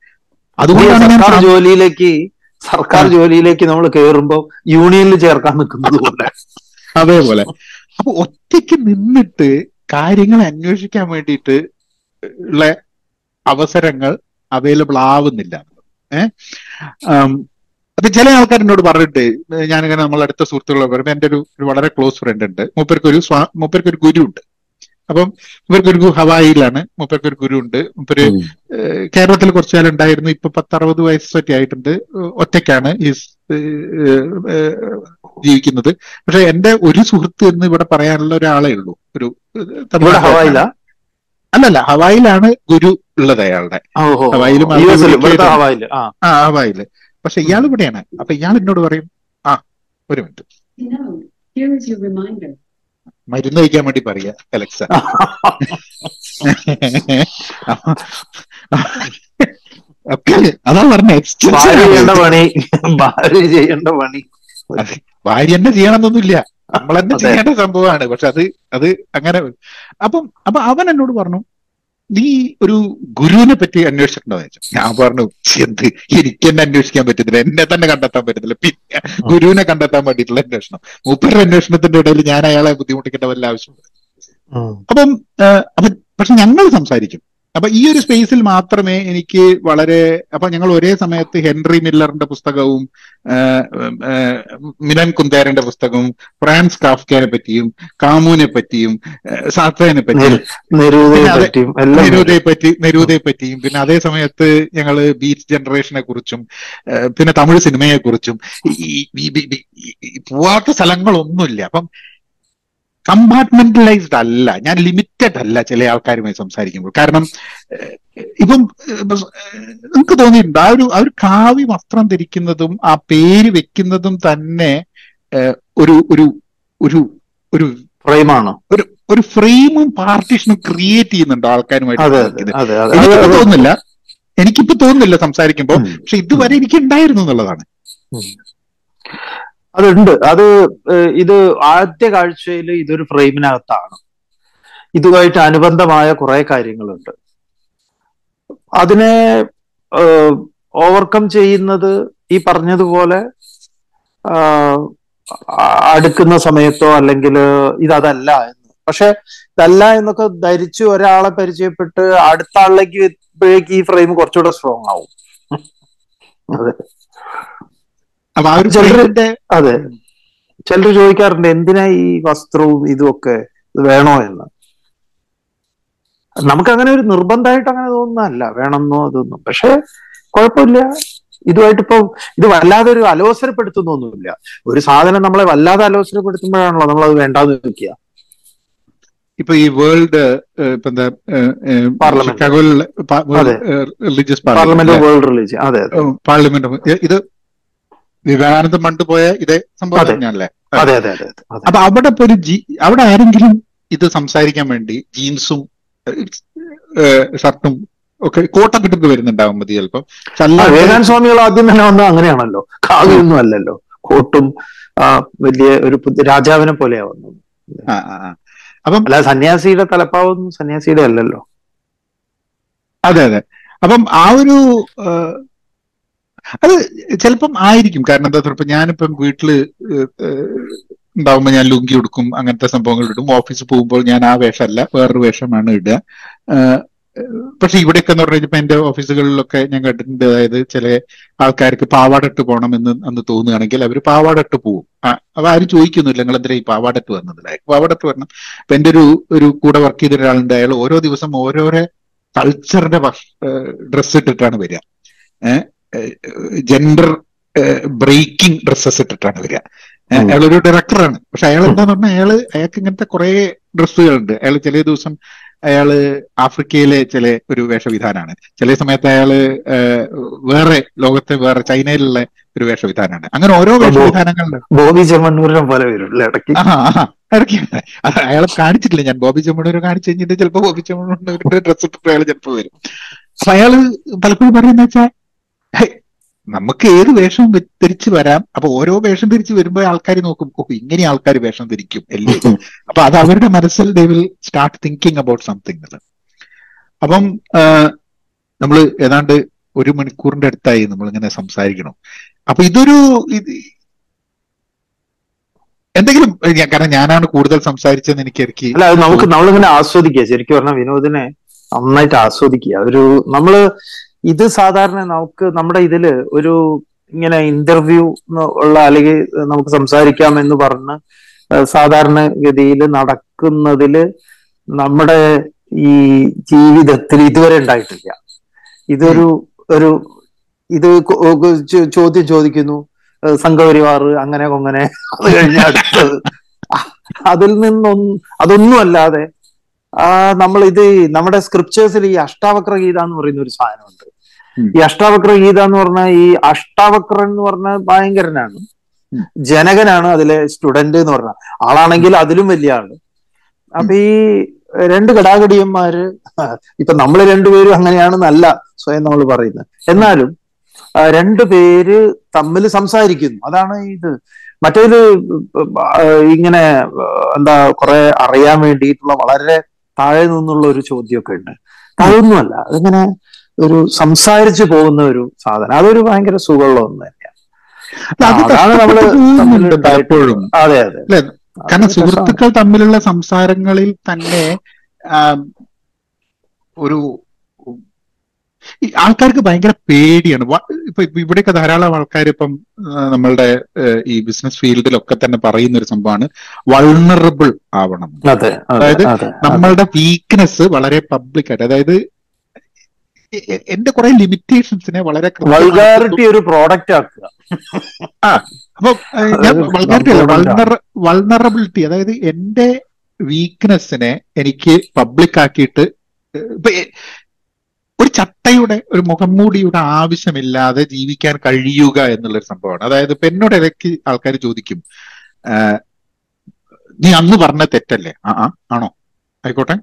അതുകൊണ്ടാണ് ജോലിയിലേക്ക് സർക്കാർ ജോലിയിലേക്ക് നമ്മൾ കയറുമ്പോൾ യൂണിയനിൽ ചേർക്കാൻ നിൽക്കുന്നത് പോലെ. അതേപോലെ. അപ്പൊ ഒറ്റയ്ക്ക് നിന്നിട്ട് കാര്യങ്ങൾ അന്വേഷിക്കാൻ വേണ്ടിയിട്ട് ഉള്ള അവസരങ്ങൾ അവൈലബിൾ ആവുന്നില്ല. ഏഹ് അപ്പൊ ചില ആൾക്കാർ എന്നോട് പറഞ്ഞിട്ട് ഞാനിങ്ങനെ നമ്മൾ അടുത്ത സുഹൃത്തുക്കളെ പറയുമ്പോൾ എന്റെ ഒരു വളരെ ക്ലോസ് ഫ്രണ്ട് ഉണ്ട്. മൂപ്പർക്ക് ഒരു സ്വാ മൂപ്പർക്ക് ഒരു ഗുരു ഉണ്ട് അപ്പം ഇവർക്ക് ഒരു ഗു- ഹവായിലാണ്. മൂപ്പർക്ക് ഒരു ഗുരു ഉണ്ട് മൂപ്പര് കേരളത്തിൽ കുറച്ചു കാലം ഉണ്ടായിരുന്നു. ഇപ്പൊ പത്തറുപത് വയസ്സൊക്കെ ആയിട്ടുണ്ട്. ഒറ്റയ്ക്കാണ് ഈ ജീവിക്കുന്നത്. പക്ഷെ എന്റെ ഒരു സുഹൃത്ത് എന്ന് ഇവിടെ പറയാനുള്ള ഒരാളെ ഉള്ളൂ. ഒരു ഹവായില? അല്ലല്ല ഹവായിലാണ് ഗുരു ഉള്ളത് അയാളുടെ. ഹവായിലും ആ. ഹവായിൽ. പക്ഷെ ഇയാൾ ഇവിടെയാണ്. അപ്പൊ ഇയാൾ എന്നോട് പറയും ആ ഒരു മിനിറ്റ്. മരുന്ന് കഴിക്കാൻ വേണ്ടി പറയാ അലക്സ. അതാ പറഞ്ഞ എക്സ്റ്റൻഷൻ പണി ഭാര്യ ചെയ്യേണ്ട പണി. ഭാര്യ തന്നെ ചെയ്യണമെന്നൊന്നുമില്ല. അതെ. ചെയ്യേണ്ട സംഭവമാണ്. പക്ഷെ അത് അത് അങ്ങനെ അപ്പം അപ്പൊ അവൻ എന്നോട് പറഞ്ഞു നീ ഒരു ഗുരുവിനെ പറ്റി അന്വേഷിച്ചിട്ടുണ്ടോ ഞാൻ പറഞ്ഞു എന്ത്? എനിക്ക് എന്നെ അന്വേഷിക്കാൻ പറ്റുന്നില്ല. എന്നെ തന്നെ കണ്ടെത്താൻ പറ്റുന്നില്ല. പിന്നെ ഗുരുവിനെ കണ്ടെത്താൻ വേണ്ടിയിട്ടുള്ള അന്വേഷണം. മൂപ്പരുടെ അന്വേഷണത്തിന്റെ ഇടയിൽ ഞാൻ അയാളെ ബുദ്ധിമുട്ടിക്കേണ്ട വല്ല ആവശ്യമുണ്ട്. അപ്പം അപ്പം പക്ഷെ ഞങ്ങൾ സംസാരിക്കും. അപ്പൊ ഈ ഒരു സ്പേസിൽ മാത്രമേ എനിക്ക് വളരെ അപ്പൊ ഞങ്ങൾ ഒരേ സമയത്ത് ഹെൻറി മില്ലറിന്റെ പുസ്തകവും മിലൻ കുന്തേരന്റെ പുസ്തകവും ഫ്രാൻസ് കാഫ്കയെ പറ്റിയും കാമൂനെ പറ്റിയും സാത്തേനെ പറ്റിയും നെരൂദയെ പറ്റി നെരൂദയെ പറ്റിയും പിന്നെ അതേ സമയത്ത് ഞങ്ങൾ ബീച്ച് ജനറേഷനെ കുറിച്ചും പിന്നെ തമിഴ് സിനിമയെ കുറിച്ചും ഈ പോവാത്ത സ്ഥലങ്ങളൊന്നുമില്ല. അപ്പം കമ്പാർട്ട്മെന്റലൈസ്ഡ് അല്ല. ഞാൻ ലിമിറ്റഡ് അല്ല ചില ആൾക്കാരുമായി സംസാരിക്കുമ്പോൾ. കാരണം ഇപ്പം നിങ്ങൾക്ക് തോന്നിയിട്ടുണ്ട് ആ ഒരു ആ ഒരു കാവി വസ്ത്രം ധരിക്കുന്നതും ആ പേര് വെക്കുന്നതും തന്നെ ഒരു ഒരു ഒരു ഒരു ഫ്രെയിമാണ്. ഒരു ഒരു ഫ്രെയിമും പാർട്ടീഷനും ക്രിയേറ്റ് ചെയ്യുന്നുണ്ട് ആൾക്കാരുമായിട്ട് എനിക്കിപ്പോ തോന്നുന്നില്ല. എനിക്കിപ്പോ തോന്നുന്നില്ല സംസാരിക്കുമ്പോൾ. പക്ഷെ ഇതുവരെ എനിക്ക് ഉണ്ടായിരുന്നു എന്നുള്ളതാണ്. അതുണ്ട്. അത് ഇത് ആദ്യ കാഴ്ചയിൽ ഇതൊരു ഫ്രെയിമിനകത്താണ്. ഇതുമായിട്ട് അനുബന്ധമായ കുറെ കാര്യങ്ങളുണ്ട്. അതിനെ ഓവർകം ചെയ്യുന്നത് ഈ പറഞ്ഞതുപോലെ അടുക്കുന്ന സമയത്തോ അല്ലെങ്കിൽ ഇതല്ല എന്ന്. പക്ഷെ ഇതല്ല എന്നൊക്കെ ധരിച്ച് ഒരാളെ പരിചയപ്പെട്ട് അടുത്ത ആളിലേക്ക് എത്തുമ്പോഴേക്ക് ഈ ഫ്രെയിം കുറച്ചുകൂടെ സ്ട്രോങ് ആവും അതെ. അപ്പൊ ആ ഒരു അതെ. ചിലർ ചോദിക്കാറുണ്ട് എന്തിനാ ഈ വസ്ത്രവും ഇതുമൊക്കെ ഇത് വേണോ എന്ന്? നമുക്ക് അങ്ങനെ ഒരു നിർബന്ധമായിട്ട് അങ്ങനെ തോന്നുന്നല്ല വേണമെന്നോ അതൊന്നും. പക്ഷെ കുഴപ്പമില്ല. ഇതുമായിട്ട് ഇപ്പൊ ഇത് വല്ലാതെ ഒരു അലോസരപ്പെടുത്തുന്നൊന്നുമില്ല. ഒരു സാധനം നമ്മളെ വല്ലാതെ അലോസരപ്പെടുത്തുമ്പോഴാണല്ലോ നമ്മൾ അത് വേണ്ടാന്ന് വെക്കുക ഇപ്പൊ ഈ വേൾഡ് ഇപ്പൊ എന്താ parliament. Religious parliament world religion അതെ അതെ. പാർലമെന്റ്. ഇത് വിവേകാനന്ദ പണ്ട് പോയ ഇതേ സംഭവം. തന്നെയാണല്ലേ? അപ്പൊ അവിടെ ഇപ്പൊ ഒരു ജീ അവിടെ ആരെങ്കിലും ഇത് സംസാരിക്കാൻ വേണ്ടി ജീൻസും ഷർട്ടും ഒക്കെ കോട്ടൊക്കെ ഇട്ടിട്ട് വരുന്നുണ്ടാവും മതി ചിലപ്പം. വിവേകാന സ്വാമികൾ ആദ്യം തന്നെ വന്നത് അങ്ങനെയാണല്ലോ. കാവ്യൊന്നും അല്ലല്ലോ. കോട്ടും വലിയ ഒരു രാജാവിനെ പോലെയാ വന്നത്. അപ്പം അല്ല സന്യാസിയുടെ തലപ്പാവൊന്നും സന്യാസിയുടെ അല്ലല്ലോ. അതെ അതെ. അപ്പം ആ ഒരു അത് ചിലപ്പം ആയിരിക്കും. കാരണം എന്താ പറയുക ഞാനിപ്പം വീട്ടിൽ ഏഹ്, ഞാൻ ലുങ്കി ഉടുക്കും അങ്ങനത്തെ സംഭവങ്ങൾ ഇടും. ഓഫീസിൽ പോകുമ്പോൾ ഞാൻ ആ വേഷമല്ല വേറൊരു വേഷമാണ് ഇടുക. പക്ഷെ ഇവിടെയൊക്കെ എന്ന് പറഞ്ഞു കഴിഞ്ഞപ്പോ എന്റെ ഓഫീസുകളിലൊക്കെ ഞാൻ കണ്ടിട്ടുണ്ട്. അതായത് ചില ആൾക്കാർക്ക് പാവാടട്ട് പോകണം എന്ന് അന്ന് തോന്നുകയാണെങ്കിൽ അവർ പാവാടട്ട് പോകും അപ്പൊ ആരും ചോദിക്കുന്നില്ല നിങ്ങൾ എന്തിനാ ഈ പാവാടട്ട് വന്നത്? പാവാടട്ട് വരണം. ഇപ്പൊ എന്റെ ഒരു ഒരു കൂടെ വർക്ക് ചെയ്ത ഒരാളുണ്ട്. അയാൾ ഓരോ ദിവസം ഓരോരോ കൾച്ചറിന്റെ ഡ്രസ്സ് ഇട്ടിട്ടാണ് വരിക. ജെൻഡർ ബ്രേക്കിംഗ് ഡ്രസ്സസ് ഇട്ടിട്ടാണ് വരിക. അയാളൊരു ഡയറക്ടറാണ് പക്ഷെ അയാൾ എന്താന്ന് പറഞ്ഞാൽ അയാൾ അയാൾക്ക് ഇങ്ങനത്തെ കുറെ ഡ്രസ്സുകളുണ്ട്. അയാൾ ചില ദിവസം അയാൾ ആഫ്രിക്കയിലെ ചില ഒരു വേഷവിധാനാണ്. ചില സമയത്ത് അയാൾ വേറെ ലോകത്തെ വേറെ ചൈനയിലുള്ള ഒരു വേഷവിധാനാണ്. അങ്ങനെ ഓരോ വേഷവിധാനങ്ങളുണ്ട് ബോബി ചെമ്മണ്ണൂരിനെ പോലെ ഇടയ്ക്ക്? അയാളെ കാണിച്ചിട്ടില്ല ഞാൻ. ബോബി ചെമ്മണ്ണൂർ കാണിച്ചു കഴിഞ്ഞിട്ട് ചിലപ്പോ ബോബി ചെമ്മണ്ണൂരിന്റെ ഡ്രസ് ഇട്ടിട്ട് അയാൾ ചിലപ്പോ വരും. അപ്പൊ അയാൾ പലപ്പോഴും പറയുന്ന വെച്ചാൽ നമുക്ക് ഏത് വേഷവും തിരിച്ചു വരാം? അപ്പൊ ഓരോ വേഷം തിരിച്ചു വരുമ്പോൾ ആൾക്കാർ നോക്കും ഓ ഇങ്ങനെ ആൾക്കാർ വേഷം തിരിക്കും അല്ലേ? അപ്പൊ അത് അവരുടെ മനസ്സിൽ they will start thinking about something അപ്പം നമ്മൾ ഏതാണ്ട് ഒരു മണിക്കൂറിന്റെ അടുത്തായി നമ്മൾ ഇങ്ങനെ സംസാരിക്കണം. അപ്പൊ ഇതൊരു ഇത് എന്തെങ്കിലും കാരണം ഞാനാണ് കൂടുതൽ സംസാരിച്ചതെന്ന് എനിക്ക് ഇറക്കി അല്ല അത് നമുക്ക് നമ്മളിങ്ങനെ ആസ്വദിക്കുക. ശരിക്കും പറഞ്ഞാൽ വിനോദിനെ നന്നായിട്ട് ആസ്വദിക്കുക. ഒരു നമ്മൾ ഇത് സാധാരണ നമുക്ക് നമ്മുടെ ഇതിൽ ഒരു ഇങ്ങനെ ഇന്റർവ്യൂ ഉള്ള അല്ലെങ്കിൽ നമുക്ക് സംസാരിക്കാം എന്ന് പറഞ്ഞ് സാധാരണ ഗതിയിൽ നടക്കുന്നതിൽ നമ്മുടെ ഈ ജീവിതത്തിൽ ഇതുവരെ ഉണ്ടായിട്ടില്ല. ഇതൊരു ഒരു ഇത് ചോദ്യം ചോദിക്കുന്നു. സംഘപരിവാർ അങ്ങനെ കൊങ്ങനെ അത് കഴിഞ്ഞ അടുത്തത്. അതിൽ നിന്നൊന്നും അതൊന്നും അല്ലാതെ നമ്മൾ ഇത് നമ്മുടെ സ്ക്രിപ്റ്റേഴ്സിൽ ഈ അഷ്ടാവക്ര ഗീത എന്ന് പറയുന്ന ഒരു സാധനമുണ്ട്. ഈ അഷ്ടാവക്ര ഗീത എന്ന് പറഞ്ഞ ഈ അഷ്ടാവക്രൻ എന്ന് പറഞ്ഞ ഭയങ്കരനാണ്. ജനകനാണ് അതിലെ സ്റ്റുഡന്റ് എന്ന് പറഞ്ഞ. ആളാണെങ്കിൽ അതിലും വലിയ ആൾ. അപ്പൊ ഈ രണ്ട് കടാകടിയന്മാര് ഇപ്പൊ നമ്മൾ രണ്ടുപേരും അങ്ങനെയാണെന്നല്ല സ്വയം നമ്മൾ പറയുന്നത്. എന്നാലും രണ്ടു പേര് തമ്മിൽ സംസാരിക്കുന്നു. അതാണ് ഇത്. മറ്റേത് ഇങ്ങനെ എന്താ കുറെ അറിയാൻ വേണ്ടിയിട്ടുള്ള വളരെ താഴെ നിന്നുള്ള ഒരു ചോദ്യമൊക്കെ ഉണ്ട്. അതൊന്നുമല്ല. അതിങ്ങനെ ഒരു സംസാരിച്ചു പോകുന്ന ഒരു സാധനം. അതൊരു ഭയങ്കര സുഖമുള്ള ഒന്ന് തന്നെയാണ്. അത് അതാണ് നമ്മൾ പലപ്പോഴും. അതെ അതെ. കാരണം സുഹൃത്തുക്കൾ തമ്മിലുള്ള സംസാരങ്ങളിൽ തന്നെ ഒരു ആൾക്കാർക്ക് ഭയങ്കര പേടിയാണ്. ഇപ്പൊ ഇവിടെയൊക്കെ ധാരാളം ആൾക്കാർ ഇപ്പം നമ്മളുടെ ഈ ബിസിനസ് ഫീൽഡിലൊക്കെ തന്നെ പറയുന്ന ഒരു സംഭവമാണ്. വൾണറബിൾ ആവണം. അതെ അതായത് അതെ നമ്മളുടെ വീക്ക്നെസ് വളരെ പബ്ലിക് ആയിട്ട് അതായത് എന്റെ കുറെ ലിമിറ്റേഷൻസിനെ വളരെ വൾഗാറിറ്റി ഒരു പ്രോഡക്റ്റ് ആക്കുക. അപ്പൊ ഏഹ്, ഞാൻ വൾഗാരിറ്റി അല്ല വൾണറ വൾണറബിലിറ്റി അതായത് എന്റെ വീക്ക്നെസ്സിനെ എനിക്ക് പബ്ലിക് ആക്കിയിട്ട് ഒരു ചട്ടയുടെ ഒരു മുഖംമൂടിയുടെ ആവശ്യമില്ലാതെ ജീവിക്കാൻ കഴിയുക എന്നുള്ളൊരു സംഭവമാണ്. അതായത് ഇപ്പൊ എന്നോട് ഇടയ്ക്ക് ആൾക്കാർ ചോദിക്കും നീ അന്ന് പറഞ്ഞ തെറ്റല്ലേ? ആ ആ ആണോ? ആയിക്കോട്ടെ.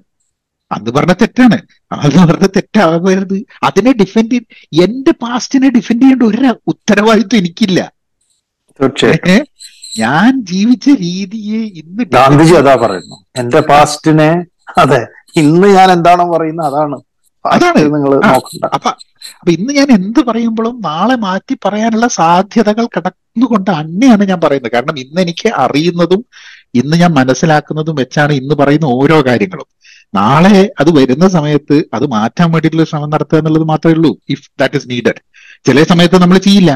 അന്ന് പറഞ്ഞ തെറ്റാണ്. അന്ന് പറഞ്ഞ തെറ്റാവരുത് അതിനെ ഡിഫെൻഡ് എന്റെ പാസ്റ്റിനെ ഡിഫെൻഡ് ചെയ്യേണ്ട ഒരു ഉത്തരവാദിത്വം എനിക്കില്ല. ഞാൻ ജീവിച്ച രീതിയെ ഇന്ന് ഗാന്ധിജി അതാ പറയുന്നു. എന്റെ പാസ്റ്റിനെ അതെ ഇന്ന് ഞാൻ എന്താണോ പറയുന്നത് അതാണ്. അതാണ്. നിങ്ങൾ അപ്പൊ അപ്പൊ ഇന്ന് ഞാൻ എന്ത് പറയുമ്പോഴും നാളെ മാറ്റി പറയാനുള്ള സാധ്യതകൾ കിടന്നുകൊണ്ട് അന്നെയാണ് ഞാൻ പറയുന്നത്. കാരണം ഇന്ന് എനിക്ക് അറിയുന്നതും ഇന്ന് ഞാൻ മനസ്സിലാക്കുന്നതും വെച്ചാണ് ഇന്ന് പറയുന്ന ഓരോ കാര്യങ്ങളും. നാളെ അത് വരുന്ന സമയത്ത് അത് മാറ്റാൻ വേണ്ടിയിട്ടുള്ള ശ്രമം നടത്തുക എന്നുള്ളത് മാത്രമേ ഉള്ളൂ ഇഫ് ദാറ്റ് ഇസ് നീഡഡ് ചില സമയത്ത് നമ്മൾ ചെയ്യില്ല.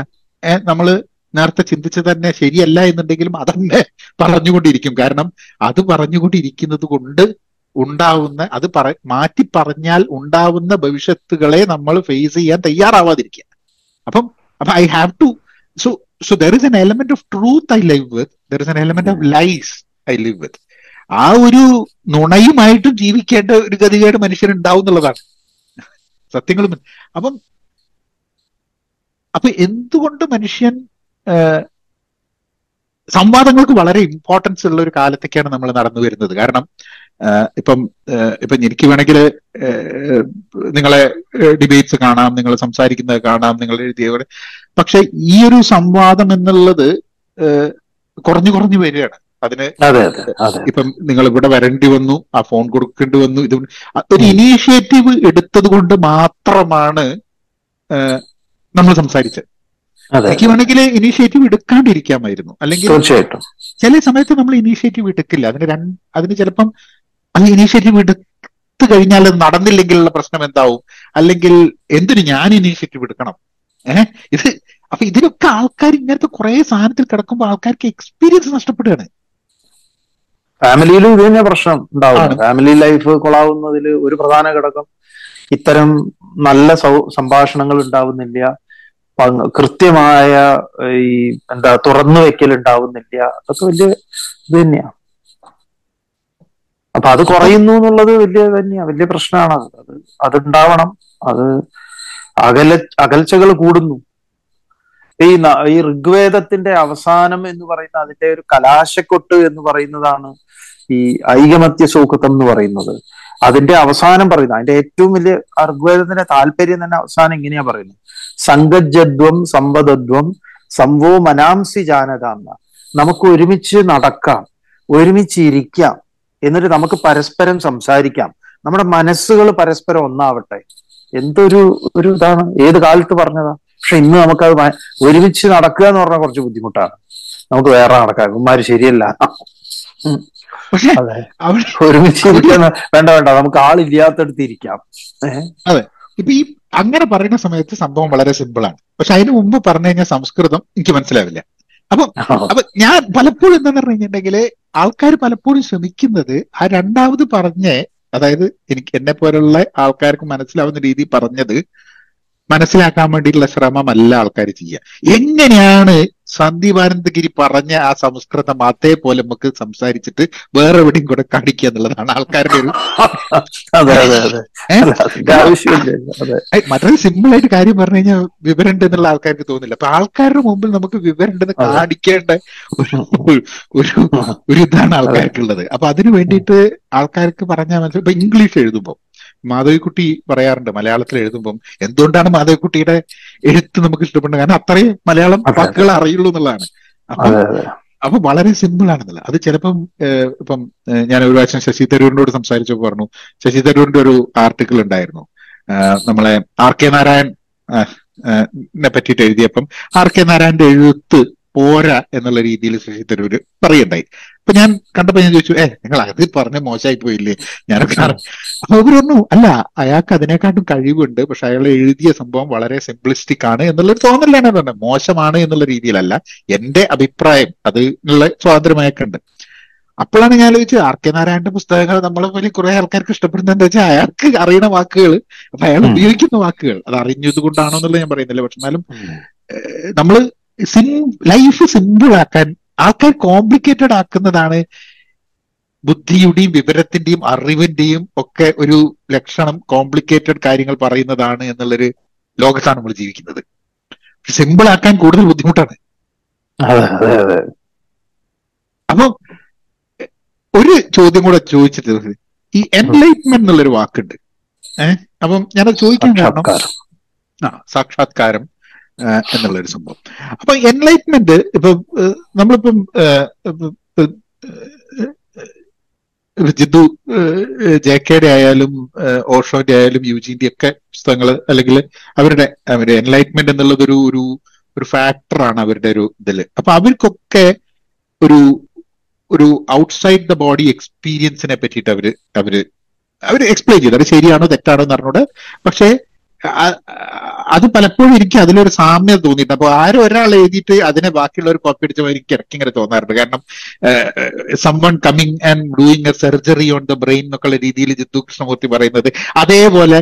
നമ്മൾ നേരത്തെ ചിന്തിച്ചത് തന്നെ ശരിയല്ല എന്നുണ്ടെങ്കിലും അതന്നെ പറഞ്ഞുകൊണ്ടിരിക്കും. കാരണം അത് പറഞ്ഞുകൊണ്ടിരിക്കുന്നത് കൊണ്ട് ഉണ്ടാവുന്ന അത് പറ മാറ്റി പറഞ്ഞാൽ ഉണ്ടാവുന്ന ഭവിഷ്യത്തുകളെ നമ്മൾ ഫേസ് ചെയ്യാൻ തയ്യാറാവാതിരിക്കുക. അപ്പം അപ്പൊ I have to so so there is an element of truth I live with there is an element of lies I live with ആ ഒരു നുണയുമായിട്ടും ജീവിക്കേണ്ട ഒരു ഗതികേട് മനുഷ്യനുണ്ടാവും എന്നുള്ളതാണ്. സത്യങ്ങളും. അപ്പം അപ്പൊ എന്തുകൊണ്ട് മനുഷ്യൻ സംവാദങ്ങൾക്ക് വളരെ ഇമ്പോർട്ടൻസ് ഉള്ള ഒരു കാലത്തേക്കാണ് നമ്മൾ നടന്നു വരുന്നത്? കാരണം ഇപ്പം ഇപ്പം എനിക്ക് വേണമെങ്കിൽ നിങ്ങളെ ഡിബേറ്റ്സ് കാണാം നിങ്ങൾ സംസാരിക്കുന്നത് കാണാം നിങ്ങൾ എഴുതിയ. പക്ഷെ ഈ ഒരു സംവാദം എന്നുള്ളത് കുറഞ്ഞു കുറഞ്ഞു വരികയാണ്. അതിന് അതെ അതെ അതെ. ഇപ്പം നിങ്ങൾ ഇവിടെ വരേണ്ടി വന്നു ആ ഫോൺ കൊടുക്കേണ്ടി വന്നു ഇത് ഒരു ഇനീഷ്യേറ്റീവ് എടുത്തത് കൊണ്ട് മാത്രമാണ് നമ്മൾ സംസാരിച്ചത്. എനിക്ക് വേണമെങ്കിൽ ഇനീഷ്യേറ്റീവ് എടുക്കാണ്ടിരിക്കാമായിരുന്നു. അല്ലെങ്കിൽ തീർച്ചയായിട്ടും. ചില സമയത്ത് നമ്മൾ ഇനീഷ്യേറ്റീവ് എടുക്കില്ല. അതിന് രണ്ട് അതിന് ചിലപ്പം അത് ഇനീഷ്യേറ്റീവ് എടുത്തു കഴിഞ്ഞാൽ അത് നടന്നില്ലെങ്കിലുള്ള പ്രശ്നം എന്താവും? അല്ലെങ്കിൽ എന്തിനു ഞാൻ ഇനീഷ്യേറ്റീവ് എടുക്കണം? ഏഹ് ഇത് അപ്പൊ ഇതിലൊക്കെ ആൾക്കാർ ഇങ്ങനത്തെ കുറെ സാധനത്തിൽ കിടക്കുമ്പോൾ ആൾക്കാർക്ക് എക്സ്പീരിയൻസ് നഷ്ടപ്പെടുകയാണ്. ഫാമിലിയിലും ഇത് തന്നെ പ്രശ്നം ഉണ്ടാവും. ഫാമിലി ലൈഫ് കൊളാവുന്നതിൽ ഒരു പ്രധാന ഘടകം ഇത്തരം നല്ല സൗ സംഭാഷണങ്ങൾ ഉണ്ടാവുന്നില്ല. കൃത്യമായ ഈ എന്താ തുറന്നു വെക്കൽ ഉണ്ടാവുന്നില്ല. അതൊക്കെ വലിയ ഇത് തന്നെയാ. അപ്പൊ അത് കുറയുന്നു എന്നുള്ളത് വലിയ തന്നെയാ. വലിയ പ്രശ്നമാണ് അത്. അത് അതുണ്ടാവണം. അത് അകല അകൽച്ചകൾ കൂടുന്നു. ഈ ഈ ഋഗ്വേദത്തിന്റെ അവസാനം എന്ന് പറയുന്ന അതിന്റെ ഒരു കലാശക്കൊട്ട് എന്ന് പറയുന്നതാണ് ഈ ഐകമത്യ സൗഹൃദം എന്ന് പറയുന്നത്. അതിന്റെ അവസാനം പറയുന്നത് അതിന്റെ ഏറ്റവും വലിയ അർഗ്വേദത്തിന്റെ താല്പര്യം തന്നെ അവസാനം ഇങ്ങനെയാ പറയുന്നത്. സംഗജദ്വം സമ്പദദ്വം സംവോ മനാംസി ജാനതാന്ന നമുക്ക് ഒരുമിച്ച് നടക്കാം ഒരുമിച്ച് ഇരിക്കാം എന്നിട്ട് നമുക്ക് പരസ്പരം സംസാരിക്കാം. നമ്മുടെ മനസ്സുകൾ പരസ്പരം ഒന്നാവട്ടെ. എന്തൊരു ഒരു ഇതാണ്? ഏത് കാലത്ത് പറഞ്ഞതാ? പക്ഷെ ഇന്ന് നമുക്കത് ഒരുമിച്ച് നടക്കുക എന്ന് പറഞ്ഞാൽ കുറച്ച് ബുദ്ധിമുട്ടാണ്. നമുക്ക് വേറെ നടക്കാം. ഇവന്മാര് ശരിയല്ല. പക്ഷെ അതെ. അവിടെ ഒരുമിച്ച് ഇരിക്കാൻ വേണ്ട വേണ്ട നമുക്ക് ആളില്ലാത്തടത്ത് ഇരിക്കാം. അതെ. ഇപ്പൊ ഈ അങ്ങനെ പറയുന്ന സമയത്ത് സംഭവം വളരെ സിമ്പിൾ ആണ്. പക്ഷെ അതിന് മുമ്പ് പറഞ്ഞു കഴിഞ്ഞാൽ സംസ്കൃതം എനിക്ക് മനസ്സിലാവില്ല. അപ്പൊ അപ്പൊ ഞാൻ പലപ്പോഴും എന്താന്ന് പറഞ്ഞു കഴിഞ്ഞിട്ടുണ്ടെങ്കിൽ ആൾക്കാർ പലപ്പോഴും ശ്രമിക്കുന്നത് ആ രണ്ടാമത് പറഞ്ഞ അതായത് എനിക്ക് എന്നെ പോലുള്ള ആൾക്കാർക്ക് മനസ്സിലാവുന്ന രീതി പറഞ്ഞത് മനസ്സിലാക്കാൻ വേണ്ടിയിട്ടുള്ള അല്ല ആൾക്കാർ ചെയ്യുക. എങ്ങനെയാണ് സന്ദീപാനന്ദഗിരി പറഞ്ഞ ആ സംസ്കൃതം അതേപോലെ നമുക്ക് സംസാരിച്ചിട്ട് വേറെ എവിടെയും കൂടെ കാണിക്കുക എന്നുള്ളതാണ് ആൾക്കാരുടെ ഒരു മറ്റൊരു സിമ്പിൾ ആയിട്ട് കാര്യം പറഞ്ഞു കഴിഞ്ഞാൽ വിവരമുണ്ട് എന്നുള്ള ആൾക്കാർക്ക് തോന്നില്ല. അപ്പൊ ആൾക്കാരുടെ മുമ്പിൽ നമുക്ക് വിവരമുണ്ടെന്ന്. കാണിക്കേണ്ട ഒരു ഒരു ഒരു ഇതാണ് ആൾക്കാർക്കുള്ളത്. അപ്പൊ അതിനു വേണ്ടിയിട്ട് ആൾക്കാർക്ക് പറഞ്ഞാൽ മനസ്സിലായി ഇപ്പൊ ഇംഗ്ലീഷ് എഴുതുമ്പോൾ മാധവിക്കുട്ടി പറയാറുണ്ട് മലയാളത്തിൽ എഴുതുമ്പം എന്തുകൊണ്ടാണ് മാധവിക്കുട്ടിയുടെ എഴുത്ത് നമുക്ക് ഇഷ്ടപ്പെടുന്നത്? കാരണം അത്രയും മലയാളം. വാക്കുകൾ അറിയുള്ളൂ എന്നുള്ളതാണ്. അപ്പൊ അപ്പൊ വളരെ സിമ്പിൾ ആണെന്നല്ല അത് ചിലപ്പം ഇപ്പം ഞാൻ ഒരു പ്രാവശ്യം ശശി തരൂരിനോട് സംസാരിച്ചപ്പോൾ പറഞ്ഞു ശശി തരൂരിന്റെ ഒരു ആർട്ടിക്കിൾ ഉണ്ടായിരുന്നു. നമ്മളെ ആർ കെ നാരായൺ പറ്റിയിട്ട് എഴുതിയപ്പം ആർ കെ നാരായണന്റെ എഴുത്ത് പോരാ എന്നുള്ള രീതിയിൽ ശശി തരൂര് പറയുണ്ടായി. അപ്പൊ ഞാൻ കണ്ടപ്പോ ഞാൻ ചോദിച്ചു ഏ നിങ്ങൾ അത് പറഞ്ഞ മോശമായി പോയില്ലേ? ഞാനൊക്കെ അറി-" അപ്പൊ അവർ പറഞ്ഞു അല്ല അയാൾക്ക് അതിനെക്കാട്ടും കഴിവുണ്ട് പക്ഷെ അയാൾ എഴുതിയ സംഭവം വളരെ സിംപ്ലിസ്റ്റിക് ആണ് എന്നുള്ളൊരു തോന്നലാണ് പറഞ്ഞത്. മോശമാണ് എന്നുള്ള രീതിയിലല്ല എന്റെ അഭിപ്രായം അതിനുള്ള സ്വാതന്ത്ര്യം അയാൾക്കുണ്ട് അപ്പോഴാണ് ഞാൻ ആലോചിച്ചത് ആർ കെ നാരായണന്റെ പുസ്തകങ്ങൾ നമ്മളെ പോലെ കുറെ ആൾക്കാർക്ക് ഇഷ്ടപ്പെടുന്നത് എന്താ വെച്ചാൽ അയാൾക്ക് അറിയണ വാക്കുകൾ അപ്പൊ അയാൾ ഉപയോഗിക്കുന്ന വാക്കുകൾ അത് അറിഞ്ഞത് കൊണ്ടാണോ എന്നുള്ളത് ഞാൻ പറയുന്നില്ല. പക്ഷെ എന്നാലും നമ്മൾ ലൈഫ് സിമ്പിൾ ആക്കാൻ ആൾക്കാർ കോംപ്ലിക്കേറ്റഡ് ആക്കുന്നതാണ് ബുദ്ധിയുടെയും വിവരത്തിന്റെയും അറിവിന്റെയും ഒക്കെ ഒരു ലക്ഷണം കോംപ്ലിക്കേറ്റഡ് കാര്യങ്ങൾ പറയുന്നതാണ് എന്നുള്ളൊരു ലോകത്താണ് നമ്മൾ ജീവിക്കുന്നത്. സിമ്പിൾ ആക്കാൻ കൂടുതൽ ബുദ്ധിമുട്ടാണ്. അപ്പൊ ഒരു ചോദ്യം കൂടെ ചോദിച്ചിട്ട് ഈ എൻലൈറ്റ്മെന്റ് എന്നുള്ളൊരു വാക്കുണ്ട്. ഏഹ് അപ്പം ഞാനത് ചോദിക്കാൻ കാരണം ആ സാക്ഷാത്കാരം. ആ, എന്നുള്ളൊരു സംഭവം. അപ്പൊ എൻലൈറ്റ്മെന്റ് ഇപ്പൊ നമ്മളിപ്പം ജിദ്ദു ജെ കെയുടെ ആയാലും ഓഷോന്റെ ആയാലും യുജിന്റെ ഒക്കെ പുസ്തകങ്ങൾ അല്ലെങ്കിൽ അവരുടെ അവരുടെ എൻലൈറ്റ്മെന്റ് എന്നുള്ളതൊരു ഒരു ഒരു ഒരു ഫാക്ടറാണ് അവരുടെ ഒരു ഇതിൽ അപ്പൊ അവർക്കൊക്കെ ഒരു ഒരു ഔട്ട്സൈഡ് ദ ബോഡി എക്സ്പീരിയൻസിനെ പറ്റിയിട്ട് അവർ അവർ അവർ എക്സ്പ്ലെയിൻ ചെയ്തു. അത് ശരിയാണോ തെറ്റാണോ എന്ന് അറിഞ്ഞൂടെ. പക്ഷേ അത് പലപ്പോഴും എനിക്ക് അതിലൊരു സാമ്യത തോന്നിയിട്ടുണ്ട്. അപ്പൊ ആരും ഒരാൾ എഴുതിയിട്ട് അതിനെ ബാക്കിയുള്ളവർ കോപ്പി അടിച്ച എനിക്ക് ഇടയ്ക്ക് ഇങ്ങനെ തോന്നാറുണ്ട്. കാരണം someone coming and doing a surgery on the brain എന്നൊക്കെയുള്ള രീതിയിൽ ജിത്തു കൃഷ്ണമൂർത്തി പറയുന്നത്. അതേപോലെ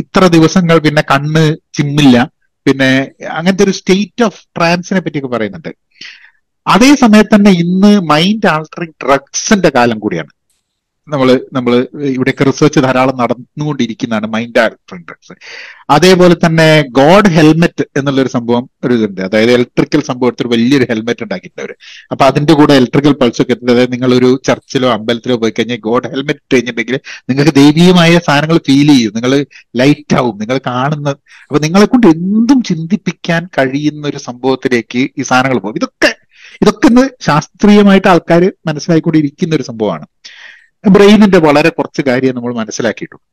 ഇത്ര ദിവസങ്ങൾ പിന്നെ കണ്ണ് ചിമ്മില്ല. പിന്നെ അങ്ങനത്തെ ഒരു സ്റ്റേറ്റ് ഓഫ് ട്രാൻസിനെ പറ്റിയൊക്കെ പറയുന്നുണ്ട്. അതേ സമയത്ത് തന്നെ ഇന്ന് മൈൻഡ് ആൾട്ടറിങ് ഡ്രഗ്സിന്റെ കാലം കൂടിയാണ്. നമ്മൾ നമ്മൾ ഇവിടെയൊക്കെ റിസർച്ച് ധാരാളം നടന്നുകൊണ്ടിരിക്കുന്നതാണ് മൈൻഡ് ഡ്രഗ്സ് അതേപോലെ തന്നെ ഗോഡ് ഹെൽമെറ്റ് എന്നുള്ളൊരു സംഭവം ഒരു ഇതുണ്ട്. അതായത് ഇലക്ട്രിക്കൽ സംഭവത്തിൽ ഒരു വലിയൊരു ഹെൽമെറ്റ് ഉണ്ടാക്കിയിട്ടുണ്ട് അപ്പൊ അതിന്റെ കൂടെ ഇലക്ട്രിക്കൽ പൾസ് ഒക്കെ എത്തുന്നത് അതായത് നിങ്ങൾ ഒരു ചർച്ചിലോ അമ്പലത്തിലോ പോയി കഴിഞ്ഞാൽ ഗോഡ് ഹെൽമെറ്റ് കഴിഞ്ഞിട്ടുണ്ടെങ്കിൽ നിങ്ങൾക്ക് ദൈവീയമായ സാധനങ്ങൾ ഫീൽ ചെയ്യും. നിങ്ങൾ ലൈറ്റ് ആവും. നിങ്ങൾ കാണുന്ന അപ്പൊ നിങ്ങളെ കൊണ്ട് എന്തും ചിന്തിപ്പിക്കാൻ കഴിയുന്ന ഒരു സംഭവത്തിലേക്ക് ഈ സാധനങ്ങൾ പോകും. ഇതൊക്കെ ഇതൊക്കെ ഇന്ന് ശാസ്ത്രീയമായിട്ട് ആൾക്കാർ മനസ്സിലാക്കിക്കൊണ്ടിരിക്കുന്ന ഒരു സംഭവമാണ്. ബ്രെയിനിന്റെ വളരെ കുറച്ച് കാര്യം നമ്മൾ മനസ്സിലാക്കിയിട്ടുണ്ട്.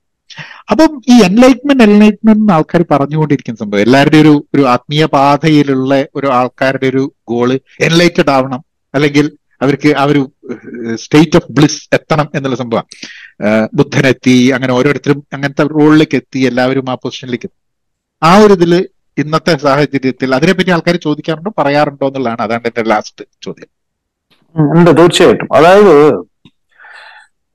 അപ്പം ഈ എൻലൈറ്റ്മെന്റ് എൻലൈറ്റ്മെന്റ് എന്ന് ആൾക്കാർ പറഞ്ഞുകൊണ്ടിരിക്കുന്ന സംഭവം എല്ലാവരുടെ ഒരു ഒരു ആത്മീയ പാതയിലുള്ള ഒരു ആൾക്കാരുടെ ഒരു ഗോൾ എൻലൈറ്റഡ് ആവണം. അല്ലെങ്കിൽ അവർക്ക് ആ ഒരു സ്റ്റേറ്റ് ഓഫ് ബ്ലിസ് എത്തണം എന്നുള്ള സംഭവം ബുദ്ധനെത്തി അങ്ങനെ ഓരോരുത്തരും അങ്ങനത്തെ റോളിലേക്ക് എത്തി എല്ലാവരും ആ പൊസിഷനിലേക്ക് ആ ഒരു ഇതിൽ ഇന്നത്തെ സാഹചര്യത്തിൽ അതിനെപ്പറ്റി ആൾക്കാർ ചോദിക്കാറുണ്ടോ പറയാറുണ്ടോ എന്നുള്ളതാണ് അതാണ് എന്റെ ലാസ്റ്റ് ചോദ്യം. തീർച്ചയായിട്ടും. അതായത്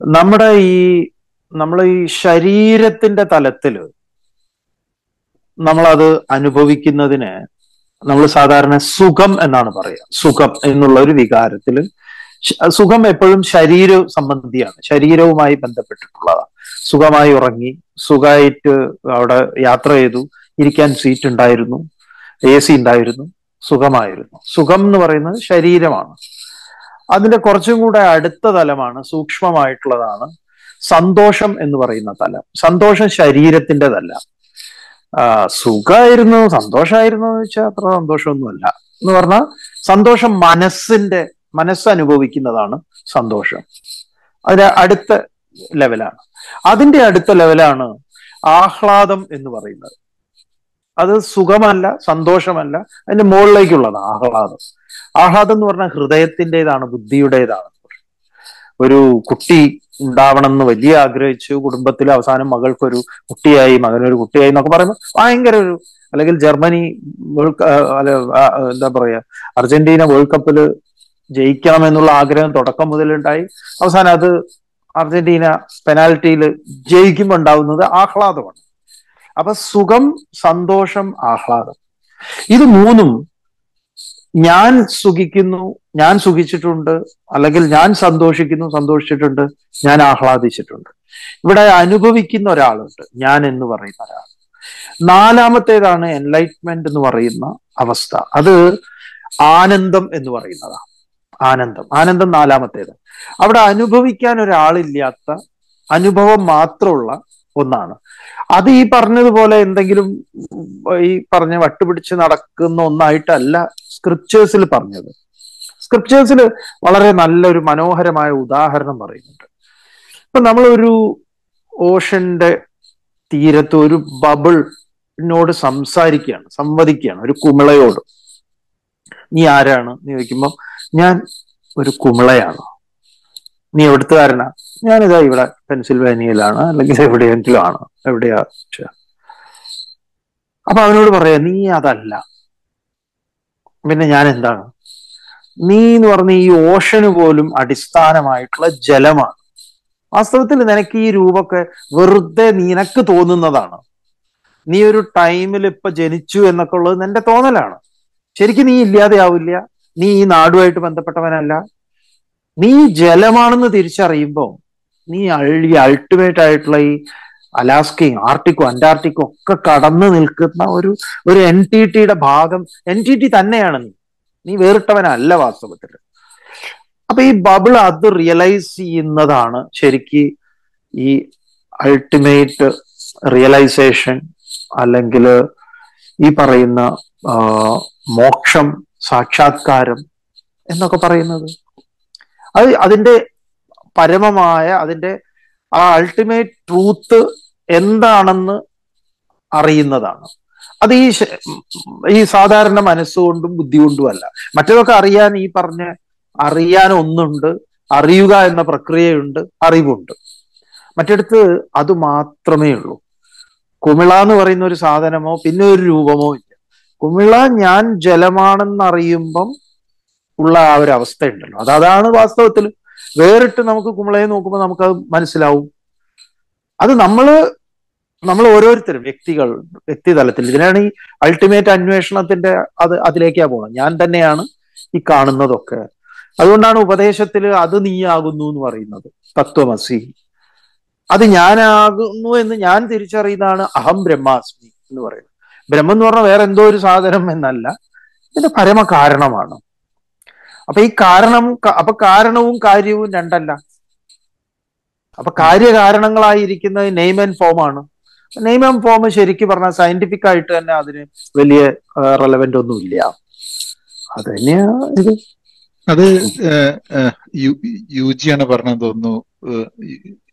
നമ്മുടെ ഈ നമ്മൾ ഈ ശരീരത്തിന്റെ തലത്തിൽ നമ്മളത് അനുഭവിക്കുന്നതിന് നമ്മൾ സാധാരണ സുഖം എന്നാണ് പറയുക. സുഖം എന്നുള്ള ഒരു വികാരത്തിൽ സുഖം എപ്പോഴും ശരീര സംബന്ധിയാണ്. ശരീരവുമായി ബന്ധപ്പെട്ടിട്ടുള്ളതാണ്. സുഖമായി ഉറങ്ങി സുഖമായിട്ട് അവിടെ യാത്ര ചെയ്തു ഇരിക്കാൻ സീറ്റ് ഉണ്ടായിരുന്നു എ സി ഉണ്ടായിരുന്നു സുഖമായിരുന്നു. സുഖം എന്ന് പറയുന്നത് ശരീരമാണ്. അതിന്റെ കുറച്ചും കൂടെ അടുത്ത തലമാണ് സൂക്ഷ്മമായിട്ടുള്ളതാണ് സന്തോഷം എന്ന് പറയുന്ന തലം. സന്തോഷം ശരീരത്തിന്റെതല്ല. സുഖമായിരുന്നു സന്തോഷമായിരുന്നു എന്ന് വെച്ചാൽ അത്ര സന്തോഷമൊന്നുമല്ല. എന്ന് പറഞ്ഞാൽ സന്തോഷം മനസ്സിന്റെ മനസ്സ് അനുഭവിക്കുന്നതാണ് സന്തോഷം. അതിന് അടുത്ത ലെവലാണ്. അതിന്റെ അടുത്ത ലെവലാണ് ആഹ്ലാദം എന്ന് പറയുന്നത്. അത് സുഖമല്ല സന്തോഷമല്ല അതിന്റെ മുകളിലേക്കുള്ളതാണ് ആഹ്ലാദം. ആഹ്ലാദം എന്ന് പറഞ്ഞാൽ ഹൃദയത്തിന്റെതാണ് ബുദ്ധിയുടേതാണ്. ഒരു കുട്ടി ഉണ്ടാവണം എന്ന് വലിയ ആഗ്രഹിച്ചു. കുടുംബത്തിൽ അവസാനം മകൾക്കൊരു കുട്ടിയായി മകനൊരു കുട്ടിയായി എന്നൊക്കെ പറയുമ്പോൾ ഭയങ്കര ഒരു അല്ലെങ്കിൽ ജർമ്മനി വേൾഡ് അല്ല എന്താ പറയാ അർജന്റീന വേൾഡ് കപ്പിൽ ജയിക്കണം എന്നുള്ള ആഗ്രഹം തുടക്കം മുതലുണ്ടായി. അവസാനം അത് അർജന്റീന പെനാൽറ്റിയിൽ ജയിക്കുമ്പോൾ ഉണ്ടാവുന്നത് ആഹ്ലാദമാണ്. അപ്പൊ സുഖം സന്തോഷം ആഹ്ലാദം. ഇത് മൂന്നും ഞാൻ സുഖിക്കുന്നു ഞാൻ സുഖിച്ചിട്ടുണ്ട് അല്ലെങ്കിൽ ഞാൻ സന്തോഷിക്കുന്നു സന്തോഷിച്ചിട്ടുണ്ട് ഞാൻ ആഹ്ലാദിച്ചിട്ടുണ്ട്. ഇവിടെ അനുഭവിക്കുന്ന ഒരാളുണ്ട് ഞാൻ എന്ന് പറയുന്ന ഒരാൾ. നാലാമത്തേതാണ് എൻലൈറ്റ്മെന്റ് എന്ന് പറയുന്ന അവസ്ഥ. അത് ആനന്ദം എന്ന് പറയുന്നതാണ്. ആനന്ദം. ആനന്ദം നാലാമത്തേത്. അവിടെ അനുഭവിക്കാൻ ഒരാളില്ലാത്ത അനുഭവം മാത്രമുള്ള ഒന്നാണ്. അത് ഈ പറഞ്ഞതുപോലെ എന്തെങ്കിലും ഈ പറഞ്ഞ വട്ടുപിടിച്ച് നടക്കുന്ന ഒന്നായിട്ടല്ല സ്ക്രിപ്റ്റേഴ്സിൽ പറഞ്ഞത്. സ്ക്രിപ്റ്റേഴ്സിൽ വളരെ നല്ലൊരു മനോഹരമായ ഉദാഹരണം പറയുന്നുണ്ട്. ഇപ്പൊ നമ്മളൊരു ഓഷന്റെ തീരത്ത് ഒരു ബബിളിനോട് സംസാരിക്കുകയാണ് സംവദിക്കുകയാണ് ഒരു കുമിളയോട്. നീ ആരാണ്? നീ ചോദിക്കുമ്പോൾ ഞാൻ ഒരു കുമിളയാണ്. നീ എവിടുത്തുകാരനാ? ഞാനിതാ ഇവിടെ പെൻസിൽവാനിയയിലാണ് അല്ലെങ്കിൽ എവിടെയെങ്കിലും ആണ്? എവിടെയാ. അപ്പൊ അവനോട് പറയാ നീ അതല്ല. പിന്നെ ഞാൻ എന്താണ് നീ എന്ന് പറഞ്ഞ ഈ ഓഷന് പോലും അടിസ്ഥാനമായിട്ടുള്ള ജലമാണ്. വാസ്തവത്തിൽ നിനക്ക് ഈ രൂപമൊക്കെ വെറുതെ നിനക്ക് തോന്നുന്നതാണ്. നീ ഒരു ടൈമിൽ ഇപ്പൊ ജനിച്ചു എന്നൊക്കെ ഉള്ളത് നിന്റെ തോന്നലാണ്. ശരിക്കും നീ ഇല്ലാതെയാവില്ല? നീ ഈ നാടുമായിട്ട് ബന്ധപ്പെട്ടവനല്ല? നീ ജലമാണെന്ന് തിരിച്ചറിയുമ്പോൾ നീ ഈ അൾട്ടിമേറ്റ് ആയിട്ടുള്ള ഈ അലാസ്കയും ആർട്ടിക്കും അന്റാർട്ടിക്കും ഒക്കെ കടന്നു നിൽക്കുന്ന ഒരു ഒരു എൻ ടി ടിയുടെ ഭാഗം. എൻ ടി ടി തന്നെയാണ് നീ. നീ വേറിട്ടവനല്ല വാസ്തവത്തിൽ അപ്പൊ ഈ ബബിൾ അത് റിയലൈസ് ചെയ്യുന്നതാണ് ശരിക്ക് ഈ അൾട്ടിമേറ്റ് റിയലൈസേഷൻ അല്ലെങ്കിൽ ഈ പറയുന്ന മോക്ഷം സാക്ഷാത്കാരം എന്നൊക്കെ പറയുന്നത്. അത് അതിന്റെ പരമമായ അതിന്റെ ആ അൾട്ടിമേറ്റ് ട്രൂത്ത് എന്താണെന്ന് അറിയുന്നതാണ്. അത് ഈ ഈ സാധാരണ മനസ്സുകൊണ്ടും ബുദ്ധി കൊണ്ടും അല്ല മറ്റതൊക്കെ അറിയാൻ ഈ പറഞ്ഞ അറിയാൻ ഒന്നുണ്ട് അറിയുക എന്ന പ്രക്രിയയുണ്ട് അറിവുണ്ട്. മറ്റടുത്ത് അത് മാത്രമേ ഉള്ളൂ. കുമിള എന്ന് പറയുന്ന ഒരു സാധനമോ പിന്നെ ഒരു രൂപമോ ഇല്ല. കുമിള ഞാൻ ജലമാണെന്ന് അറിയുമ്പം ഉള്ള ആ ഒരു അവസ്ഥ ഉണ്ടല്ലോ അത് അതാണ് വാസ്തവത്തിൽ വേറിട്ട് നമുക്ക് കുമിളയെ നോക്കുമ്പോൾ നമുക്കത് മനസ്സിലാവും. അത് നമ്മൾ നമ്മൾ ഓരോരുത്തരും വ്യക്തികൾ വ്യക്തിതലത്തിൽ. ഇതിനാണ് ഈ അൾട്ടിമേറ്റ് അന്വേഷണത്തിന്റെ അത് അതിലേക്കാ പോണം ഞാൻ തന്നെയാണ് ഈ കാണുന്നതൊക്കെ. അതുകൊണ്ടാണ് ഉപദേശത്തിൽ അത് നീയാകുന്നു എന്ന് പറയുന്നത്. തത്വമസി. അത് ഞാനാകുന്നു എന്ന് ഞാൻ തിരിച്ചറിയുന്നതാണ് അഹം ബ്രഹ്മാസ്മി എന്ന് പറയുന്നത്. ബ്രഹ്മം എന്ന് പറഞ്ഞാൽ വേറെ എന്തോ ഒരു സാധനം എന്നല്ല. ഇതിന്റെ പരമ കാരണമാണ് അപ്പൊ ഈ കാരണം അപ്പൊ കാരണവും കാര്യവും രണ്ടല്ല. അപ്പൊ കാര്യകാരണങ്ങളായിരിക്കുന്നത് നെയിം ആൻഡ് ഫോം ആണ്. നെയിം ആൻഡ് ഫോം ശരിക്കും പറഞ്ഞാൽ സയന്റിഫിക് ആയിട്ട് തന്നെ അതിന് വലിയ റെലവെന്റ് ഒന്നും ഇല്ല അത് തന്നെയാ ഇത്. അത് യു ജി ആണ് പറഞ്ഞത് തോന്നുന്നു.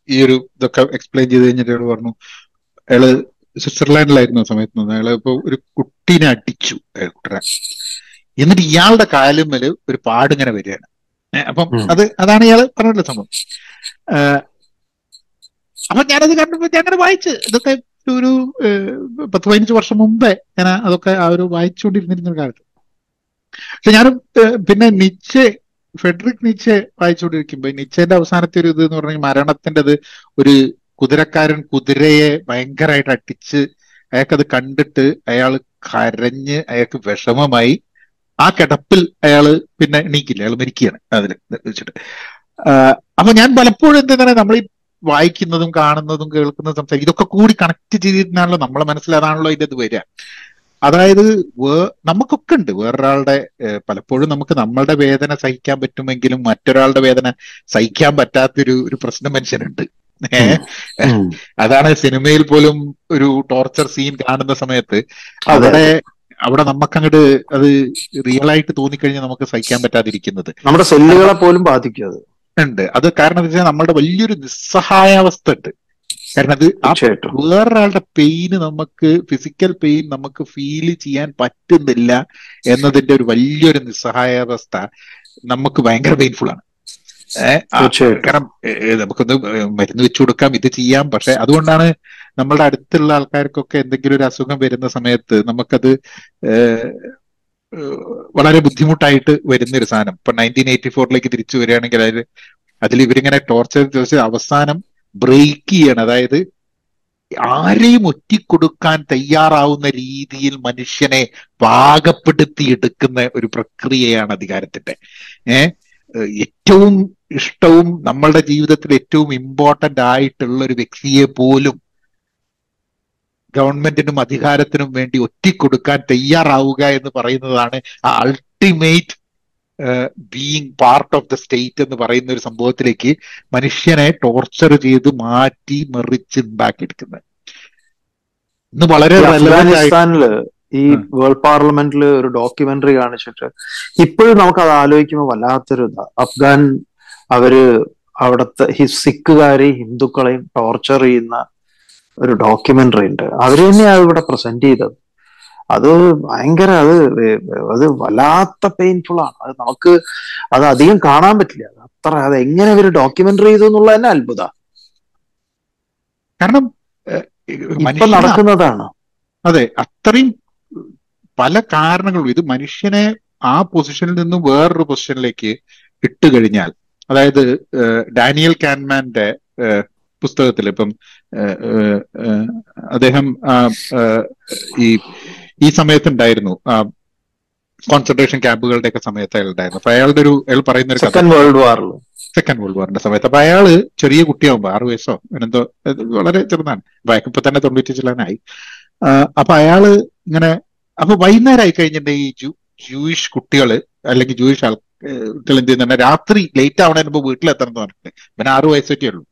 ഈ- ഒരു ഇതൊക്കെ എക്സ്പ്ലെയിൻ ചെയ്ത് കഴിഞ്ഞിട്ട് പറഞ്ഞു അയാൾ സ്വിറ്റ്സർലാൻഡിലായിരുന്നു ആ സമയത്ത് നിന്ന് അയാൾ ഇപ്പൊ ഒരു കുട്ടീനെ അടിച്ചു അയാൾ കുട്ടനെ. എന്നിട്ട് ഇയാളുടെ കാലുമ്മൽ ഒരു പാടിങ്ങനെ വരികയാണ്. അപ്പം അത് അതാണ് ഇയാൾ പറഞ്ഞിട്ടുള്ള സംഭവം. അപ്പൊ ഞാനത് കണ്ടപ്പോ ഞാനത് വായിച്ച്. ഇതൊക്കെ ഒരു പത്ത് പതിനഞ്ച് വർഷം മുമ്പേ ഞാൻ അതൊക്കെ ആ ഒരു വായിച്ചുകൊണ്ടിരുന്നിരുന്ന ഒരു കാലത്ത്. പക്ഷെ ഞാനും പിന്നെ നിച്ചെ ഫെഡറിക് നിച്ചെ വായിച്ചുകൊണ്ടിരിക്കുമ്പോ നിച്ചേന്റെ അവസാനത്തെ ഒരു ഇത് എന്ന് പറഞ്ഞാൽ മരണത്തിന്റെത് ഒരു കുതിരക്കാരൻ കുതിരയെ ഭയങ്കരമായിട്ട് അടിച്ച് അയാൾക്കത് കണ്ടിട്ട് അയാൾ കരഞ്ഞ് അയാൾക്ക് വിഷമമായി. ആ കിടപ്പിൽ അയാൾ പിന്നെ എണീക്കില്ല. അയാൾ മരിക്കുകയാണ്. അതിൽ വെച്ചിട്ട്. അപ്പൊ ഞാൻ പലപ്പോഴും എന്താ നമ്മൾ ഈ വായിക്കുന്നതും കാണുന്നതും കേൾക്കുന്നതും സംസാരിക്കും ഇതൊക്കെ കൂടി കണക്ട് ചെയ്തിരുന്നാണല്ലോ നമ്മളെ മനസ്സിൽ അതാണല്ലോ അതിന്റെ ഇത് വരിക. അതായത് വേ നമുക്കൊക്കെ ഉണ്ട്. വേറൊരാളുടെ പലപ്പോഴും നമുക്ക് നമ്മളുടെ വേദന സഹിക്കാൻ പറ്റുമെങ്കിലും മറ്റൊരാളുടെ വേദന സഹിക്കാൻ പറ്റാത്തൊരു ഒരു പ്രശ്നം മനുഷ്യനുണ്ട്. ഏഹ് അതാണ് സിനിമയിൽ പോലും ഒരു ടോർച്ചർ സീൻ കാണുന്ന സമയത്ത്. അവിടെ അവിടെ നമുക്കങ്ങോട്ട് അത് റിയൽ ആയിട്ട് തോന്നിക്കഴിഞ്ഞാൽ നമുക്ക് സഹിക്കാൻ പറ്റാതിരിക്കുന്നത്. നമ്മുടെ സെല്ലുകളെ പോലും ബാധിക്കും അത്. ഉണ്ട്. അത് കാരണം വെച്ചാൽ നമ്മളുടെ വലിയൊരു നിസ്സഹായാവസ്ഥ ഉണ്ട് കാരണം അത് ആ വേറൊരാളുടെ പെയിന് നമുക്ക് ഫിസിക്കൽ പെയിൻ നമുക്ക് ഫീൽ ചെയ്യാൻ പറ്റുന്നില്ല എന്നതിന്റെ ഒരു വലിയൊരു നിസ്സഹായാവസ്ഥ നമുക്ക് ഭയങ്കര പെയിൻഫുൾ ആണ്. കാരണം നമുക്കൊന്ന് മരുന്ന് വെച്ചു കൊടുക്കാം ഇത് ചെയ്യാം. പക്ഷെ അതുകൊണ്ടാണ് നമ്മളുടെ അടുത്തുള്ള ആൾക്കാർക്കൊക്കെ എന്തെങ്കിലും ഒരു അസുഖം വരുന്ന സമയത്ത് നമുക്കത് വളരെ ബുദ്ധിമുട്ടായിട്ട് വരുന്ന ഒരു സാധനം. ഇപ്പൊ നയന്റീൻ എയ്റ്റി ഫോറിലേക്ക് തിരിച്ചു വരികയാണെങ്കിൽ അതിൽ അതിൽ ഇവരിങ്ങനെ ടോർച്ചർ ചോദിച്ച് അവസാനം ബ്രേക്ക് ചെയ്യണം. അതായത് ആരെയും ഒറ്റിക്കൊടുക്കാൻ തയ്യാറാവുന്ന രീതിയിൽ മനുഷ്യനെ പാകപ്പെടുത്തി എടുക്കുന്ന ഒരു പ്രക്രിയയാണ് അധികാരത്തിന്റെ. ഏഹ് ഏറ്റവും ഇഷ്ടവും നമ്മളുടെ ജീവിതത്തിൽ ഏറ്റവും ഇമ്പോർട്ടന്റ് ആയിട്ടുള്ള ഒരു വ്യക്തിയെ പോലും ഗവൺമെന്റിനും അധികാരത്തിനും വേണ്ടി ഒറ്റിക്കൊടുക്കാൻ തയ്യാറാവുക എന്ന് പറയുന്നതാണ് ആ ultimate being part of the state എന്ന് പറയുന്ന ഒരു സംഭവത്തിലേക്ക് മനുഷ്യനെ ടോർച്ചർ ചെയ്ത് മാറ്റി മെറിച്ച് ഉണ്ടാക്കിയെടുക്കുന്നത് ഇന്ന് വളരെ ഈ അഫ്ഗാനിസ്ഥാനിൽ ഈ വേൾഡ് പാർലമെന്റിൽ ഒരു ഡോക്യുമെന്ററി കാണിച്ചിട്ട് ഇപ്പോഴും നമുക്ക് അത് ആലോചിക്കുമ്പോൾ വല്ലാത്തൊരു അഫ്ഗാൻ അവർ അവിടുത്തെ സിഖുകാരെയും ഹിന്ദുക്കളെയും ടോർച്ചർ ചെയ്യുന്ന ഒരു ഡോക്യുമെന്ററി ഉണ്ട്. അവർ തന്നെയാണ് ഇവിടെ പ്രസന്റ് ചെയ്തത്. അത് ഭയങ്കര അത് അത് വല്ലാത്ത പെയിൻഫുൾ ആണ്. അത് നമുക്ക് അത് അധികം കാണാൻ പറ്റില്ല. അത്ര അത് എങ്ങനെ ഒരു ഡോക്യുമെന്ററി ചെയ്തു എന്നുള്ളത് തന്നെ അത്ഭുത. കാരണം ഇപ്പൊ നടക്കുന്നതാണ്. അതെ അത്രയും പല കാരണങ്ങളും ഇത് മനുഷ്യനെ ആ പൊസിഷനിൽ നിന്നും വേറൊരു പൊസിഷനിലേക്ക് ഇട്ട് കഴിഞ്ഞാൽ അതായത് ഡാനിയൽ കാൻമാന്റെ പുസ്തകത്തിൽ ഇപ്പം അദ്ദേഹം ഈ ഈ സമയത്തുണ്ടായിരുന്നു ആ കോൺസെൻട്രേഷൻ ക്യാമ്പുകളുടെ ഒക്കെ സമയത്ത് അയാൾ ഉണ്ടായിരുന്നു അപ്പൊ അയാളുടെ ഒരു അയാൾ പറയുന്ന ഒരു സെക്കൻഡ് വേൾഡ് വാറിൽ സെക്കൻഡ് വേൾഡ് വാറിന്റെ സമയത്ത്. അപ്പൊ അയാൾ ചെറിയ കുട്ടിയാവുമ്പോ ആറു വയസ്സോ എന്തോ വളരെ ചെറുതാണ്. ഇപ്പൊ തന്നെ തൊണ്ണൂറ്റി ചെല്ലാനായി അപ്പൊ അയാൾ ഇങ്ങനെ അപ്പൊ വൈകുന്നേരം ആയി കഴിഞ്ഞിട്ടുണ്ടെങ്കിൽ ഈ ജൂ ജൂയിഷ് കുട്ടികൾ അല്ലെങ്കിൽ ജൂയിഷ് ആൾ എന്ത് ചെയ്യുന്നുണ്ട് രാത്രി ലേറ്റ് ആവണതിന് മുമ്പ് വീട്ടിലെത്തണം എന്ന് പറഞ്ഞിട്ട് പിന്നെ ആറു വയസ്സൊക്കെ ഉള്ളൂ.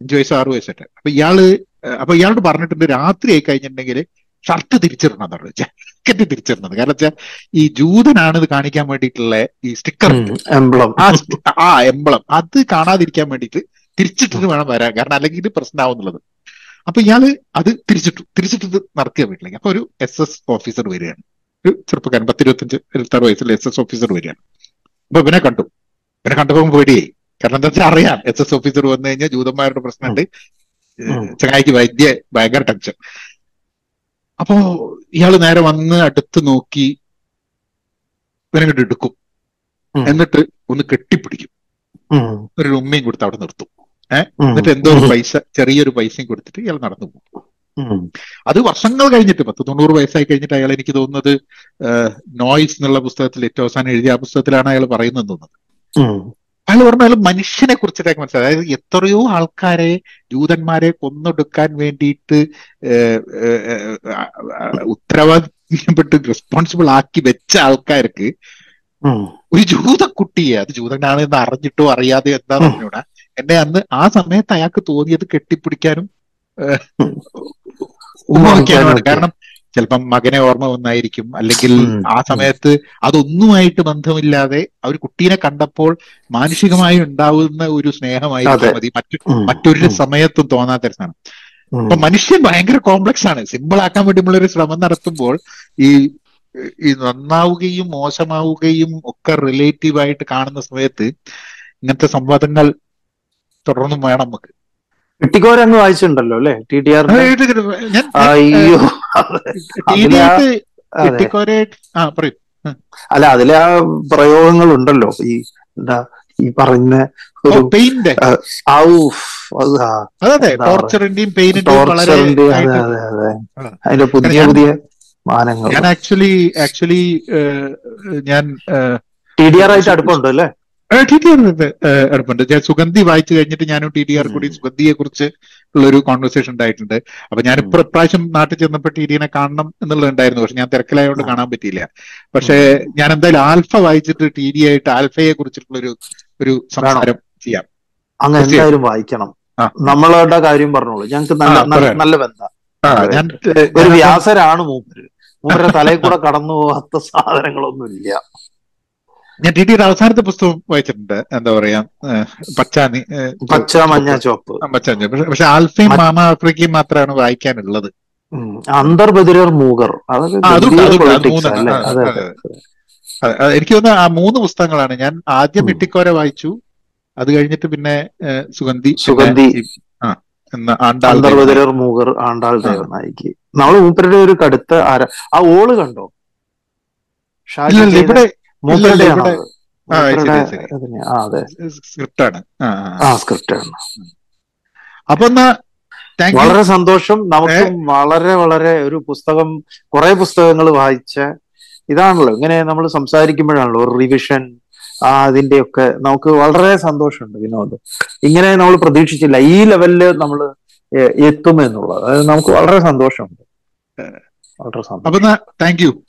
വയസ്സോ ആറു വയസ്സൊക്കെ. അപ്പൊ ഇയാൾ അപ്പൊ ഇയാളോട് പറഞ്ഞിട്ടുണ്ട് രാത്രി ആയി കഴിഞ്ഞിട്ടുണ്ടെങ്കിൽ ഷർട്ട് തിരിച്ചിടണം എന്നാണ് ജാക്കറ്റ് തിരിച്ചിടണം. കാരണം വെച്ചാൽ ഈ ജൂതനാണ് ഇത് കാണിക്കാൻ വേണ്ടിയിട്ടുള്ള ഈ സ്റ്റിക്കർ എംബ്ലം ആ എംബ്ലം അത് കാണാതിരിക്കാൻ വേണ്ടിയിട്ട് തിരിച്ചിട്ടിട്ട് വേണം വരാൻ. കാരണം അല്ലെങ്കിൽ ഇത് പ്രശ്നമാവുന്നുള്ളത്. അപ്പൊ ഇയാൾ അത് തിരിച്ചിട്ടു തിരിച്ചിട്ടിട്ട് നടക്കുക വീട്ടിലേക്ക്. അപ്പൊ ഒരു എസ് എസ് ഓഫീസർ വരികയാണ്. ഒരു ചെറുപ്പക്കാരൻ പത്തിരുപത്തഞ്ച് ഇരുപത്താറ് വയസ്സിലെ എസ് എസ് ഓഫീസർ വരികയാണ്. അപ്പൊ ഇവനെ കണ്ടു. ഇവനെ കണ്ടപ്പോ പേടിയായി. കാരണം എന്താ വെച്ചാൽ അറിയാം. എസ് എസ് ഓഫീസർ വന്നു കഴിഞ്ഞാൽ ജൂതന്മാരുടെ പ്രശ്നമുണ്ട്. ചങ്ങായിക്ക് വൈദ്യ ഭയങ്കര ടെൻഷൻ അപ്പോ ഇയാൾ നേരെ വന്ന് അടുത്ത് നോക്കി ഇവനങ്ങോട്ട് എടുക്കും. എന്നിട്ട് ഒന്ന് കെട്ടിപ്പിടിക്കും. ഒരു ഉമ്മയും കൊടുത്ത് അവിടെ നിർത്തും. ഏഹ് എന്നിട്ട് എന്തോ ഒരു പൈസ ചെറിയൊരു പൈസയും കൊടുത്തിട്ട് ഇയാൾ നടന്നു പോകും. അത് വർഷങ്ങൾ കഴിഞ്ഞിട്ട് പത്ത് തൊണ്ണൂറ് വയസ്സായി കഴിഞ്ഞിട്ട് അയാൾ എനിക്ക് തോന്നുന്നത് നോയിസ് എന്നുള്ള പുസ്തകത്തിൽ ഏറ്റവും അവസാനം എഴുതിയ ആ പുസ്തകത്തിലാണ് അയാൾ പറയുന്നത് തോന്നുന്നത്. അയാൾ പറഞ്ഞ അയാൾ മനുഷ്യനെ കുറിച്ചിട്ടൊക്കെ മനസ്സിലായി അതായത് എത്രയോ ആൾക്കാരെ ജൂതന്മാരെ കൊന്നൊടുക്കാൻ വേണ്ടിയിട്ട് ഉത്തരവാദിത്തപ്പെട്ട് റെസ്പോൺസിബിൾ ആക്കി വെച്ച ആൾക്കാർക്ക് ഒരു ജൂത കുട്ടിയെ അത് ജൂതനാണ് എന്ന് അറിഞ്ഞിട്ടോ അറിയാതെ എന്താന്ന് ഉം. പറഞ്ഞൂടാ എന്നെ അന്ന് ആ സമയത്ത് അയാൾക്ക് തോന്നിയത് കെട്ടിപ്പിടിക്കാനും കാരണം ചിലപ്പം മകനെ ഓർമ്മ വന്നായിരിക്കും. അല്ലെങ്കിൽ ആ സമയത്ത് അതൊന്നുമായിട്ട് ബന്ധമില്ലാതെ ആ ഒരു കുട്ടീനെ കണ്ടപ്പോൾ മാനുഷികമായി ഉണ്ടാവുന്ന ഒരു സ്നേഹമായിരിക്കും മതി. മറ്റു മറ്റൊരു സമയത്തും തോന്നാത്ത രസമാണ് അപ്പൊ മനുഷ്യൻ ഭയങ്കര കോംപ്ലക്സ് ആണ്. സിമ്പിൾ ആക്കാൻ വേണ്ടി ഒരു ശ്രമം നടത്തുമ്പോൾ ഈ ഈ നന്നാവുകയും മോശമാവുകയും ഒക്കെ റിലേറ്റീവ് ആയിട്ട് കാണുന്ന സമയത്ത് ഇങ്ങനത്തെ സംവാദങ്ങൾ തുടർന്നും വേണം നമുക്ക്. കിട്ടിക്കോരങ്ങ് വായിച്ചിട്ടുണ്ടല്ലോ അല്ലെ? ടി ടി ആർ അയ്യോ. അല്ല അതിലെ ആ പ്രയോഗങ്ങൾ ഉണ്ടല്ലോ ഈ എന്താ ഈ പറഞ്ഞ ഒരു. അതിന്റെ പുതിയ പുതിയ മാനങ്ങൾ. ഞാൻ ആക്ച്വലി ആക്ച്വലി ഞാൻ ടി ഡി ആർ ആയിട്ട് അടുപ്പമുണ്ടോ അല്ലേ? ടി ടി ആർ എടുപ്പുണ്ട് ഞാൻ സുഗന്ധി വായിച്ചു കഴിഞ്ഞിട്ട് ഞാനും ടി ടി ആർ കൂടി സുഗന്ധിയെ കുറിച്ച് ഉള്ളൊരു കോൺവെർസേഷൻ ഉണ്ടായിട്ടുണ്ട്. അപ്പൊ ഞാൻ ഇപ്പൊ ഇപ്രാവശ്യം നാട്ടിൽ ചെന്നപ്പോൾ ടി ഡിനെ കാണണം എന്നുള്ളത് ഉണ്ടായിരുന്നു. പക്ഷെ ഞാൻ തിരക്കിലായതുകൊണ്ട്. കാണാൻ പറ്റിയില്ല. പക്ഷെ ഞാൻ എന്തായാലും ആൽഫ വായിച്ചിട്ട് ടി ഡി ആയിട്ട് ആൽഫയെ കുറിച്ചിട്ടുള്ള ഒരു ഒരു സംസാരം ചെയ്യാം. അങ്ങനെ. എന്തായാലും വായിക്കണം. നമ്മളുടെ കാര്യം പറഞ്ഞോളൂ. ഞങ്ങൾക്ക് നല്ല നല്ല- ബന്ധം. ഞാൻ ഒരു വ്യാസരാണ് മൂപ്പര്. മൂപ്പരുടെ തലയിൽ കൂടെ കടന്നു പോകാത്ത സാധനങ്ങളൊന്നും ഇല്ല ഞാൻ ടി ടിയുടെ അവസാനത്തെ പുസ്തകം വായിച്ചിട്ടുണ്ട്. എന്താ പറയാ പച്ചാനി പച്ച മഞ്ഞ ചുവപ്പ്. ആ, പക്ഷെ- ആൽഫയും മാമ ആഫ്രിക്കയും മാത്രമാണ് വായിക്കാനുള്ളത്. അന്തർബദിരർ മൂകർ എനിക്ക് തോന്നുന്നു ആ മൂന്ന് പുസ്തകങ്ങളാണ്. ഞാൻ ആദ്യം ഉം. ഇട്ടിക്കോര വായിച്ചു. അത് കഴിഞ്ഞിട്ട് പിന്നെ സുഗന്ധി സുഗന്ധി. അന്തർബദിരർ മൂകർ ആണ്ടാൾ. ദേവനായിക്ക് നമ്മൾ മൂപ്പരുടെ ഒരു കടുത്ത ആര ആ ഓൾ കണ്ടോ? ഇവിടെ അത്? ആ, അപ്പൊ എന്നാ വളരെ സന്തോഷം. നമുക്ക് വളരെ വളരെ ഒരു പുസ്തകം കുറെ പുസ്തകങ്ങൾ വായിച്ച ഇതാണല്ലോ. ഇങ്ങനെ നമ്മൾ സംസാരിക്കുമ്പോഴാണല്ലോ ഒരു റിവിഷൻ ആ അതിന്റെയൊക്കെ നമുക്ക് വളരെ സന്തോഷമുണ്ട് വിനോദ്. ഇങ്ങനെ നമ്മൾ പ്രതീക്ഷിച്ചില്ല ഈ ലെവലിൽ നമ്മൾ എത്തും എന്നുള്ളത്. അതായത് നമുക്ക് വളരെ സന്തോഷമുണ്ട്. വളരെ സന്തോഷം. Thank you